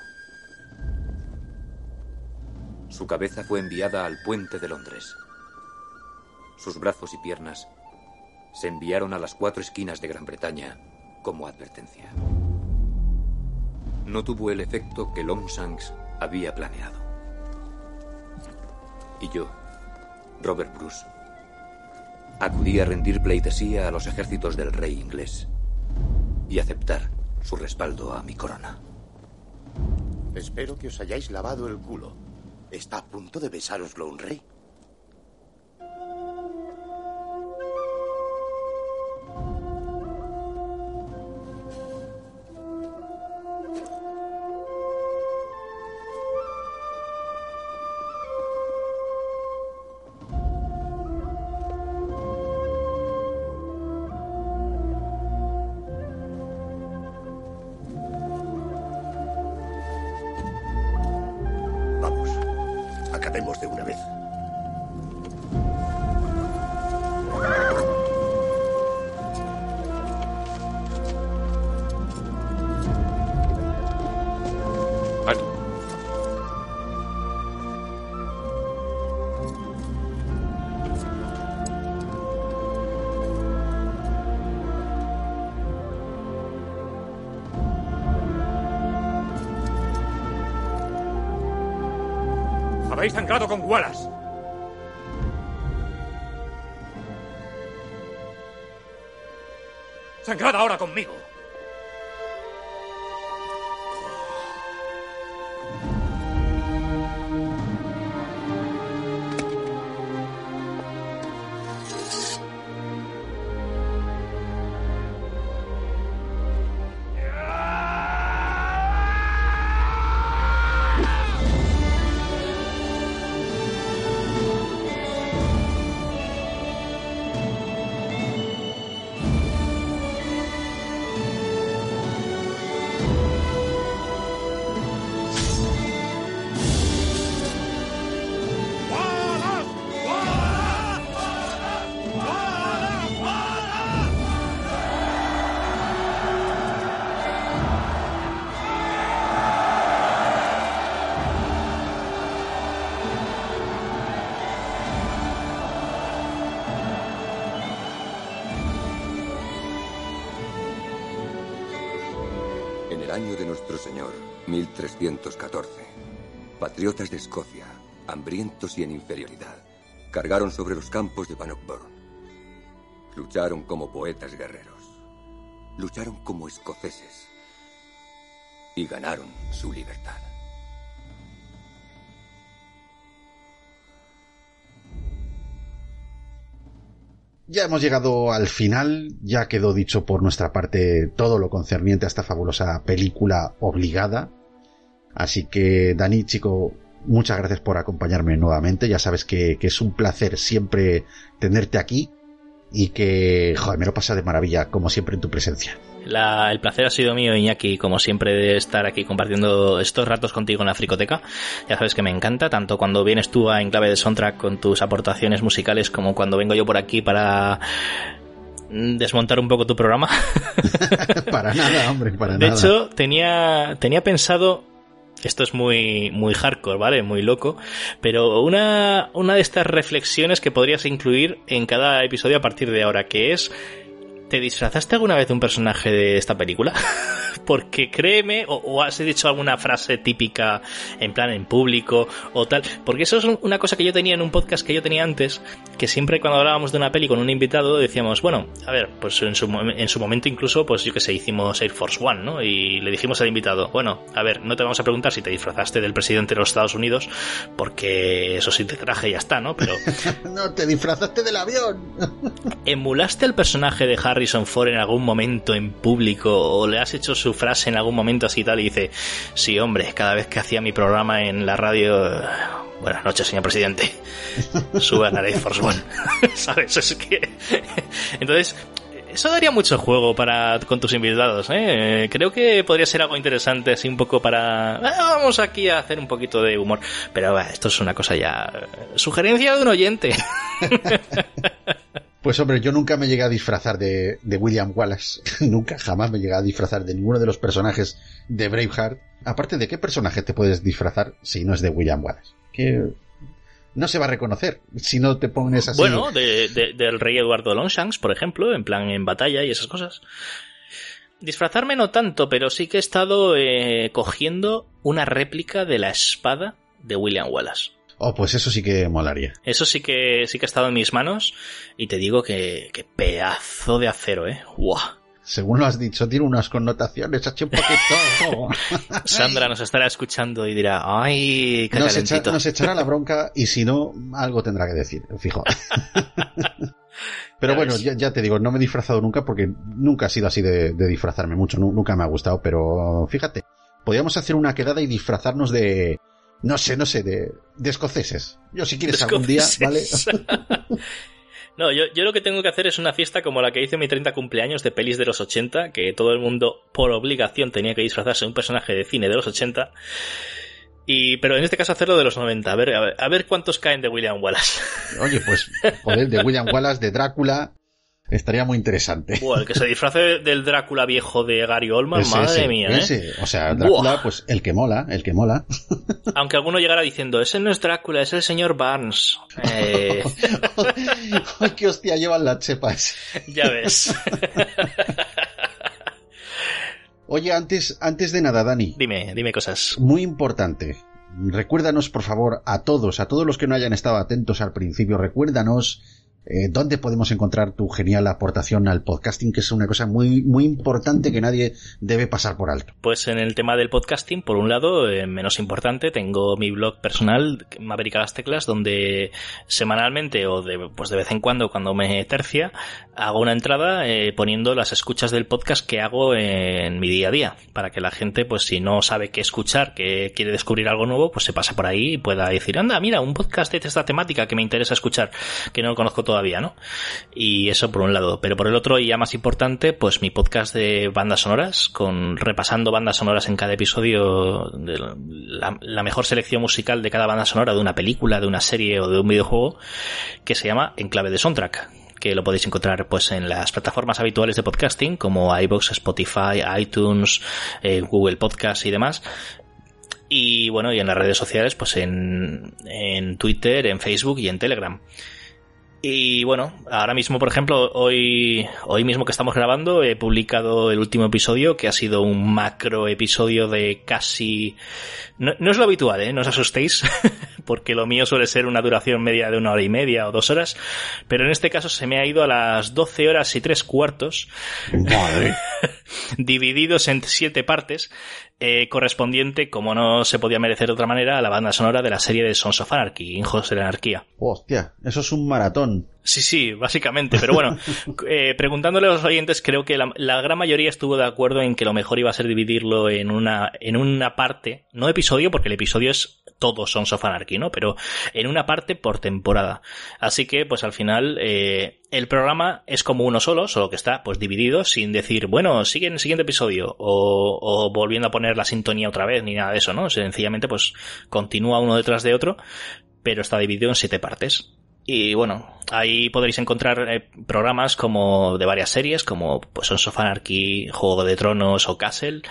Su cabeza fue enviada al puente de Londres. Sus brazos y piernas se enviaron a las cuatro esquinas de Gran Bretaña como advertencia. No tuvo el efecto que Longshanks había planeado. Y yo, Robert Bruce, acudí a rendir pleitesía a los ejércitos del rey inglés y aceptar su respaldo a mi corona. Espero que os hayáis lavado el culo. ¿Está a punto de besároslo un rey? Habéis sangrado con Wallace. Sangrad ahora conmigo. 1314, patriotas de Escocia, hambrientos y en inferioridad, cargaron sobre los campos de Bannockburn. Lucharon como poetas guerreros. Lucharon como escoceses. Y ganaron su libertad. Ya hemos llegado al final, ya quedó dicho por nuestra parte todo lo concerniente a esta fabulosa película obligada. Así que, Dani, chico, muchas gracias por acompañarme nuevamente. Ya sabes que, que es un placer siempre tenerte aquí y que, joder, me lo pasa de maravilla, como siempre, en tu presencia. La- el placer ha sido mío, Iñaki, como siempre, de estar aquí compartiendo estos ratos contigo en la fricoteca. Ya sabes que me encanta, tanto cuando vienes tú a Enclave de Soundtrack con tus aportaciones musicales, como cuando vengo yo por aquí para desmontar un poco tu programa. para nada, hombre, para de nada. De hecho, tenía, tenía pensado esto es muy, muy hardcore, ¿vale? Muy loco. Pero una, una de estas reflexiones que podrías incluir en cada episodio a partir de ahora, que es, ¿te disfrazaste alguna vez de un personaje de esta película? porque créeme, o, o, has dicho alguna frase típica en plan en público o tal, porque eso es una cosa que yo tenía en un podcast que yo tenía antes, que siempre cuando hablábamos de una peli con un invitado decíamos, bueno, a ver, pues en su, en su momento incluso, pues yo que sé, hicimos Air Force One, ¿no? Y le dijimos al invitado, bueno, a ver, no te vamos a preguntar si te disfrazaste del presidente de los Estados Unidos, porque eso sí te traje y ya está, ¿no? Pero... no, te disfrazaste del avión. ¿Emulaste al personaje de Harrison Ford en algún momento en público o le has hecho su frase en algún momento así y tal y dice, sí hombre, cada vez que hacía mi programa en la radio, buenas noches señor presidente, sube a Air Force One, ¿sabes? Es que... Entonces, eso daría mucho juego para con tus invitados, ¿eh? Creo que podría ser algo interesante, así un poco para... Ah, vamos aquí a hacer un poquito de humor. Pero bah, esto es una cosa ya... Sugerencia de un oyente. Pues hombre, yo nunca me llegué a disfrazar de, William Wallace. nunca, jamás me llegué a disfrazar de ninguno de los personajes de Braveheart. Aparte, ¿de qué personaje te puedes disfrazar si no es de William Wallace? Que no se va a reconocer si no te pones así. Bueno, de, del rey Eduardo Longshanks, por ejemplo, en plan en batalla y esas cosas. Disfrazarme no tanto, pero sí que he estado eh, cogiendo una réplica de la espada de William Wallace. Oh, pues eso sí que molaría. Eso sí que sí que ha estado en mis manos y te digo que, que pedazo de acero, ¿eh? ¡Guau! Según lo has dicho, tiene unas connotaciones, hache un poquito. Sandra nos estará escuchando y dirá, ¡ay, qué nos, echa, nos echará la bronca y si no, algo tendrá que decir, fijo. Pero bueno, ya, ya, te digo, no me he disfrazado nunca porque nunca ha sido así de, de disfrazarme mucho, nunca me ha gustado, pero fíjate, podríamos hacer una quedada y disfrazarnos de, no sé, no sé, de, de escoceses. Yo si quieres algún día, ¿vale? no, yo, yo lo que tengo que hacer es una fiesta como la que hice en mi 30 cumpleaños de pelis de los 80, que todo el mundo por obligación tenía que disfrazarse de un personaje de cine de los 80. Y, pero en este caso hacerlo de los 90. A ver, a ver, a ver cuántos caen de William Wallace. Oye, pues, joder, de William Wallace, de Drácula, Estaría muy interesante. Buah, el que se disfrace del Drácula viejo de Gary Oldman, ese, madre ese, mía, ¿eh? ese. O sea, Drácula, Buah. pues el que mola, el que mola. Aunque alguno llegara diciendo, ese no es Drácula, es el señor Barnes. Eh... Ay, qué hostia llevan las chepas. ya ves. Oye, antes, antes de nada, Dani. Dime, dime cosas. Muy importante. Recuérdanos, por favor, a todos, a todos los que no hayan estado atentos al principio, recuérdanos eh, dónde podemos encontrar tu genial aportación al podcasting, que es una cosa muy, muy importante que nadie debe pasar por alto. Pues en el tema del podcasting, por un lado, eh, menos importante, tengo mi blog personal, Maverick a las teclas, donde semanalmente o de, pues de vez en cuando, cuando me tercia, hago una entrada eh, poniendo las escuchas del podcast que hago en mi día a día, para que la gente, pues si no sabe qué escuchar, que quiere descubrir algo nuevo, pues se pase por ahí y pueda decir, anda, mira, un podcast de esta temática que me interesa escuchar, que no lo conozco todavía todavía, ¿no? Y eso por un lado. Pero por el otro, y ya más importante, pues mi podcast de bandas sonoras, con repasando bandas sonoras en cada episodio, la, mejor selección musical de cada banda sonora de una película, de una serie o de un videojuego, que se llama En clave de soundtrack que lo podéis encontrar pues en las plataformas habituales de podcasting como iBox, Spotify, iTunes, eh, Google Podcast y demás. Y bueno, y en las redes sociales, pues en, en Twitter, en Facebook y en Telegram. Y bueno, ahora mismo, por ejemplo, hoy, hoy mismo que estamos grabando, he publicado el último episodio, que ha sido un macro episodio de casi... No, no es lo habitual, ¿eh? No os asustéis, porque lo mío suele ser una duración media de una hora y media o dos horas, pero en este caso se me ha ido a las 12 horas y tres cuartos, Madre. divididos en siete partes, eh, correspondiente, como no se podía merecer de otra manera, a la banda sonora de la serie de Sons of Anarchy, Hijos de la Anarquía. Hostia, eso es un maratón. Sí, sí, básicamente. Pero bueno, eh, preguntándole a los oyentes, creo que la, la, gran mayoría estuvo de acuerdo en que lo mejor iba a ser dividirlo en una, en una parte, no episodio, porque el episodio es todo Sons of Anarchy, ¿no? Pero en una parte por temporada. Así que, pues al final, eh, el programa es como uno solo, solo que está pues dividido sin decir, bueno, sigue en el siguiente episodio o, o volviendo a poner la sintonía otra vez ni nada de eso, ¿no? Sencillamente pues continúa uno detrás de otro, pero está dividido en siete partes. Y bueno, ahí podréis encontrar eh, programas como de varias series, como pues Sons of Anarchy, Juego de Tronos o Castle,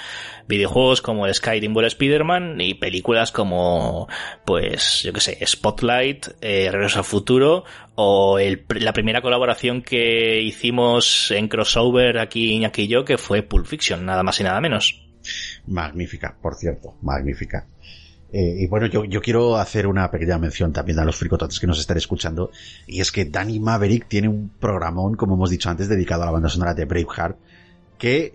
videojuegos como Skyrim o Spider-Man y películas como, pues, yo que sé, Spotlight, eh, Regreso al Futuro o el, la primera colaboración que hicimos en crossover aquí Iñaki y yo, que fue Pulp Fiction, nada más y nada menos. Magnífica, por cierto, magnífica. Eh, y bueno, yo, yo, quiero hacer una pequeña mención también a los fricototes que nos están escuchando. Y es que Danny Maverick tiene un programón, como hemos dicho antes, dedicado a la banda sonora de Braveheart, que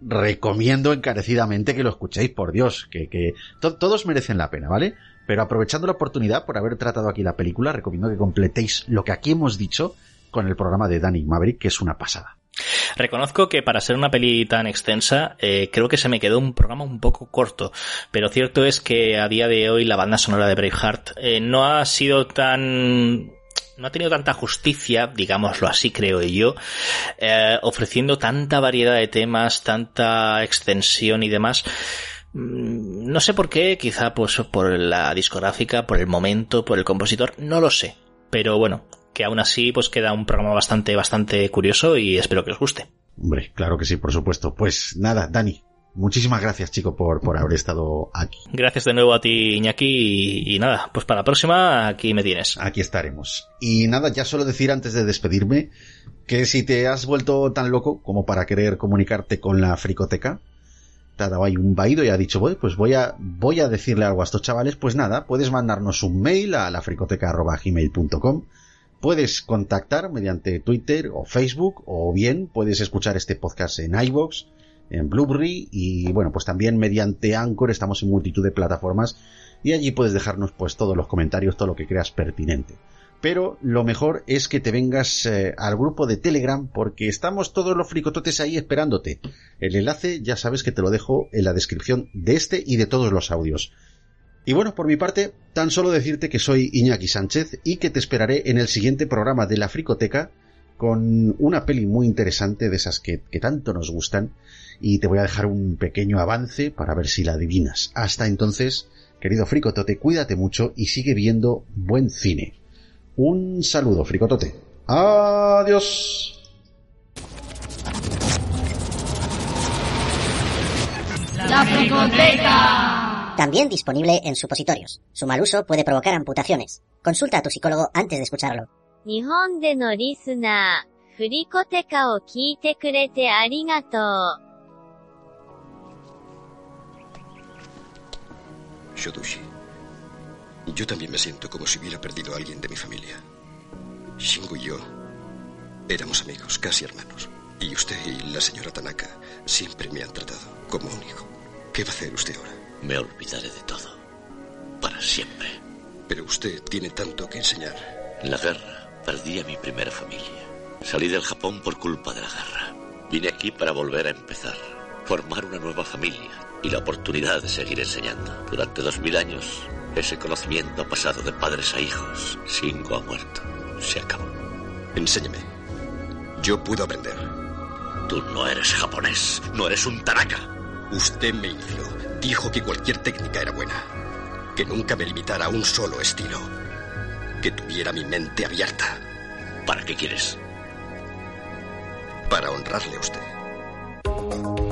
recomiendo encarecidamente que lo escuchéis, por Dios, que, que todos merecen la pena, ¿vale? Pero aprovechando la oportunidad por haber tratado aquí la película, recomiendo que completéis lo que aquí hemos dicho con el programa de Danny Maverick, que es una pasada. Reconozco que para ser una peli tan extensa, eh, creo que se me quedó un programa un poco corto, pero cierto es que a día de hoy la banda sonora de Braveheart eh, no ha sido tan no ha tenido tanta justicia, digámoslo así, creo yo, eh, ofreciendo tanta variedad de temas, tanta extensión y demás. Mm, no sé por qué, quizá pues por la discográfica, por el momento, por el compositor, no lo sé. Pero bueno, que aún así pues queda un programa bastante, bastante curioso y espero que os guste. Hombre, claro que sí, por supuesto. Pues nada, Dani, muchísimas gracias, chico, por, por haber estado aquí. Gracias de nuevo a ti, Iñaki, y, nada, pues para la próxima aquí me tienes. Aquí estaremos. Y nada, ya solo decir antes de despedirme que si te has vuelto tan loco como para querer comunicarte con la fricoteca, te ha dado ahí un vaído y ha dicho, pues voy a, voy a decirle algo a estos chavales, pues nada, puedes mandarnos un mail a la fricoteca.gmail.com Puedes contactar mediante Twitter o Facebook o bien puedes escuchar este podcast en iVoox, en Blueberry y bueno, pues también mediante Anchor estamos en multitud de plataformas y allí puedes dejarnos pues todos los comentarios, todo lo que creas pertinente. Pero lo mejor es que te vengas eh, al grupo de Telegram porque estamos todos los fricototes ahí esperándote. El enlace ya sabes que te lo dejo en la descripción de este y de todos los audios. Y bueno, por mi parte, tan solo decirte que soy Iñaki Sánchez y que te esperaré en el siguiente programa de la Fricoteca con una peli muy interesante de esas que, tanto nos gustan y te voy a dejar un pequeño avance para ver si la adivinas. Hasta entonces, querido Fricotote, cuídate mucho y sigue viendo buen cine. Un saludo, Fricotote. Adiós. La Fricoteca. También disponible en supositorios. Su mal uso puede provocar amputaciones. Consulta a tu psicólogo antes de escucharlo. 日本でのリスナー、フリコテカを聞いてくれてありがとう。Shodushi, yo también me siento como si hubiera perdido a alguien de mi familia. Shingu y yo éramos amigos, casi hermanos. Y usted y la señora Tanaka siempre me han tratado como un hijo. ¿Qué va a hacer usted ahora? Me olvidaré de todo. Para siempre. Pero usted tiene tanto que enseñar. En la guerra perdí a mi primera familia. Salí del Japón por culpa de la guerra. Vine aquí para volver a empezar. Formar una nueva familia y la oportunidad de seguir enseñando. Durante dos mil años, ese conocimiento ha pasado de padres a hijos. Shingo ha muerto. Se acabó. Enséñeme. Yo puedo aprender. Tú no eres japonés. No eres un Tanaka. Usted me infló. Dijo que cualquier técnica era buena. Que nunca me limitara a un solo estilo. Que tuviera mi mente abierta. ¿Para qué quieres? Para honrarle a usted.